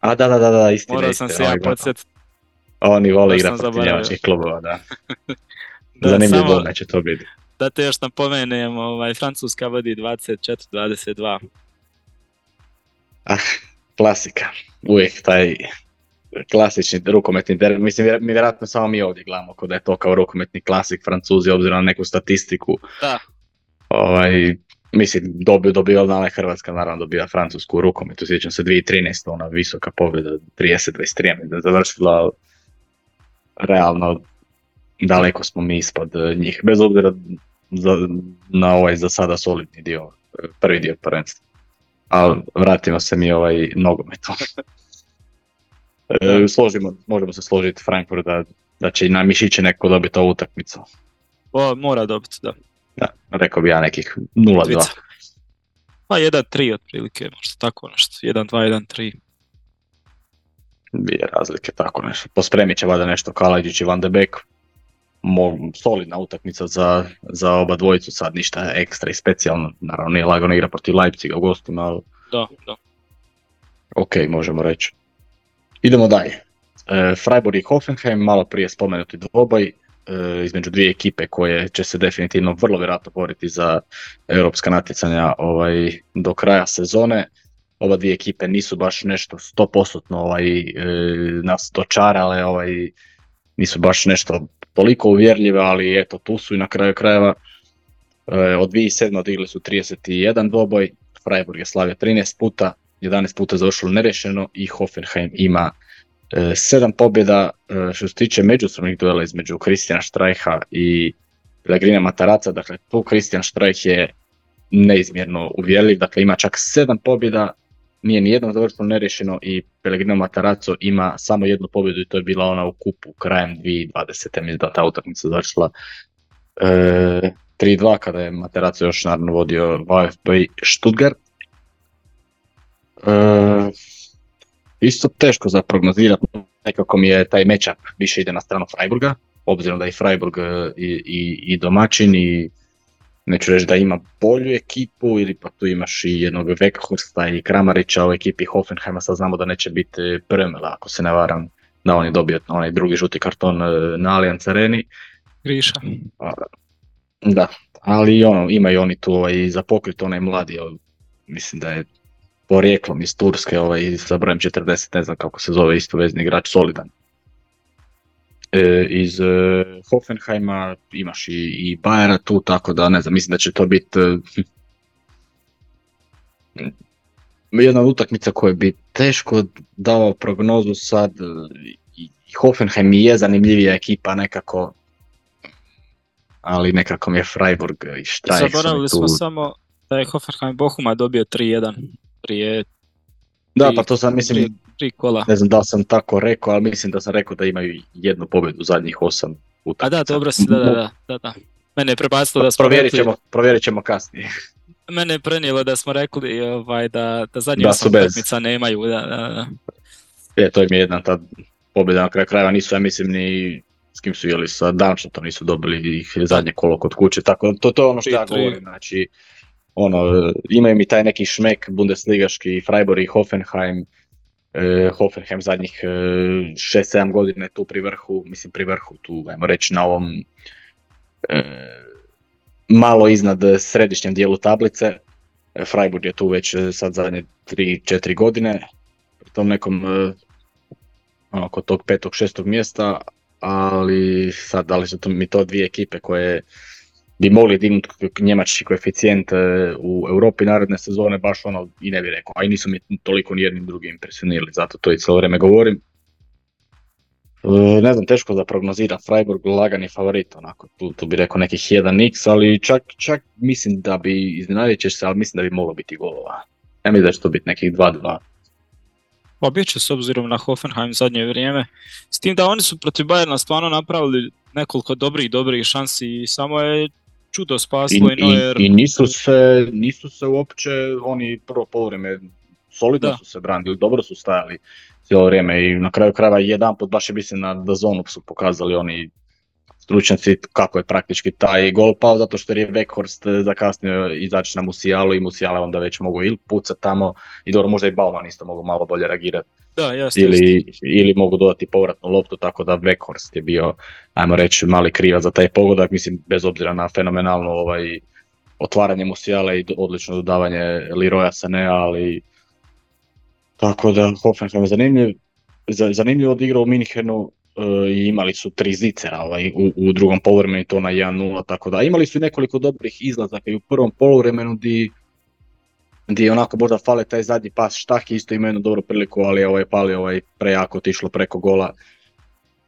A da, da, da, da, istina, morao istina, sam se ja ovaj, podsjetiti. Oni vole igrati sam protiv njemačkih klubova, da. Da, Zanimljivo samo- će to biti. Da te još napomenem, ovaj, Francuska vodi 24-22. Ah, klasika. Uvijek taj klasični rukometni derbi. Mislim, mi vjerojatno samo mi ovdje gledamo kod da je to kao rukometni klasik Francuzi, obzirom na neku statistiku. Da. Ovaj, mislim, dobio, dobio ali Hrvatska naravno dobila Francusku u rukometu, sjećam se 2013. ona visoka pobjeda, 30-23, da je završila realno daleko smo mi ispod eh, njih, bez obzira za, na ovaj za sada solidni dio, eh, prvi dio prvenstva. Ali vratimo se mi ovaj nogometu. E, složimo, možemo se složiti Frankfurt da, da će i na mišiće neko dobiti ovu utakmicu. O, mora dobiti, da. Da, rekao bi ja nekih 0-2. Dvica. Pa 1-3 otprilike, možda tako nešto. 1-2, 1-3. Bije razlike, tako nešto. Pospremit će valjda nešto Kalajđić i Van de Beek. Mo, solidna utakmica za, za oba dvojicu, sad ništa ekstra i specijalno. Naravno nije lagano igra protiv Leipziga u gostima, ali Da, da. ok, možemo reći. Idemo dalje. E, Freiburg i Hoffenheim, malo prije spomenuti dvoboj e, između dvije ekipe koje će se definitivno vrlo vjerojatno boriti za europska natjecanja ovaj, do kraja sezone. Oba dvije ekipe nisu baš nešto 100% ovaj, e, nas dočarale, ovaj, nisu baš nešto toliko uvjerljive, ali eto tu su i na kraju krajeva. E, od 2007. odigli su 31 dvoboj, Freiburg je slavio 13 puta, 11 puta završilo nerešeno i Hoffenheim ima e, sedam pobjeda e, što se tiče međusobnih duela između Kristijana Štrajha i Pellegrina Mataraca, dakle tu Kristijan Štrajh je neizmjerno uvjerljiv, dakle ima čak sedam pobjeda, nije ni jedno završeno nerešeno i Pellegrino Mataraco ima samo jednu pobjedu i to je bila ona u kupu krajem 2020. mislim da ta utakmica završila e, 3-2 kada je Materaco još naravno vodio VfB Stuttgart. E, isto teško za prognozirati, nekako mi je taj matchup više ide na stranu Freiburga, obzirom da je Freiburg e, i, i, i domaćin i neću reći da ima bolju ekipu ili pa tu imaš i jednog Weghorsta i Kramarića u ekipi Hoffenheima, sad znamo da neće biti Premela ako se ne varam da on je dobio onaj drugi žuti karton e, na Allianz Areni. Griša. Da, ali ono, imaju oni tu ovaj, za pokrit onaj mladi, ovaj, mislim da je porijeklom iz Turske, ovaj, sa brojem 40, ne znam kako se zove, isto vezni igrač, solidan. E, iz e, Hoffenheima imaš i, i Bayera tu, tako da ne znam, mislim da će to biti e, jedna utakmica koja bi teško dao prognozu sad i Hoffenheim je zanimljivija ekipa nekako ali nekako mi je Freiburg i Štrajk. Zaboravili smo samo da je Hoffenheim Bohuma dobio 3-1 prije da, pa to sam mislim, tri kola. ne znam da sam tako rekao, ali mislim da sam rekao da imaju jednu pobjedu zadnjih osam utakmica. A da, dobro si, da, da, da, da. Mene je prebacilo da smo provjerit ćemo, rekli... Provjerit ćemo kasnije. Mene je prenijelo da smo rekli ovaj, da, da zadnjih osam utakmica nemaju. Da, da, da. Je, to im je jedna ta pobjeda na kraju krajeva, nisu ja mislim ni s kim su jeli sa to nisu dobili ih zadnje kolo kod kuće, tako to, to je ono što ja govorim, znači ono, imaju mi taj neki šmek bundesligaški, Freiburg i Hoffenheim, e, Hoffenheim zadnjih e, 6-7 godina tu pri vrhu, mislim pri vrhu tu, ajmo reći na ovom e, malo iznad središnjem dijelu tablice, e, Freiburg je tu već e, sad zadnje 3-4 godine, pri tom nekom e, ono, kod tog petog, šestog mjesta, ali sad da li su to mi to dvije ekipe koje bi mogli dignuti njemački koeficijent e, u Europi naredne sezone, baš ono i ne bi rekao, a i nisu mi toliko ni jednim drugim impresionirali, zato to i cijelo vrijeme govorim. E, ne znam, teško da prognozira Freiburg lagani favorit, onako, tu, tu bi rekao nekih 1x, ali čak, čak mislim da bi, iznenadit se, ali mislim da bi moglo biti golova. Ja mislim da će to biti nekih 2-2. Pa bit će s obzirom na Hoffenheim zadnje vrijeme. S tim da oni su protiv Bayerna stvarno napravili nekoliko dobrih, dobrih šansi i samo je čudo spaslo i, i Neuer. I, nisu se, nisu se uopće oni prvo polovreme solidno su se branili, dobro su stajali cijelo vrijeme i na kraju krajeva jedan put baš je mislim na da zonu su pokazali oni stručnjaci kako je praktički taj gol pao zato što je Weghorst zakasnio izaći na Musijalu i Musijala onda već mogu ili pucati tamo i dobro možda i Bauman isto mogu malo bolje reagirati. Da, ili, ili mogu dodati povratnu loptu tako da Weghorst je bio ajmo reći mali kriva za taj pogodak mislim bez obzira na fenomenalno ovaj otvaranje Musijala i odlično dodavanje Leroya Sanea ali tako da Hoffenheim je zanimljiv zanimljivo odigrao u Minhenu i imali su tri zicera ovaj, u, u drugom poluvremenu to na 1-0, tako da. Imali su i nekoliko dobrih izlazaka i u prvom poluvremenu di, di onako možda fale taj zadnji pas. Štah isto ima jednu dobru priliku, ali ovaj pali ovaj prejako otišlo preko gola.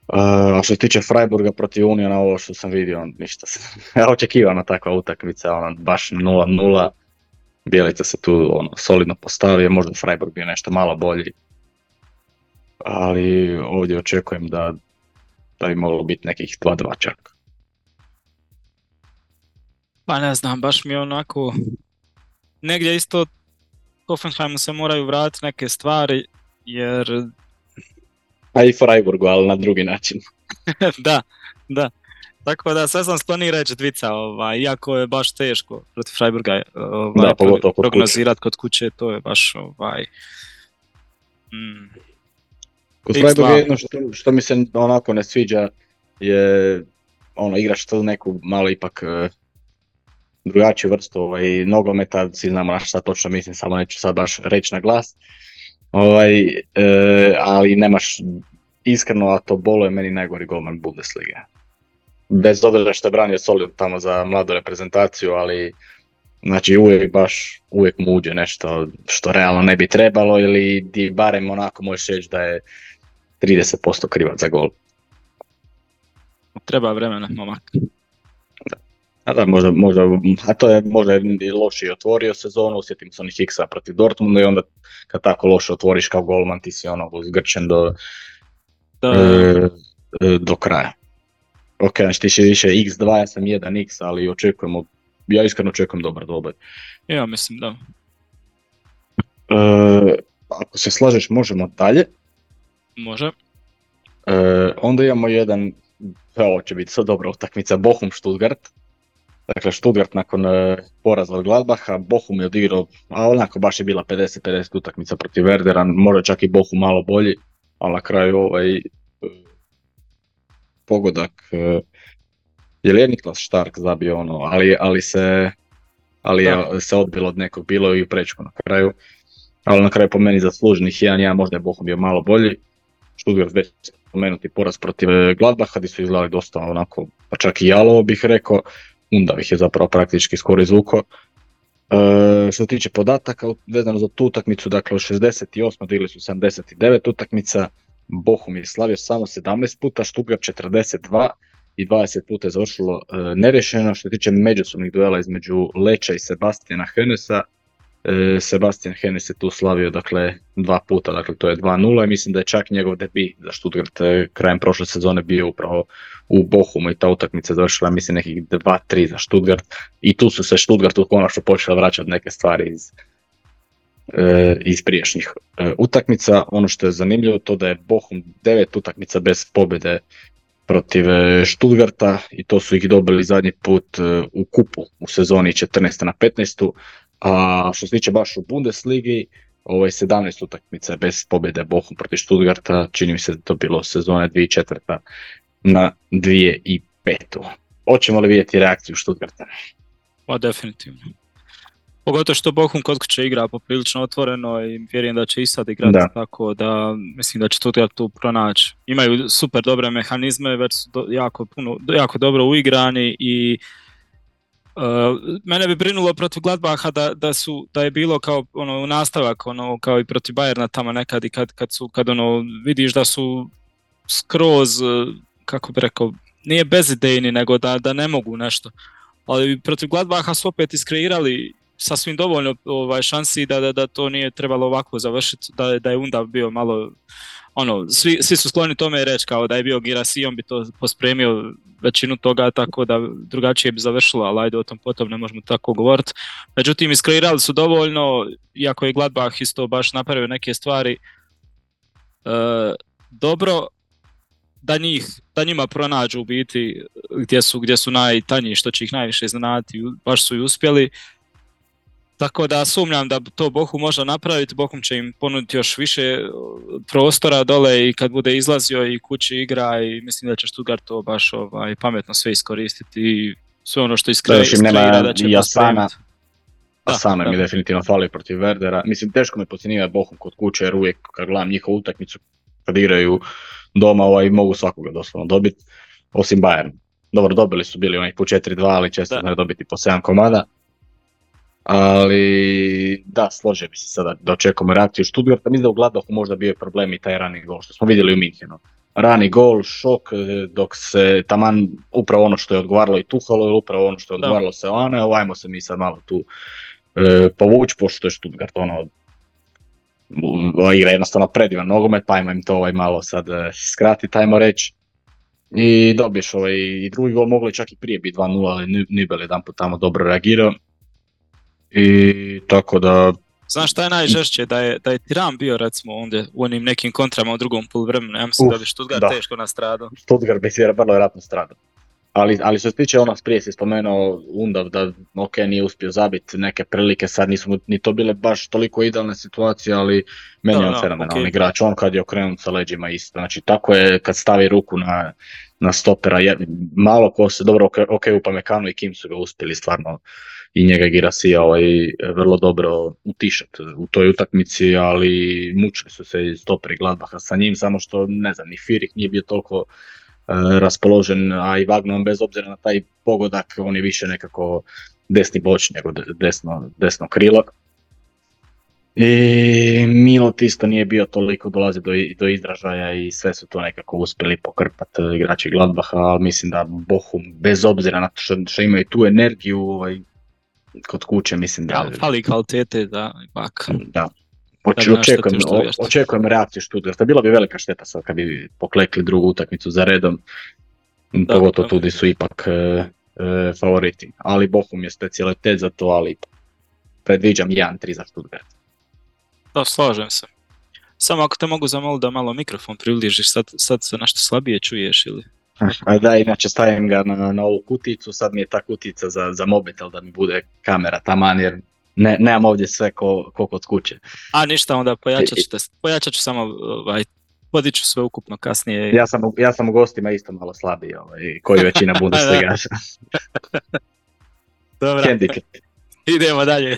Uh, a što se tiče Freiburga protiv Unijana, ovo što sam vidio, ništa se, očekivana takva utakmica, ona baš 0-0, Bijelica se tu ono, solidno postavio, možda Freiburg bio nešto malo bolji, ali ovdje očekujem da, da bi moglo biti nekih 2-2 čak. Pa ne znam, baš mi je onako, negdje isto Hoffenheimu se moraju vratiti neke stvari, jer... A i Freiburgu, ali na drugi način. da, da. Tako da sve sam skloni reći dvica, ovaj, iako je baš teško protiv Freiburga ovaj, da, prognozirati kod kuće, to je baš ovaj, mm, Kod Freiburga jedno što, što mi se onako ne sviđa je ono igraš to neku malo ipak uh, drugačiju vrstu ovaj, nogometa, svi znamo na šta točno mislim, samo neću sad baš reći na glas. Ovaj, uh, ali nemaš iskreno, a to bolo je meni najgori golman Bundesliga. Bez obzira što je branio solid tamo za mladu reprezentaciju, ali znači uvijek baš uvijek muđe nešto što realno ne bi trebalo ili di barem onako možeš reći da je 30% krivac za gol. Treba vremena, momak. Da. A da, možda, možda, a to je možda i loši otvorio sezonu, osjetim se onih X-a protiv Dortmunda i onda kad tako loše otvoriš kao golman ti si ono zgrčen do, da. E, e, do kraja. Ok, znači ti si više X2, ja sam 1X, ali očekujemo, ja iskreno očekujem dobar dobaj. Ja mislim da. E, ako se slažeš možemo dalje. Može. E, onda imamo jedan, ovo će biti sad dobra utakmica, Bochum Stuttgart. Dakle, Stuttgart nakon e, poraza od Gladbaha, Bochum je odigrao, a onako baš je bila 50-50 utakmica protiv Werdera, možda čak i Bochum malo bolji, ali na kraju ovaj e, pogodak, e, je li je Niklas Stark zabio ono, ali, ali se ali je se odbilo od nekog, bilo i u prečku na kraju. Ali na kraju po meni zasluženih 1-1, možda je Bochum bio malo bolji. Stuttgart već spomenuti poraz protiv Gladbaha, gdje su izgledali dosta onako, pa čak i jalovo bih rekao. Undav ih je zapravo praktički skoro izvuko. E, što se tiče podataka, vezano za tu utakmicu, dakle u 68. digli su 79 utakmica, Bohum je slavio samo 17 puta, Stuttgart 42 i 20 puta je završilo e. Što se tiče međusobnih duela između Leča i Sebastijana Henesa, e, Sebastian Henes je tu slavio dakle dva puta, dakle to je 2-0 i mislim da je čak njegov debi za Stuttgart e, krajem prošle sezone bio upravo u Bohumu i ta utakmica završila mislim nekih 2-3 za Stuttgart i tu su se Stuttgartu konačno počeli vraćati neke stvari iz, e, iz prijašnjih utakmica. Ono što je zanimljivo to da je Bohum devet utakmica bez pobjede protiv Stuttgarta i to su ih dobili zadnji put u kupu u sezoni 14. na 15. A što se tiče baš u Bundesligi, ovo je 17 utakmica bez pobjede Bochum protiv Stuttgarta, čini mi se da to bilo sezone 2004. na 2005. Hoćemo li vidjeti reakciju Stuttgarta? Pa definitivno. Pogotovo što Bochum kod kuće igra poprilično otvoreno i vjerujem da će i sad igrati tako da mislim da će Stuttgart tu pronaći. Imaju super dobre mehanizme, već su jako, puno, jako dobro uigrani i Uh, mene bi brinulo protiv Gladbaha da, da, su, da je bilo kao ono nastavak ono kao i protiv Bayerna tamo nekad i kad, kad su kad ono vidiš da su skroz kako bi rekao nije bezidejni nego da, da ne mogu nešto. Ali protiv Gladbaha su opet iskreirali sasvim dovoljno ovaj, šansi da, da, da to nije trebalo ovako završiti da, da je Undav bio malo ono, svi, svi su skloni tome reći kao da je bio Girasi, on bi to pospremio većinu toga tako da drugačije bi završilo, ali ajde o tom potom ne možemo tako govoriti. Međutim, iskreirali su dovoljno, iako je Gladbach isto baš napravio neke stvari e, dobro, da, njih, da njima pronađu u biti gdje su, gdje su najtanji, što će ih najviše iznenaditi, baš su i uspjeli. Tako da sumnjam da to Bohu može napraviti, Bohum će im ponuditi još više prostora dole i kad bude izlazio i kući igra i mislim da će Stuttgart to baš ovaj, pametno sve iskoristiti i sve ono što iskreira da će Jasana, Asana mi definitivno fali protiv Verdera. Mislim, teško me podcjenjivati Bohum kod kuće jer uvijek kad gledam njihovu utakmicu kad igraju doma ovaj, mogu svakoga doslovno dobiti, osim Bayern. Dobro, dobili su bili onaj po 4-2, ali često znaju dobiti po 7 komada. Ali da, složio bi se sada da očekujemo reakciju Stuttgarta. Mislim da u Gladbachu možda bio problem i taj rani gol što smo vidjeli u Minhenu. Rani gol, šok, e, dok se taman upravo ono što je odgovaralo i Tuhalo, upravo ono što je odgovaralo se One, ovajmo se mi sad malo tu e, povući, pošto je Stuttgart ono igra jednostavno predivan nogomet, pa ajmo im to ovaj malo sad e, skratiti, ajmo reći. I dobiješ ovaj i drugi gol, mogli čak i prije biti 2-0, ali Nibel jedan put tamo dobro reagirao. I tako da... Znaš šta je najžešće? Da je, da je Tiran bio recimo ondje u onim nekim kontrama u drugom poluvremenu. Ja mislim da bi Stuttgart da. teško nastradao. Stuttgart bi vrlo vjerojatno stradao. Ali, ali što se tiče ono prije si spomenuo Undav da ok nije uspio zabiti neke prilike, sad nisu ni to bile baš toliko idealne situacije, ali meni je on fenomenalni igrač, on kad je okrenut sa leđima isto, znači tako je kad stavi ruku na, na stopera, malo ko se dobro ok, okay u Pamekanu i Kim su ga uspjeli stvarno i njega Girasija ovaj, vrlo dobro utišati u toj utakmici, ali mučili su se i stoperi Gladbaha sa njim, samo što ne znam, ni Firik nije bio toliko e, raspoložen, a i Wagner bez obzira na taj pogodak, on je više nekako desni boč nego desno, desno krilo. I Milot isto nije bio toliko dolazi do, do izražaja i sve su to nekako uspjeli pokrpati igrači Gladbaha, ali mislim da Bohum, bez obzira na to što, što imaju tu energiju, ovaj, kod kuće mislim da... Ja, fali kvalitete da ipak... Da. očekujem, očekujem reakciju Stuttgarta. Bila bi velika šteta sad kad bi poklekli drugu utakmicu za redom. Da, Pogotovo tudi su ipak e, e, favoriti. Ali Bohum je specijalitet za to, ali predviđam 1-3 za Stuttgart. Da, slažem se. Samo ako te mogu zamoliti da malo mikrofon približiš, sad, sad se nešto slabije čuješ ili... A da, inače stavim ga na, na ovu kuticu, sad mi je ta kutica za, za mobitel da mi bude kamera taman jer ne, nemam ovdje sve ko, ko kod kuće. A ništa, onda pojačat ću, te, pojačat ću samo, ovaj, podiću sve ukupno kasnije. Ja sam, ja sam u gostima isto malo slabiji, ovaj, koji većina Bundesligaša. Dobro, Handicap. idemo dalje.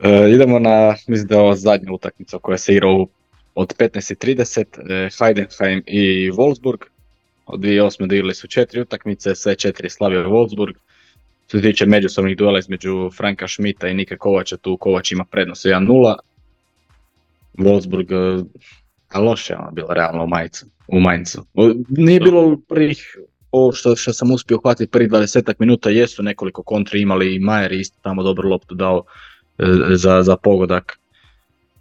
E, idemo na, mislim da je ovo zadnja utakmica koja se igra u- od 15.30, e, Heidenheim i Wolfsburg. Od 2008. odigrali su četiri utakmice, sve četiri slavio Wolfsburg. Što se tiče međusobnih duela između Franka Schmidta i Nike Kovača, tu Kovač ima prednost 1-0. Wolfsburg, e, a loše je ono bilo realno u Majcu. U Nije bilo prvih, ovo što, što sam uspio uhvatiti prvih 20 minuta, jesu nekoliko kontri imali i Majer je isto tamo dobru loptu dao e, za, za pogodak.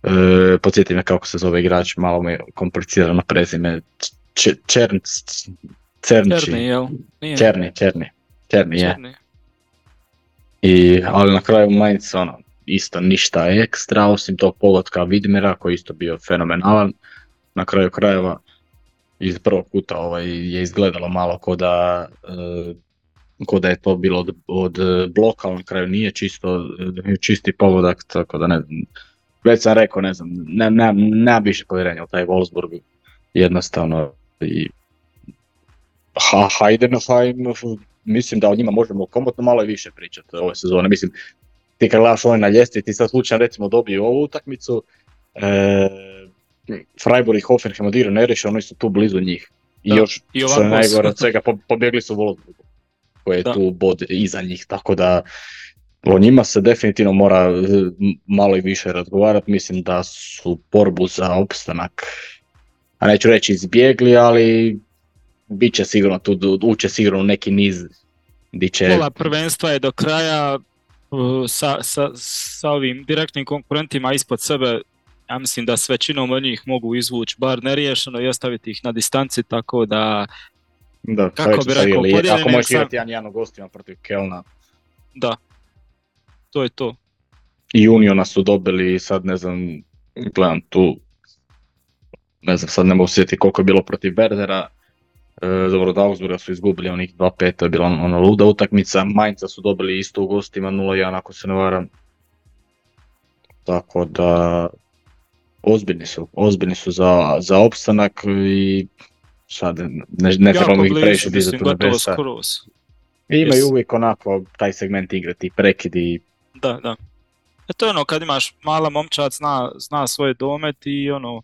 E, podsjeti me kako se zove igrač, malo mi je komplicirano prezime. Č- Černc, Cernči, Černi, jel? Nije. Černi, Černi, Černi je. Černi. I, ali na kraju Mainz ono, isto ništa ekstra, osim tog pogotka Vidmira koji je isto bio fenomenalan. Na kraju krajeva iz prvog puta ovaj, je izgledalo malo ko da, e, ko da je to bilo od, od e, bloka, ali na kraju nije čisto, e, čisti pogodak, tako da ne znam. Već sam rekao, ne znam, ne, ne, nemam više povjerenja u taj Wolfsburg, jednostavno i ha, Heidenheim, mislim da o njima možemo komotno malo i više pričati ove sezone. Mislim, ti kad gledaš ovaj na ljestvi, ti sad slučajno recimo dobiju ovu utakmicu, e, Freiburg i Hoffenheim odigraju neriješeno, oni su tu blizu njih. I Da, još, i što je najgore od svega, po- pobjegli su Wolfsburgu, koji je Da. tu bod iza njih, tako da o njima se definitivno mora malo i više razgovarati. Mislim da su borbu za opstanak, a neću reći izbjegli, ali bit će sigurno tu, uće sigurno u neki niz di će... Pola prvenstva je do kraja uh, sa, sa, sa ovim direktnim konkurentima ispod sebe. Ja mislim da s većinom od njih mogu izvući bar neriješeno i ostaviti ih na distanci, tako da Da, kako bi rekao, ili- Ako možeš sam- igrati jedan jedan u gostima protiv Kelna da, to je to. i Uniona su dobili sad ne znam, gledam tu, ne znam sad ne mogu sjetiti koliko je bilo protiv Berdera, e, dobro od Augsburga su izgubili onih 2-5, to je bila ona luda utakmica, Mainza su dobili isto u gostima 0-1 ako se ne varam. Tako da, ozbiljni su, ozbiljni su za, za opstanak i sad ne, ne trebamo ih previše dizati nebesa. skroz. I Imaju Jes- uvijek onako taj segment igre, ti prekidi. Da, da. E to je ono, kad imaš mala momčad, zna, zna svoj domet i ono,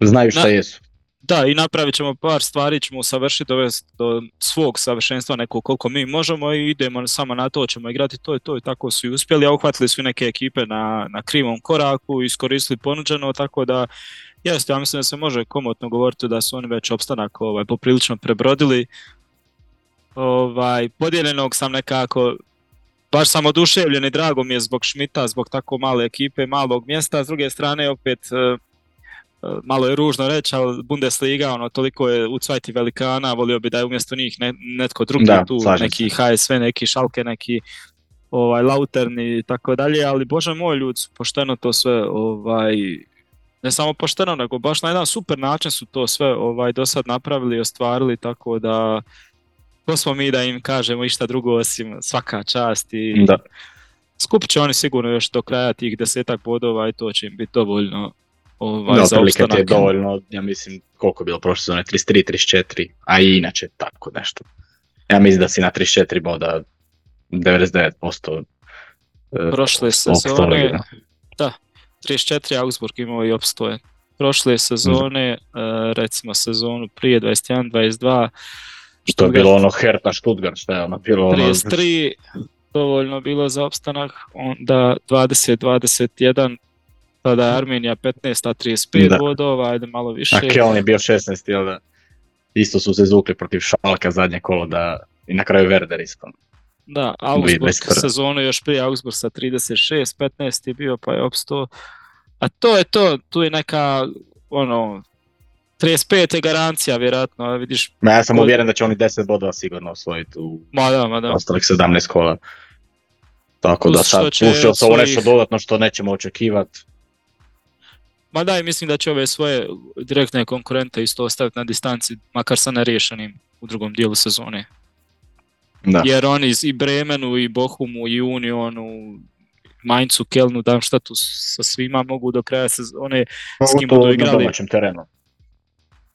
Znaju šta jesu. Da, i napravit ćemo par stvari, ćemo usavršiti dovesti do svog savršenstva neko koliko mi možemo i idemo samo na to, ćemo igrati to i to i tako su i uspjeli, a uhvatili su i neke ekipe na, na krivom koraku, iskoristili ponuđeno, tako da jeste, ja mislim da se može komotno govoriti da su oni već opstanak ovaj, poprilično prebrodili. Ovaj, podijeljenog sam nekako, baš sam oduševljen i drago mi je zbog Šmita, zbog tako male ekipe, malog mjesta, s druge strane opet e, malo je ružno reći, ali Bundesliga, ono, toliko je u cvajti velikana, volio bi da je umjesto njih ne, netko drugi Da, tu, neki HSV, neki Šalke, neki ovaj, Lautern i tako dalje, ali bože moj ljudi su pošteno to sve, ovaj, ne samo pošteno, nego baš na jedan super način su to sve ovaj, do sad napravili i ostvarili, tako da ko smo mi da im kažemo išta drugo osim svaka čast i Da. skupit će oni sigurno još do kraja tih desetak bodova i to će im biti dovoljno ovaj, Da, za ti je opstanak. dovoljno, ja mislim, koliko je bilo prošle sezone, 33, 34, a i inače tako nešto. Ja mislim da si na 34 boda 99% e, Prošle sezone, da. 34 Augsburg imao i opstoje. Prošle sezone, e, recimo sezonu prije 21-22, Što je bilo ono Hertha Stuttgart, šta je ono bilo ono... 33 dovoljno bilo za opstanak, onda 20-21, tada je Armenija 15, a 35 Da. bodova, ajde malo više. A Keln je bio 16, jel da? Isto su se zukli protiv Šalka zadnje kolo da... I na kraju Werder isto. Da, Augsburg 2021. sezonu još prije Augsburg sa 36, 15 je bio pa je opsto. A to je to, tu je neka ono 35 je garancija vjerojatno, a vidiš, Ma ja sam Kod- uvjeren da će oni 10 bodova sigurno osvojiti u ma da, ma da. ostalih 17 kola. Tako da Plus što sad plus još ovo nešto svojih- dodatno što nećemo očekivati. Ma da, i mislim da će ove svoje direktne konkurente isto ostaviti na distanci, makar sa nerješenim u drugom dijelu sezone. Da. Jer oni i Bremenu, i Bohumu, i Unionu, Mainzu, Kelnu, Darmstadtu sa svima mogu do kraja sezone s kim budu na igrali. domaćem terenu.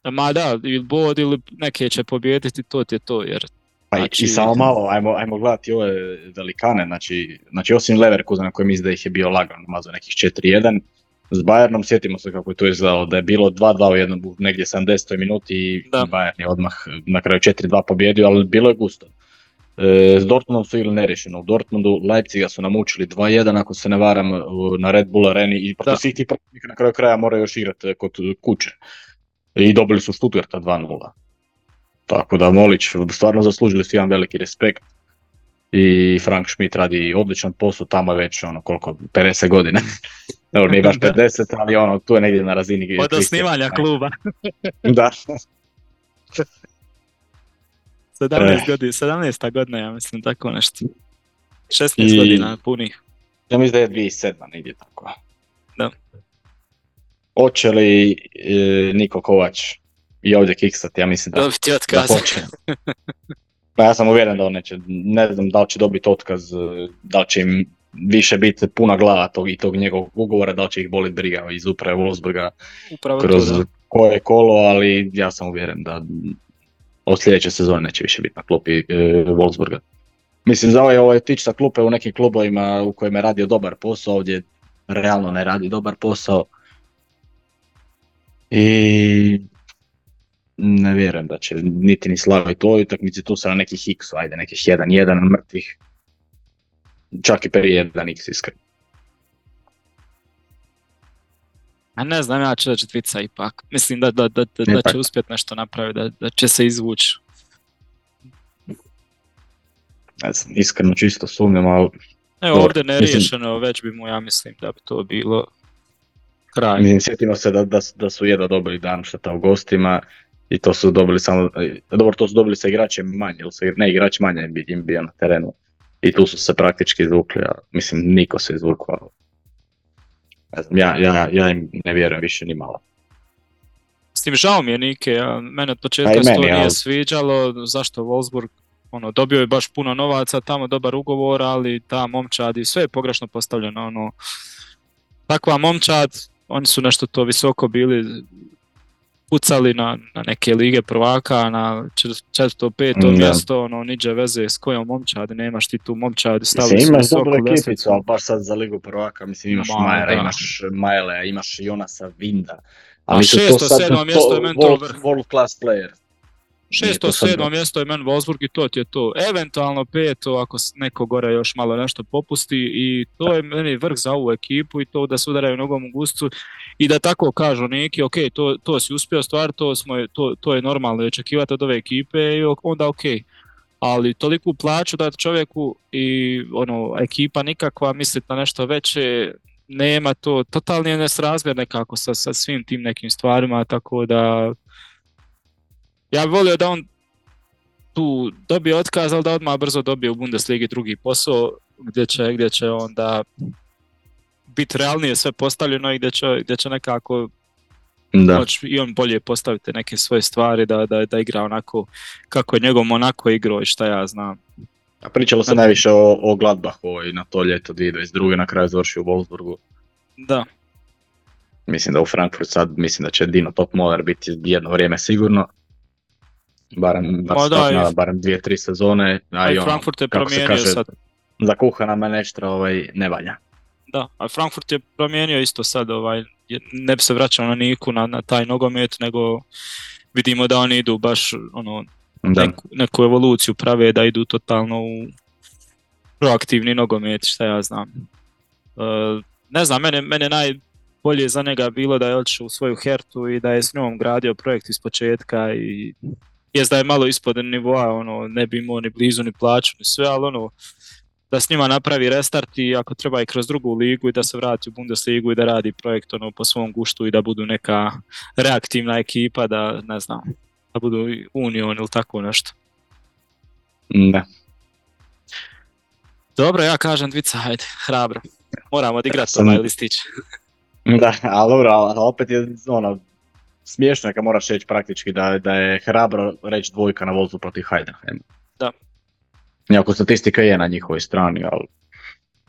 Ma da, ili bod ili neke će pobijediti, to ti je to, jer Pa Znači- i samo malo, ajmo, ajmo gledati ove velikane, znači, znači osim Leverkusena koji mislim da ih je bio lagan, mazo nekih 4-1, s Bayernom sjetimo se kako je to izgledalo, da je bilo 2-2 u jednom, negdje 70. minuti i Da. Bayern je odmah na kraju 4-2 pobjedio, ali bilo je gusto. E, s Dortmundom su ili nerešeno. U Dortmundu Leipziga su namučili 2-1 ako se ne varam na Red Bull areni i protiv svih tih protivnika na kraju kraja moraju još igrati kod kuće. I dobili su Stuttgarta 2-0. Tako da Molić stvarno zaslužili su jedan veliki respekt. I Frank Schmidt radi odličan posao, tamo je već ono koliko, 50 godina. Evo nije baš Da. 50, ali ono, tu je negdje na razini. od osnivanja kluba. Da, 17 Eh. godina, 17. godina, ja mislim, tako nešto. 16 I- godina punih. ja mislim da je 2007. negdje tako. Da. Hoće li e, Niko Kovač i ovdje kiksati, ja mislim da, da otkaz. hoće. Pa ja sam uvjeren da on neće, ne znam da li će dobiti otkaz, e, da li će im više biti puna glava tog i tog njegovog ugovora, da li će ih boliti briga iz uprave Wolfsburga Upravo kroz to, da. koje kolo, ali ja sam uvjeren da od sljedeće sezone neće više biti na klupi e, Wolfsburga. Mislim, za ovaj, ovaj tič sa klupe u nekim klubovima u kojima je radio dobar posao, ovdje realno ne radi dobar posao. I ne vjerujem da će niti ni slaviti ovoj utakmici, tu su na nekih x ajde, nekih 1-1 mrtvih. Čak i prije 1x iskreno. A ne znam, ja ću da će Dvica ipak. Mislim da, da, da, da, da Ipak. će uspjeti nešto napraviti, da, da će se izvući. Ne znam, iskreno čisto sumnjam, ali Evo Dobro, ovdje mislim- neriješeno, već bi mu, ja mislim, da bi to bilo kraj. Mislim, sjetimo se da, da, su- da su jedva dobili Darmstadta u gostima i to su dobili samo, dobro to su dobili sa igračem manje, ili sa, ne igrač manje im bi im bio na terenu. I tu su se praktički izvukli, a mislim niko se izvukao. ja, ja, ja im ne vjerujem više ni malo. S tim žao mi je Nike, ja, mene od A početka se to nije ali- sviđalo, zašto Wolfsburg ono, dobio je baš puno novaca, tamo dobar ugovor, ali ta momčad i sve je pogrešno postavljeno. Ono, takva momčad, oni su nešto to visoko bili pucali na, na neke lige prvaka, na čet- četvrto, peto Mm, da. mjesto, ono, niđe veze s kojom momčadi, nemaš ti tu momčad, stavili su imaš dobru ljestvicu. ekipicu, ali baš sad za Ligu prvaka, mislim imaš Ma, Majera, da. imaš Majlea, imaš Jonasa Vinda. A Ali to šesto, sedmo mjesto je meni to world, vrh. world class player. Šesto, sedmo mjesto je meni Wolfsburg i to ti je to. Eventualno peto ako neko gore još malo nešto popusti i to je meni vrh za ovu ekipu i to da se udaraju nogom u gustu i da tako kažu neki, ok, to, to si uspio stvar, to, smo, to, to je normalno očekivati od ove ekipe i onda ok. Ali toliku plaću dati čovjeku i ono, ekipa nikakva misliti na nešto veće, nema to, totalni je nesrazmjer nekako sa, sa svim tim nekim stvarima, tako da ja bi volio da on tu dobije otkaz, ali da odmah brzo dobije u Bundesligi drugi posao gdje će, gdje će onda biti realnije sve postavljeno i gdje će, gdje će nekako Da. moći i on bolje postaviti neke svoje stvari da, da, da igra onako kako je njegov Monako igrao i šta ja znam. A pričalo se najviše o, o Gladbachu ovaj, na to ljeto 2022. na kraju završio u Wolfsburgu. Da, Mislim da u Frankfurt sad, mislim da će Dino Top Moller biti jedno vrijeme sigurno. Barem, bar da, i- barem dvije, tri sezone. A a i i ono, Frankfurt je kako se promijenio kaže, sad. za kuhana meneštra ovaj, ne valja. Da, a Frankfurt je promijenio isto sad, ovaj, ne bi se vraćao na Niku, na, na taj nogomet, nego vidimo da oni idu baš ono, Da. neku, neku evoluciju prave da idu totalno u proaktivni nogomet, šta ja znam. E, ne znam, mene, mene najbolje za njega bilo da je otišao u svoju Hertu i da je s njom gradio projekt iz početka i jest da je malo ispod nivoa, ono, ne bi imao ni blizu ni plaću ni sve, ali ono, da s njima napravi restart i ako treba i kroz drugu ligu i da se vrati u Bundesligu i da radi projekt ono, po svom guštu i da budu neka reaktivna ekipa, da ne znam, da budu Union ili tako nešto. Da. Dobro, ja kažem dvica, hajde, hrabro. Moramo odigrati ovaj listić. Da, ali dobro, ali opet je ono, smiješno je kad moraš reći praktički da, da je hrabro reći dvojka na voltu protiv Heidenheima. Da. Iako statistika je na njihovoj strani, ali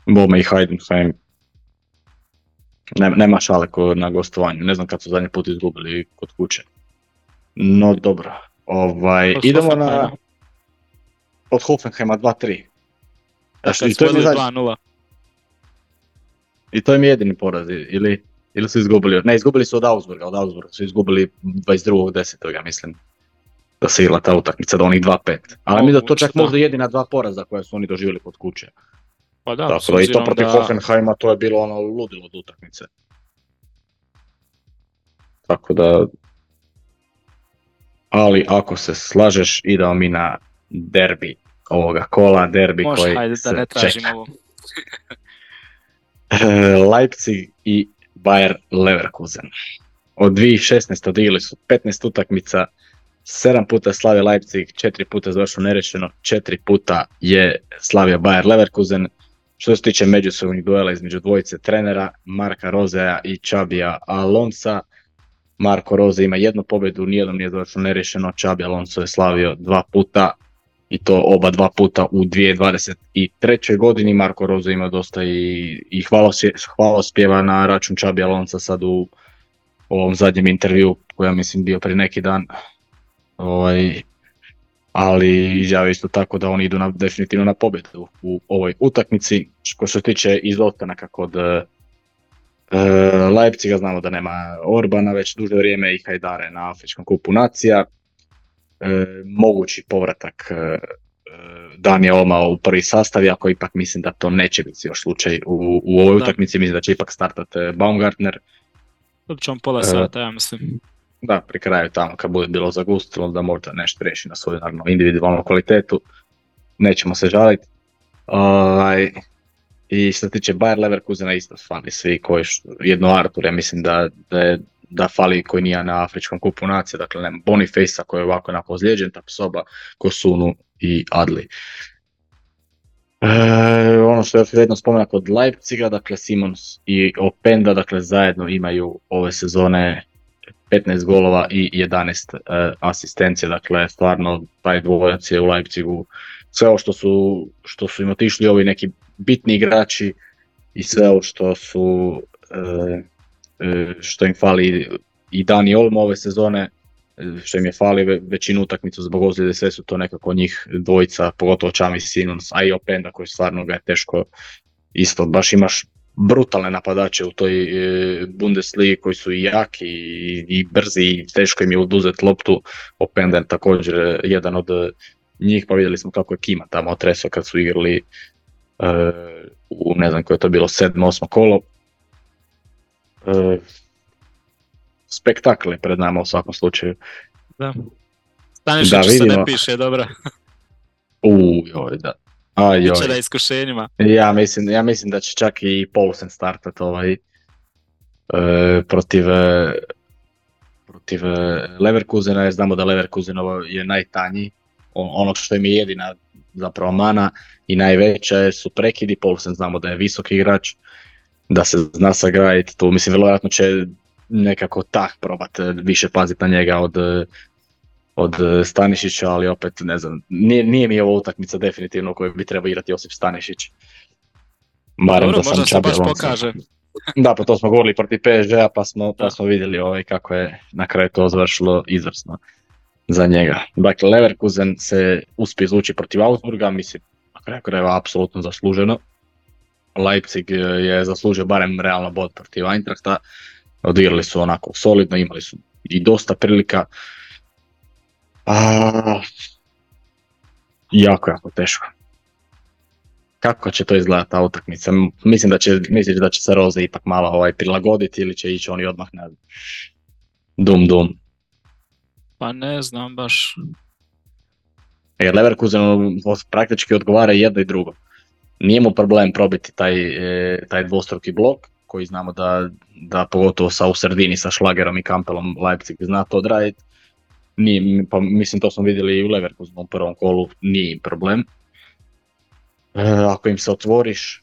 bome i Heidenheim nema, nema šale ko na gostovanju, ne znam kad su zadnji put izgubili kod kuće. No dobro, ovaj, idemo na... Od Hoffenheima 2-3. Dakle, I to, je mi osvojili zadnji- 2-0. I to im je jedini poraz, ili, ili su izgubili, ne izgubili su od Augsburga, od Augsburga su izgubili 22.10. ja mislim. Da se igrala ta utakmica, da onih 2-5. Ali mi da to čak da. možda jedina dva poraza koja su oni doživjeli kod kuće. Pa da, Tako da i to protiv da- Hoffenheima to je bilo ono ludilo od utakmice. Tako da... Ali ako se slažeš, idemo mi na derbi ovoga kola, derbi Može, koji hajde da se ne tražim čeka. ovo. Leipzig i Bayer Leverkusen. Od 2016. odigrali su 15 utakmica, 7 puta je slavio Leipzig, 4 puta završeno nerešeno, 4 puta je slavio Bayer Leverkusen. Što se tiče međusobnih duela između dvojice trenera, Marka Rozea i Čabija Alonsa, Marko Roze ima jednu pobjedu, nijednom nije završeno nerešeno, Čabi Alonso je slavio dva puta i to oba dva puta u 2023. godini. Marko Rozo ima dosta i, i hvalosje- hvalospjeva na račun Čabi Alonsa sad u ovom zadnjem intervju koji ja mislim bio prije neki dan. Ovaj, ali izjavio isto tako da oni idu na, definitivno na pobjedu u ovoj utakmici. Što se tiče izostanaka kod e, Leipziga znamo da nema Orbana već duže vrijeme i Hajdare na Afričkom kupu nacija. E, mogući povratak e, e, Dani Olma u prvi sastav, iako ipak mislim da to neće biti još slučaj u, u ovoj Da. utakmici, mislim da će ipak startat Baumgartner. Ćemo pola sata, ja mislim. Da, pri kraju tamo kad bude bilo zagustilo da možda nešto riješi na svoju naravno individualnu kvalitetu. Nećemo se žaliti. Ovaj, I što se tiče Bayer Leverkusena isto fali svi koji jedno Artur, ja mislim da, da, je, da fali koji nije na Afričkom kupu nacije, dakle nema Boniface koji je ovako onako ozlijeđen, Tapsoba, Kosunu i Adli. E, ono što je još vrijedno spomena kod Leipziga, dakle Simons i Openda, dakle zajedno imaju ove sezone 15 golova i 11 e, asistencija, dakle stvarno taj dvojac je u Leipzigu sve ovo što su, što su im otišli ovi neki bitni igrači i sve ovo što su e, e, što im fali i Dani Olmo ove sezone, e, što im je fali ve- većinu utakmicu zbog ozljede, sve su to nekako njih dvojica, pogotovo Čami Simons, a i Openda koji stvarno ga je teško isto, baš imaš brutalne napadače u toj e, Bundesligi koji su i jaki i, i brzi i teško im je oduzeti loptu. Openda je također e, jedan od e, njih, pa vidjeli smo kako je Kima tamo otresao kad su igrali e, u ne znam koje je to bilo, sedmo, osmo kolo. E, spektakl je pred nama u svakom slučaju. Da. Stanišić se ne piše, dobro. U, joj, da. Aj, joj. Na iskušenjima. Ja mislim, ja mislim da će čak i Paulsen startat ovaj e, protiv e, protiv e, Leverkusena, jer znamo da Leverkusenovo je najtanji, on, ono što im je jedina zapravo mana i najveća su prekidi, Paulsen znamo da je visoki igrač, da se zna sagraditi tu, mislim vjerojatno će nekako tak probat e, više paziti na njega od od e, Stanišića, ali opet ne znam, nije, nije mi ovo utakmica definitivno u kojoj bi trebao igrati Josip Stanišić. Barem Dobro, da sam možda se baš pokaže. Da, pa to smo govorili protiv PSG-a pa smo, pa smo vidjeli ovaj, kako je na kraju to završilo izvrsno za njega. Dakle, Leverkusen se uspije izvući protiv Augsburga, mislim, na kraju krajeva apsolutno zasluženo. Leipzig e, je zaslužio barem realno bod protiv Eintrachta, odigrali su onako solidno, imali su i dosta prilika. A, jako, jako teško. Kako će to izgledati ta utakmica? Mislim da će, misliš da će se Roze ipak malo ovaj prilagoditi ili će ići oni odmah na dum dum. Pa ne znam baš. Jer Leverkusenu praktički odgovara jedno i drugo. Nije mu problem probiti taj, e, taj dvostruki blok, koji znamo da, da pogotovo sa u sredini sa Šlagerom i Kampelom Leipzig zna to odraditi. Nije, pa mislim to smo vidjeli i u Leverkusenu u prvom kolu, nije im problem. E, ako im se otvoriš,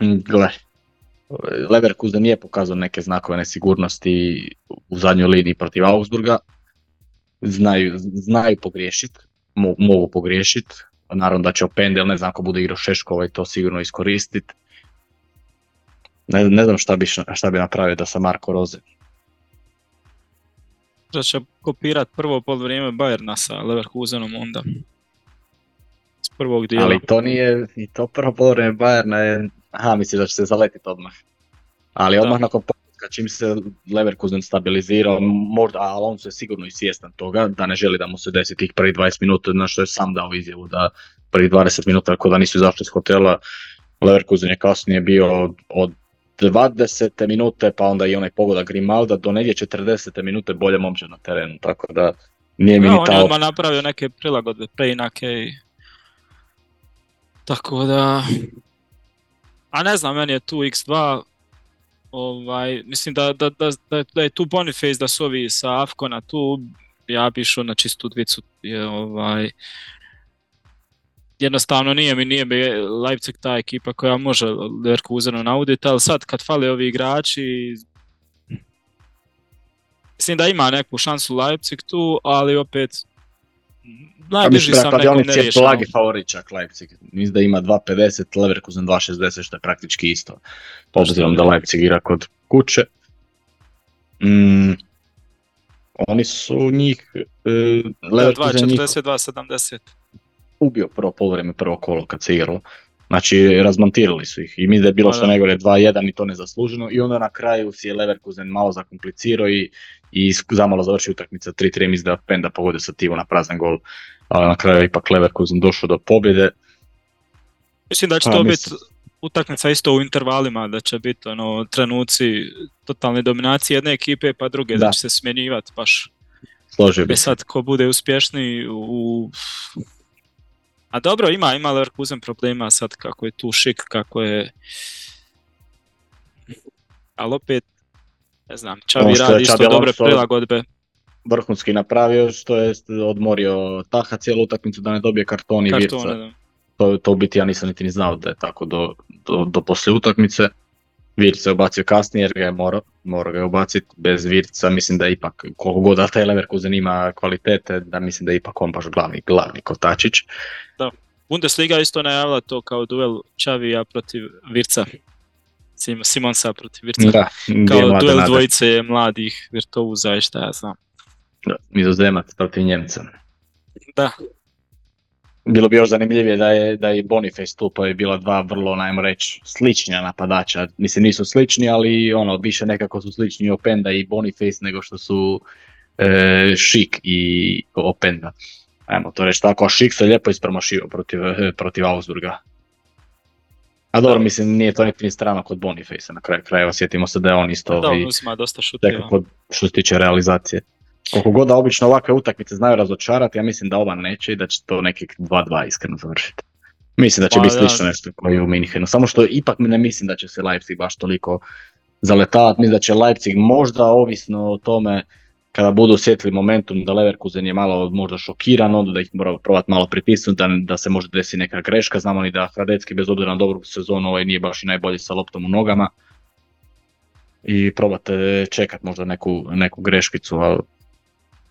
m, gle, Leverkusen nije pokazao neke znakove nesigurnosti u zadnjoj liniji protiv Augsburga. Znaju, znaju pogriješiti, mogu pogriješiti. Naravno da će Opendel, ne znam ako bude igrao Šeškova i to sigurno iskoristiti. Ne, ne znam šta bi, šta bi napravio da sa Marko Roze. Da će kopirat prvo vrijeme Bayerna sa Leverkusenom onda. S prvog dijela. Ali to nije, i to prvo vrijeme Bayerna je, aha misliš da će se zaletiti odmah. Ali odmah nakon kad čim se Leverkusen stabilizirao, možda, a Alonso je sigurno i svjestan toga, da ne želi da mu se desi tih prvih 20 minuta, na što je sam dao izjavu da prvih 20 minuta ako da nisu izašli iz hotela, Leverkusen je kasnije bio od 20. minute, pa onda i onaj pogoda Grimalda, do negdje 40. minute bolje momče na terenu, tako da nije mi no, ni On je odmah napravio neke prilagodbe, preinake i... Tako da... A ne znam, meni je tu X2, ovaj, mislim da, da, da, da, je tu Boniface, da su ovi sa Afkona tu, ja bi išao na čistu dvicu, je, ovaj, jednostavno nije mi, nije mi Leipzig ta ekipa koja može Leverkusenu nauditi, ali sad kad fale ovi igrači, mislim da ima neku šansu Leipzig tu, ali opet najbliži sam nekom je blagi favorit čak Leipzig. Mislim da ima 2.50, Leverkusen 2.60 što je praktički isto. Obzirom da Leipzig igra kod kuće. Mm, oni su njih... Uh, Leverkusen 2.40, 2.70 ubio prvo polovreme, prvo kolo kad se igralo. Znači, razmontirali su ih. I mi da je bilo što najgore 2-1 i to nezasluženo. I onda na kraju si je Leverkusen malo zakomplicirao i, i zamalo završi utakmica 3-3 mislim da Penda pogodio sa Tivo na prazan gol, ali na kraju ipak Leverkusen došao do pobjede. Mislim da će to biti utakmica isto u intervalima, da će biti ono, trenuci totalne dominacije jedne ekipe pa druge, da, da. će se smjenjivati baš. Složio bi e sad, ko bude uspješniji u a dobro, ima, ima Leverkusen problema sad kako je tu šik, kako je... Ali opet, ne znam, Čavi radi isto dobre prilagodbe. Vrhunski napravio što je odmorio Taha cijelu utakmicu da ne dobije karton i Kartone, To, to biti ja nisam niti ni znao da je tako do, do, do poslije utakmice. Vir se ubacio kasnije jer ga je morao, morao ga ubaciti bez Virca, mislim da je ipak, koliko god da taj Leverkusen ima kvalitete, da mislim da je ipak on baš glavni, glavni kotačić. Da. Bundesliga isto najavila to kao duel Čavija protiv Virca. Simonsa protiv Virca. Da, kao duel nada. dvojice mladih virtuoza i šta ja znam. Da, Nizozemac protiv Njemca. Da, bilo bi još zanimljivije da je, da je Boniface tu, pa je bila dva vrlo, najmo reći, sličnija napadača. Mislim, nisu slični, ali ono, više nekako su slični Openda i Boniface nego što su e, Šik i Openda. Ajmo to reći tako, a Šik se lijepo ispromašio protiv, e, protiv Augsburga. A dobro, mislim, nije to ni strano kod Boniface na kraju krajeva, sjetimo se da je on isto... Da, on uzima dosta. Što se tiče realizacije. Koliko god da obično ovakve utakmice znaju razočarati, ja mislim da ova neće i da će to nekih 2-2 iskreno završiti. Mislim da će pa, biti slično nešto koji u Minhenu, samo što ipak ne mislim da će se Leipzig baš toliko zaletavati, mislim da će Leipzig možda ovisno o tome kada budu osjetili momentum da Leverkusen je malo možda šokiran, onda da ih mora probati malo pritisnuti, da, da se može desiti neka greška. Znamo ni da Hradecki bez obzira na dobru sezonu ovaj nije baš i najbolji sa loptom u nogama. I probate čekat možda neku, neku greškicu, ali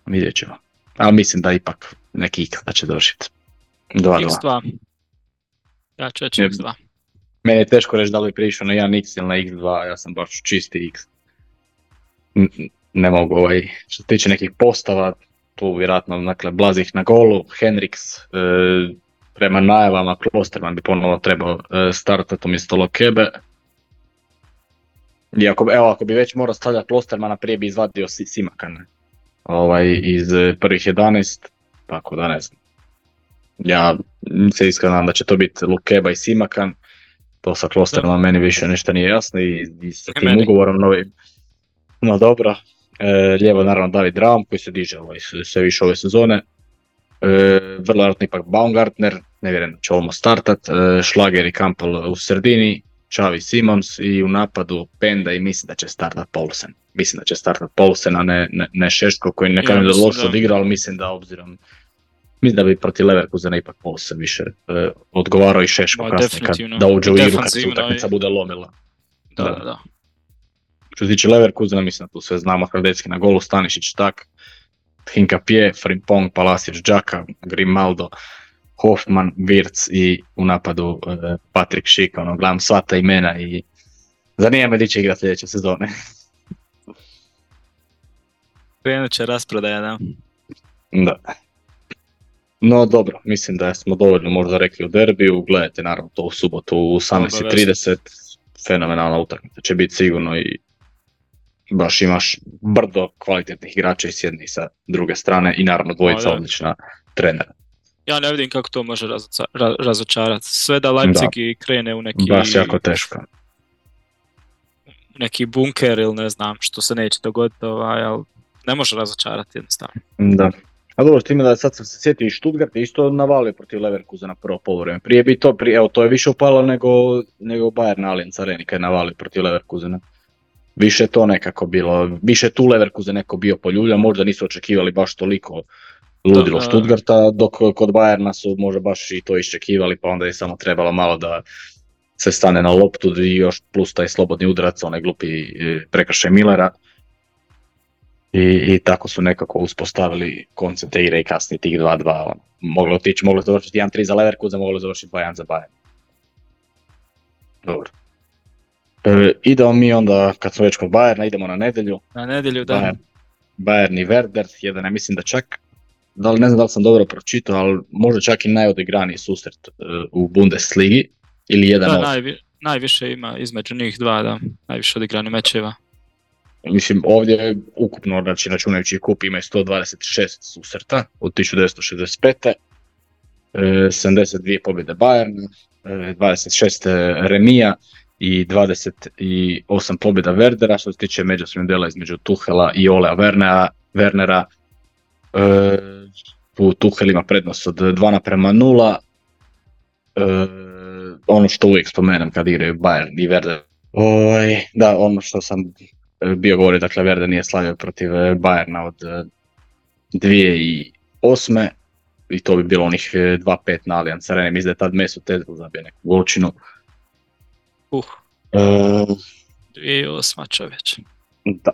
vidjet ćemo. Ali mislim da ipak neki X da će došiti. X2. Ja ću reći X2. Meni je teško reći da li bi prišao na 1X ili na X2, ja sam baš čisti X. Ne mogu ovaj, što se tiče nekih postava, tu vjerojatno dakle, Blazih na golu, Henriks e, prema najavama Klosterman bi ponovno trebao e, startati umjesto Lokebe. Iako, evo, ako bi već morao stavljati Klostermana, prije bi izvadio Simakane ovaj, iz prvih 11, tako da ne znam. Ja se iskreno da će to biti Lukeba i Simakan, to sa Klosterima meni više ništa nije jasno i, i sa tim ugovorom novim. No dobro, e, lijevo naravno David Raum koji se diže ovaj, sve više ove sezone. E, vrlo vjerojatno ipak Baumgartner, ne vjerujem da će ovo startat, e, Šlager i Kampel u sredini, Čavi Simons i u napadu Penda i mislim da će startat Paulsen. Mislim da će startat Paulsen, a ne, ne, ne Šeško koji ne kažem da loše odigrao, ali mislim da obzirom Mislim da bi protiv Leverkusena ipak Paulsen više e, odgovarao i Šeško kasnije kad da uđe u igru kad se utakmica bude lomila. Da, Da. da. Što se tiče Leverkusena, mislim da tu sve znamo, Hradecki na golu, Stanišić tak, Hinkapje, Frimpong, Palasic, Džaka, Grimaldo, Hoffman, Wirtz i u napadu eh, Patrick Schick, ono, gledam sva ta imena i zanima me di će igrati sljedeće sezone. Krenut će rasprodaja, da. Da. No dobro, mislim da smo dovoljno možda rekli o derbiju, gledajte naravno to u subotu u 18.30, fenomenalna utakmica će biti sigurno i baš imaš brdo kvalitetnih igrača i s jedne i sa druge strane i naravno dvojica odlična trenera. Ja ne vidim kako to može razočarati. Sve da Leipzig i krene u neki, Baš jako teško. neki bunker ili ne znam što se neće dogoditi, ovaj, ali ne može razočarati jednostavno. Da. A dobro, s time da sad sam se sjetio i Stuttgart isto navalio protiv Leverkusena prvo polovreme. Prije bi to, prije, evo to je više upalo nego, nego Bayern na Allianz Areni kad je navalio protiv Leverkusena. Više to nekako bilo, više tu Leverkusen neko bio poljulja, možda nisu očekivali baš toliko ludilo Da. Stuttgarta, dok kod Bayerna su možda baš i to iščekivali, pa onda je samo trebalo malo da se stane na loptu i još plus taj slobodni udarac, onaj glupi e, prekršaj Millera. I, I tako su nekako uspostavili koncept igre i kasnije tih 2-2. ono. Moglo otići, moglo završiti 1-3 za Leverkusen, moglo završiti 2-1 za Bayern. Dobro. E, idemo mi onda, kad smo već kod Bayerna, idemo na nedjelju. Na nedjelju, da. Bayern, Bayern i Werder, jedan, ja mislim da čak, da li, ne znam da li sam dobro pročitao, ali možda čak i najodigraniji susret e, u Bundesligi, ili jedan Da, od. najvi- najviše ima između njih dva, da. Najviše odigranih mečeva. Mislim, ovdje je ukupno, znači računajući kup, ima i 126 susreta od 1965. E, 72 pobjede Bayerna, e, 26 remija i 28 pobjeda Werdera, što se tiče međusobnog dela između Tuhela i Olea Wernera, Wernera. E, tu Tuhel ima prednost od 2 naprema 0. E, ono što uvijek spomenem kad igraju Bayern i Werder. Ovaj, da, ono što sam e, bio govorio, dakle Werder nije slavio protiv e, Bayerna od e, 2008. I to bi bilo onih e, 2-5 na Allianz Arena, mislim da je tad Mesu Tezgul zabio neku golčinu. Uh, E, 2008 čovječ. da.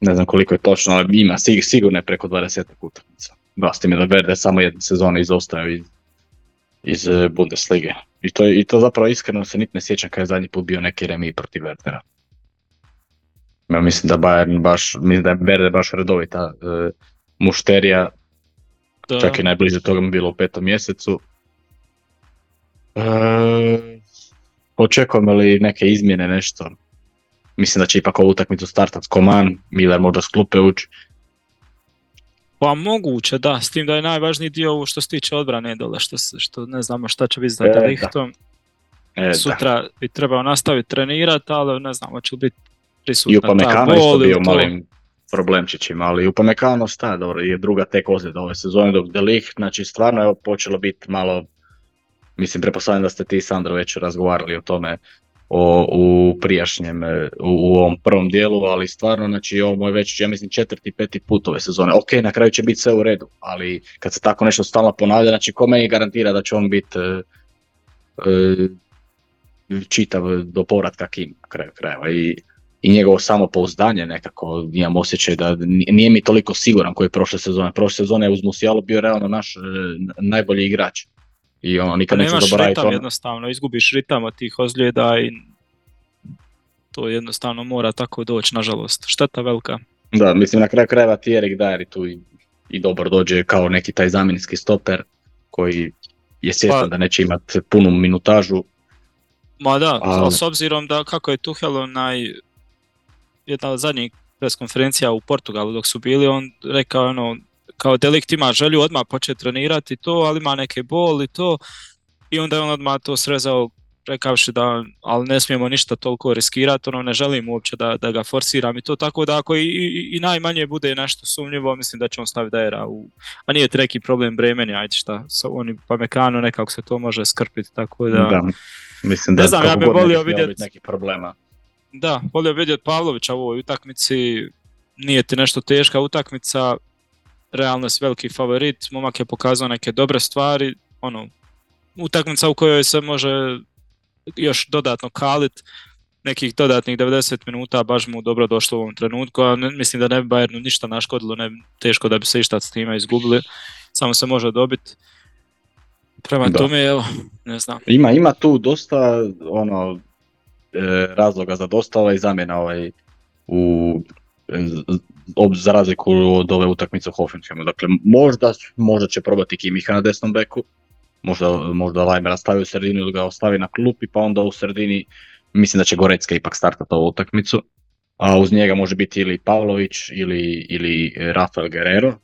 Ne znam koliko je točno, ali ima sig- sigurno je preko 20 utakmica. Da, s time da Werder samo jednu sezonu izostao iz, iz e, Bundeslige. I to, I to zapravo iskreno se niti ne sjećam kad je zadnji put bio neki remi protiv Werdera. Ja mislim da Bayern baš, mislim da je Werder baš redovita e, mušterija, Da. čak i najbliže toga mi bilo u petom mjesecu. E, očekujemo li neke izmjene, nešto? Mislim da će ipak ovu utakmicu startat Koman, Miller možda s klupe ući. Pa moguće, da, s tim da je najvažniji dio ovo što se tiče odbrane dole, što, što ne znamo šta će biti za E, da. Delichtom. E, da. Sutra bi trebao nastaviti trenirati, ali ne znam, hoće li biti I prisutan u ta Pamekano isto bio malim problemčićima, ali u Pamekano sta, dobro, je druga tek ozljeda ove sezone, dok Delicht, znači stvarno je počelo biti malo, mislim, pretpostavljam da ste ti Sandro već razgovarali o tome o, u prijašnjem, e, u, u ovom prvom dijelu, ali stvarno, znači ovo je već, ja mislim, četvrti, peti put ove sezone. Ok, na kraju će biti sve u redu, ali kad se tako nešto stalno ponavlja, znači ko meni garantira da će on biti e, e, čitav do povratka Kim na kraju krajeva i i njegovo samopouzdanje nekako imam osjećaj da ni- nije mi toliko siguran koji je prošle sezone. Prošle sezone je uz Musialu bio realno naš e, najbolji igrač. I ono, Pa nikad neću nemaš zaboraviti ritam ono. jednostavno, izgubiš ritam od tih ozljeda i to jednostavno mora tako doći, nažalost. Šteta velika. Da, mislim na kraju krajeva ti Erik Dyer tu i, i dobro dođe kao neki taj zamjenski stoper koji je svjestan Pa- da neće imati punu minutažu. Ma da, Ali- ali s obzirom da kako je Tuchel onaj, jedna od zadnjih pres konferencija u Portugalu dok su bili, on rekao ono, kao delikt ima želju odmah početi trenirati to, ali ima neke bol i to, i onda je on odmah to srezao rekavši da, ali ne smijemo ništa toliko riskirati, ono ne želim uopće da, da ga forsiram i to, tako da ako i, i, i najmanje bude nešto sumnjivo, mislim da će on staviti Dajera u, a nije to neki problem bremeni, ajde šta, sa oni pa mekano nekako se to može skrpiti, tako da... Mislim da Ne znam, ja bi god ne volio smjelo vidjet- biti nekih problema. Da, volio vidjeti Pavlovića u ovoj utakmici, nije ti nešto teška utakmica, realno si veliki favorit, momak je pokazao neke dobre stvari, ono, utakmica u kojoj se može još dodatno kalit, nekih dodatnih 90 minuta baš mu dobro došlo u ovom trenutku, a ne, mislim da ne bi Bayernu ništa naškodilo, ne, teško da bi se išta s time izgubili, samo se može dobiti. Prema Da. tome, evo, ne znam. Ima, ima tu dosta ono e, razloga za dosta ovaj zamjena ovaj u za razliku od ove utakmice u Hoffenheimu. Dakle, možda, možda će probati Kimiha na desnom beku, možda, možda Lajmera stavi u sredinu ili ga ostavi na klupi, pa onda u sredini mislim da će Gorecka ipak startati ovu utakmicu. A uz njega može biti ili Pavlović ili, ili Rafael Guerrero.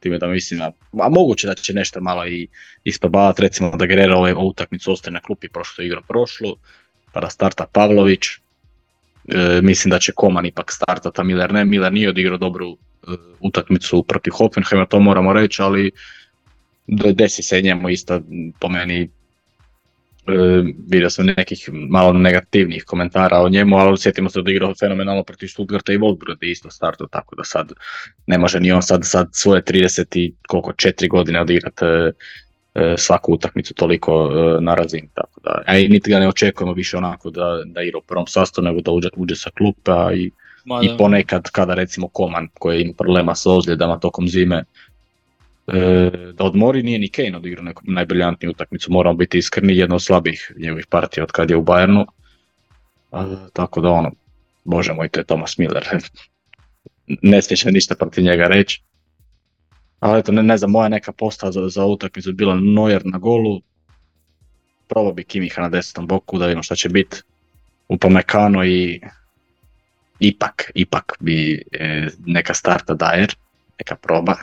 Time da mislim, a a moguće da će nešto malo i isprobavati, recimo da Guerrero ovu utakmicu ostaje na klupi prošlo igra prošlu, pa da starta Pavlović. E, mislim da će Koman ipak startati, a Miller ne. Miller nije odigrao dobru e, utakmicu protiv Hoffenheima, to moramo reći, ali de- desi se njemu isto po meni e, vidio sam nekih malo negativnih komentara o njemu, ali sjetimo se da igrao fenomenalno protiv Stuttgarta i Wolfsburga je isto startao, tako da sad ne može ni on sad, sad svoje 30 i koliko, 4 godine odigrati e, svaku utakmicu toliko e, na razini, tako da, a i niti ga ne očekujemo više onako da, da igra u prvom sastavu, nego da uđe, uđe sa klupa i, Ma i ponekad kada recimo Koman koji ima problema sa ozljedama tokom zime, e, da odmori nije ni Kane odigrao neku najbriljantniju utakmicu, moramo biti iskreni, jedna od slabih njegovih partija od kad je u Bayernu, A, tako da ono, bože moj, to je Thomas Miller, ne smijem ništa protiv njega reći. Ali eto, ne, ne znam, moja neka postava za, za utakmicu bi bila Neuer na golu, probao bi Kimiha na desnom boku da vidimo šta će biti. Upamecano i ipak, ipak bi e, neka starta Dyer, neka proba.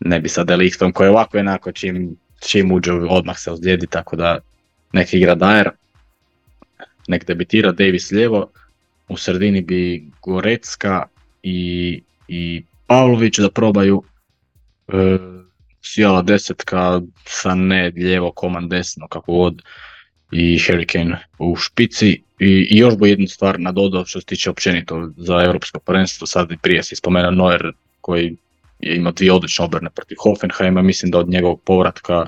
Ne bi sa Deliktom koji ovako i onako čim, čim uđe odmah se ozlijedi, tako da nek igra Dyer. Nek debitira Davis lijevo, u sredini bi Gorecka i, i Pavlović da probaju. E, Sjala desetka sa ne lijevo, Koman desno, kako god. I Hurricane u špici. I, I još bi jednu stvar nadodao što se tiče općenito za europsko prvenstvo. Sad i prije si spomenuo Neuer koji je imao dvije odlične obrane protiv Hoffenheima. Mislim da od njegovog povratka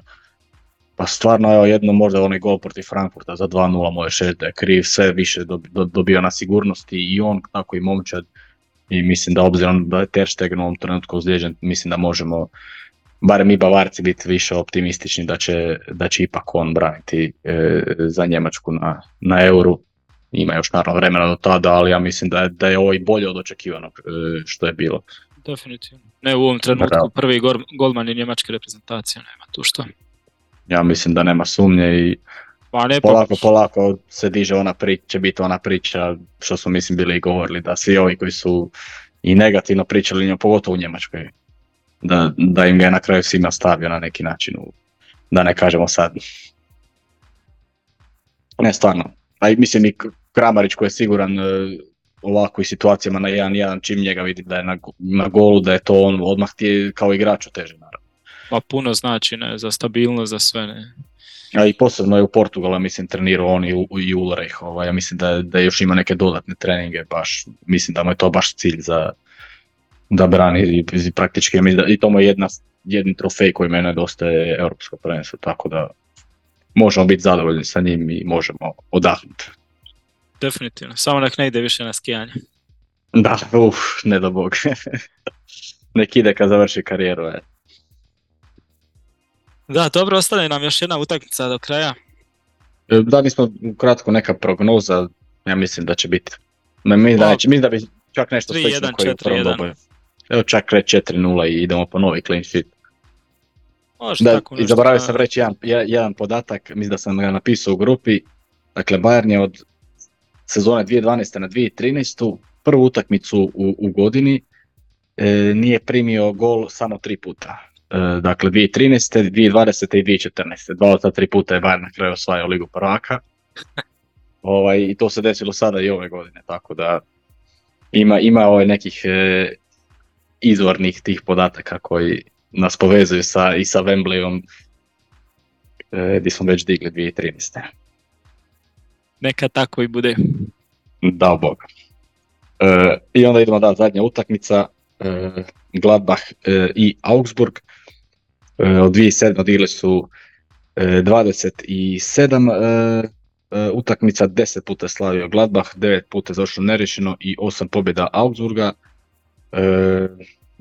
pa stvarno evo jedno možda onaj gol protiv Frankfurta za 2-0 možeš reći da je kriv, sve više dob- do- dobio na sigurnosti i on tako i momčad i mislim da obzirom da je Ter Stegen u ovom trenutku ozlijeđen, mislim da možemo barem mi Bavarci biti više optimistični da će, da će ipak on braniti e, za Njemačku na, na euru. Ima još naravno vremena do tada, ali ja mislim da je, da je ovo i bolje od očekivanog e, što je bilo. Definitivno. Ne u ovom trenutku prvi gor, golman je njemačke reprezentacije, nema tu što. Ja mislim da nema sumnje i Pa ne, pa- polako, polako se diže ona priča, će biti ona priča što smo mislim bili i govorili, da svi ovi koji su i negativno pričali njemu, pogotovo u Njemačkoj, da, da im ga je na kraju svima stavio na neki način, u, da ne kažemo sad. Ne, stvarno. A i mislim i Kramarić koji je siguran e, ovako i situacijama na 1-1, čim njega vidi da je na, na golu, da je to on odmah ti kao igrač teže naravno. pa puno znači ne, za stabilnost, za sve ne. A i posebno je u Portugalu, ja mislim, trenirao on i, u- i Ulreich, ovaj, ja mislim da, da još ima neke dodatne treninge, baš, mislim da mu je to baš cilj za, da brani i, i praktički, ja mislim da, i to mu je jedna, jedni trofej koji mene nedostaje europsko prvenstvo, tako da možemo biti zadovoljni sa njim i možemo odahnuti. Definitivno. Samo nek ne ide više na skijanje. Da, uf, ne do bog. Nek ide kad završi karijeru, e. Da, dobro, ostane nam još jedna utakmica do kraja. E, Da, mi smo ukratko neka prognoza, ja mislim da će biti. Ne, mislim, da neće, mislim da bi čak nešto 3:1, slično koji je u prvom 4:1. doboju. Evo čak reći 4-0 i idemo po novi clean sheet. Može Da, tako i zaboravio sam reći jedan, je- jedan podatak, mislim da sam ga napisao u grupi. Dakle, Bayern je od sezone 2012. na 2013. prvu utakmicu u, u godini e, nije primio gol samo tri puta. E, dakle, 2013. 2020. i 2014. Dva od ta tri puta je Bayern na kraju osvajao Ligu prvaka. ovaj, I to se desilo sada i ove godine, tako da ima, ima ovaj nekih e, izvornih tih podataka koji nas povezuju sa, i sa Wembleyom e, gdje smo već digli 2013. Neka tako i bude. Dao Bog. E, I onda idemo da zadnja utakmica e, Gladbach e, i Augsburg. E, od 2007 odigrali su e, 27 e, e, utakmica 10 puta slavio Gladbach, 9 puta završeno nerešeno i 8 pobjeda Augsburga.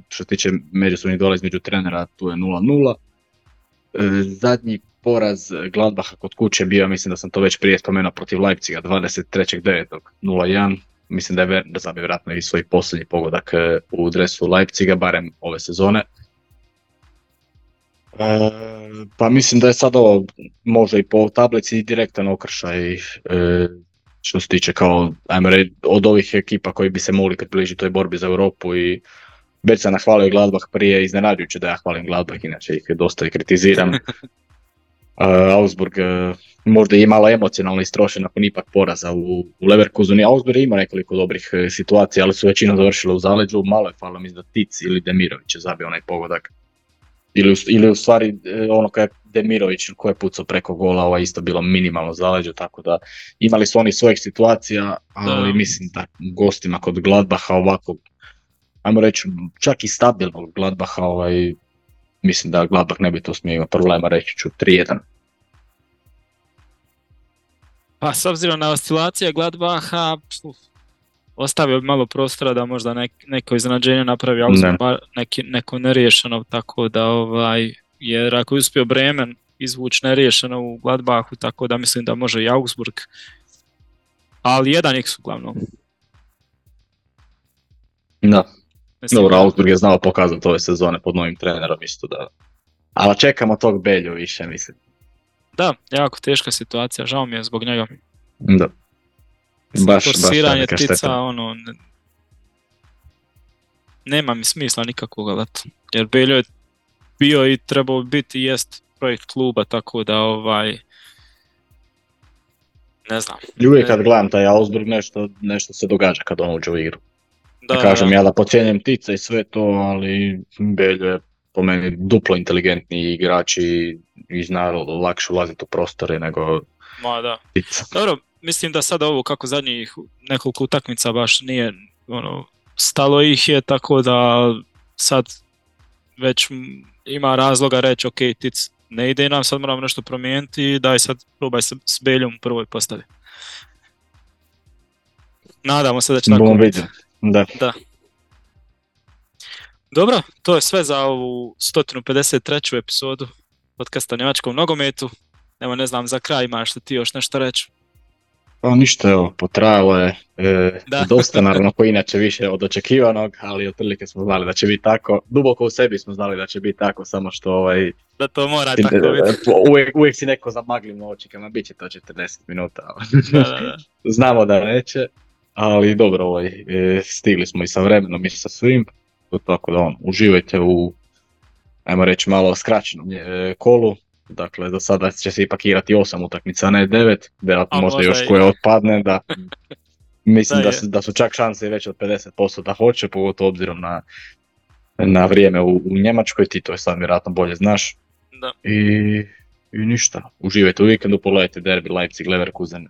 Što se tiče međusobnih dola između trenera, tu je 0-0. E, zadnji poraz Gladbaha kod kuće bio, mislim da sam to već prije spomenuo, protiv Leipziga 23.9. 0-1. Mislim da je da znam vjerojatno i svoj posljednji pogodak u dresu Leipziga, barem ove sezone. E, pa mislim da je sad ovo možda i po tablici direktan okršaj e, što se tiče kao, ajmo reći, od ovih ekipa koji bi se mogli približiti toj borbi za Europu i već sam nahvalio Gladbach prije, iznenađujuće da ja hvalim Gladbach, inače ih dosta i kritiziram. uh, Augsburg uh, možda je malo emocionalno istrošen nakon ipak poraza u, u Leverkusenu. Augsburg ima nekoliko dobrih situacija, ali su većinom završile u zaleđu. Malo je falilo mislim da Tic ili Demirović je zabio onaj pogodak. Ili, ili u stvari e, ono koje je Demirović koje je pucao preko gola, ovo je isto bilo minimalno zaleđe, tako da imali su oni svojih situacija, ali mislim da gostima kod Gladbaha ovako, ajmo reći, čak i stabilnog Gladbaha, ovaj, mislim da Gladbach ne bi to smio imati problema, reći ću 3-1. Pa s obzirom na oscilacije Gladbaha, ostavio bi malo prostora da možda nek, neko iznenađenje napravi, ali ne. neki, neko neriješeno, tako da ovaj, jer ako je uspio Bremen izvući neriješeno u Gladbahu, tako da mislim da može i Augsburg, ali jedan x uglavnom. Da, mislim, dobro, Augsburg je znao pokazati ove sezone pod novim trenerom isto da, ali čekamo tog Belju više, mislim. Da, jako teška situacija, žao mi je zbog njega. Da. Baš, forsiranje baš tica, ono, ne, nema mi smisla nikakvog alata. Jer Beljo je bio i trebao biti i jest projekt kluba, tako da ovaj, ne znam. I uvijek kad gledam taj Augsburg nešto, nešto se događa kad on uđe u igru. Da, kažem da. ja da pocijenjem tica i sve to, ali Beljo je po meni duplo inteligentni igrač i, i zna lakše ulaziti u prostore nego Ma da. Tica. Dobro, mislim da sada ovo kako zadnjih nekoliko utakmica baš nije ono, stalo ih je tako da sad već ima razloga reći ok tic ne ide nam sad moramo nešto promijeniti daj sad probaj se s Beljom u prvoj postavi. Nadamo se da će tako biti. Da. da. Dobro, to je sve za ovu 153. epizodu podcasta Njemačkom nogometu. Evo ne znam, za kraj imaš ti još nešto reći? Pa ništa, evo, potrajalo je e, dosta, naravno, ko inače više od očekivanog, ali otprilike smo znali da će biti tako, duboko u sebi smo znali da će biti tako, samo što ovaj... Da to mora tako biti. uvijek, uvijek si neko zamaglim na očikama, bit će to 40 minuta, da, da, da. znamo da neće, ali dobro, ovaj, e, stigli smo i sa vremenom i sa svim, tako da on, uživajte u, ajmo reći, malo skraćenom e, kolu, Dakle, do sada će se ipak igrati 8 utakmica, a ne 9, vjerojatno možda, možda još koje otpadne, da mislim da, da, su, da su čak šanse već od 50% da hoće, pogotovo obzirom na, na vrijeme u, u Njemačkoj, ti to je sad vjerojatno bolje znaš. Da. I, I ništa, uživajte u vikendu, pogledajte derbi Leipzig, Leverkusen,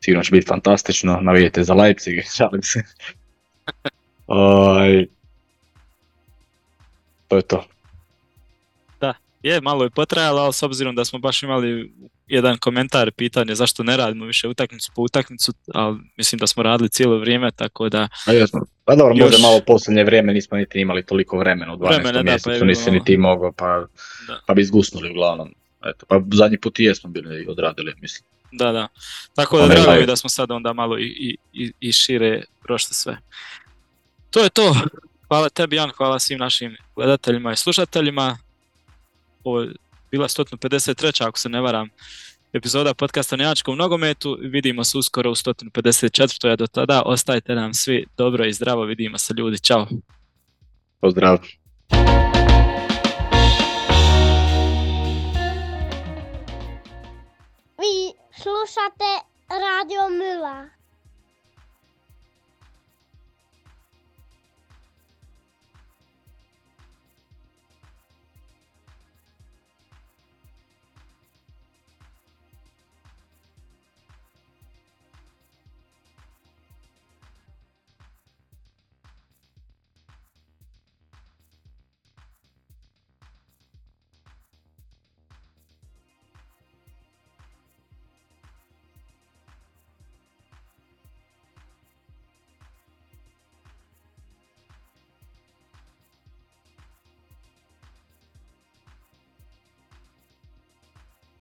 sigurno će biti fantastično, navijete za Leipzig, šalim se. Oj, to je to. Je, malo je potrajalo, ali s obzirom da smo baš imali jedan komentar, pitanje zašto ne radimo više utakmicu po utakmicu, ali mislim da smo radili cijelo vrijeme, tako da... A. Pa dobro, još... možda malo posljednje vrijeme nismo niti imali toliko vremena u 12. Vremena, mjesecu, pa nisi niti mogao, pa, pa bi izgusnuli uglavnom. Eto, pa zadnji put i jesmo bili odradili, mislim. Da, da. Tako da drago da smo sad onda malo i, i, i šire prošli sve. To je to. Hvala tebi Jan, hvala svim našim gledateljima i slušateljima ovo je bila 153. ako se ne varam epizoda podcasta Njemačkom nogometu. Vidimo se uskoro u 154. a do tada ostajte nam svi dobro i zdravo. Vidimo se ljudi. Ćao. Pozdrav. Vi slušate Radio Mula.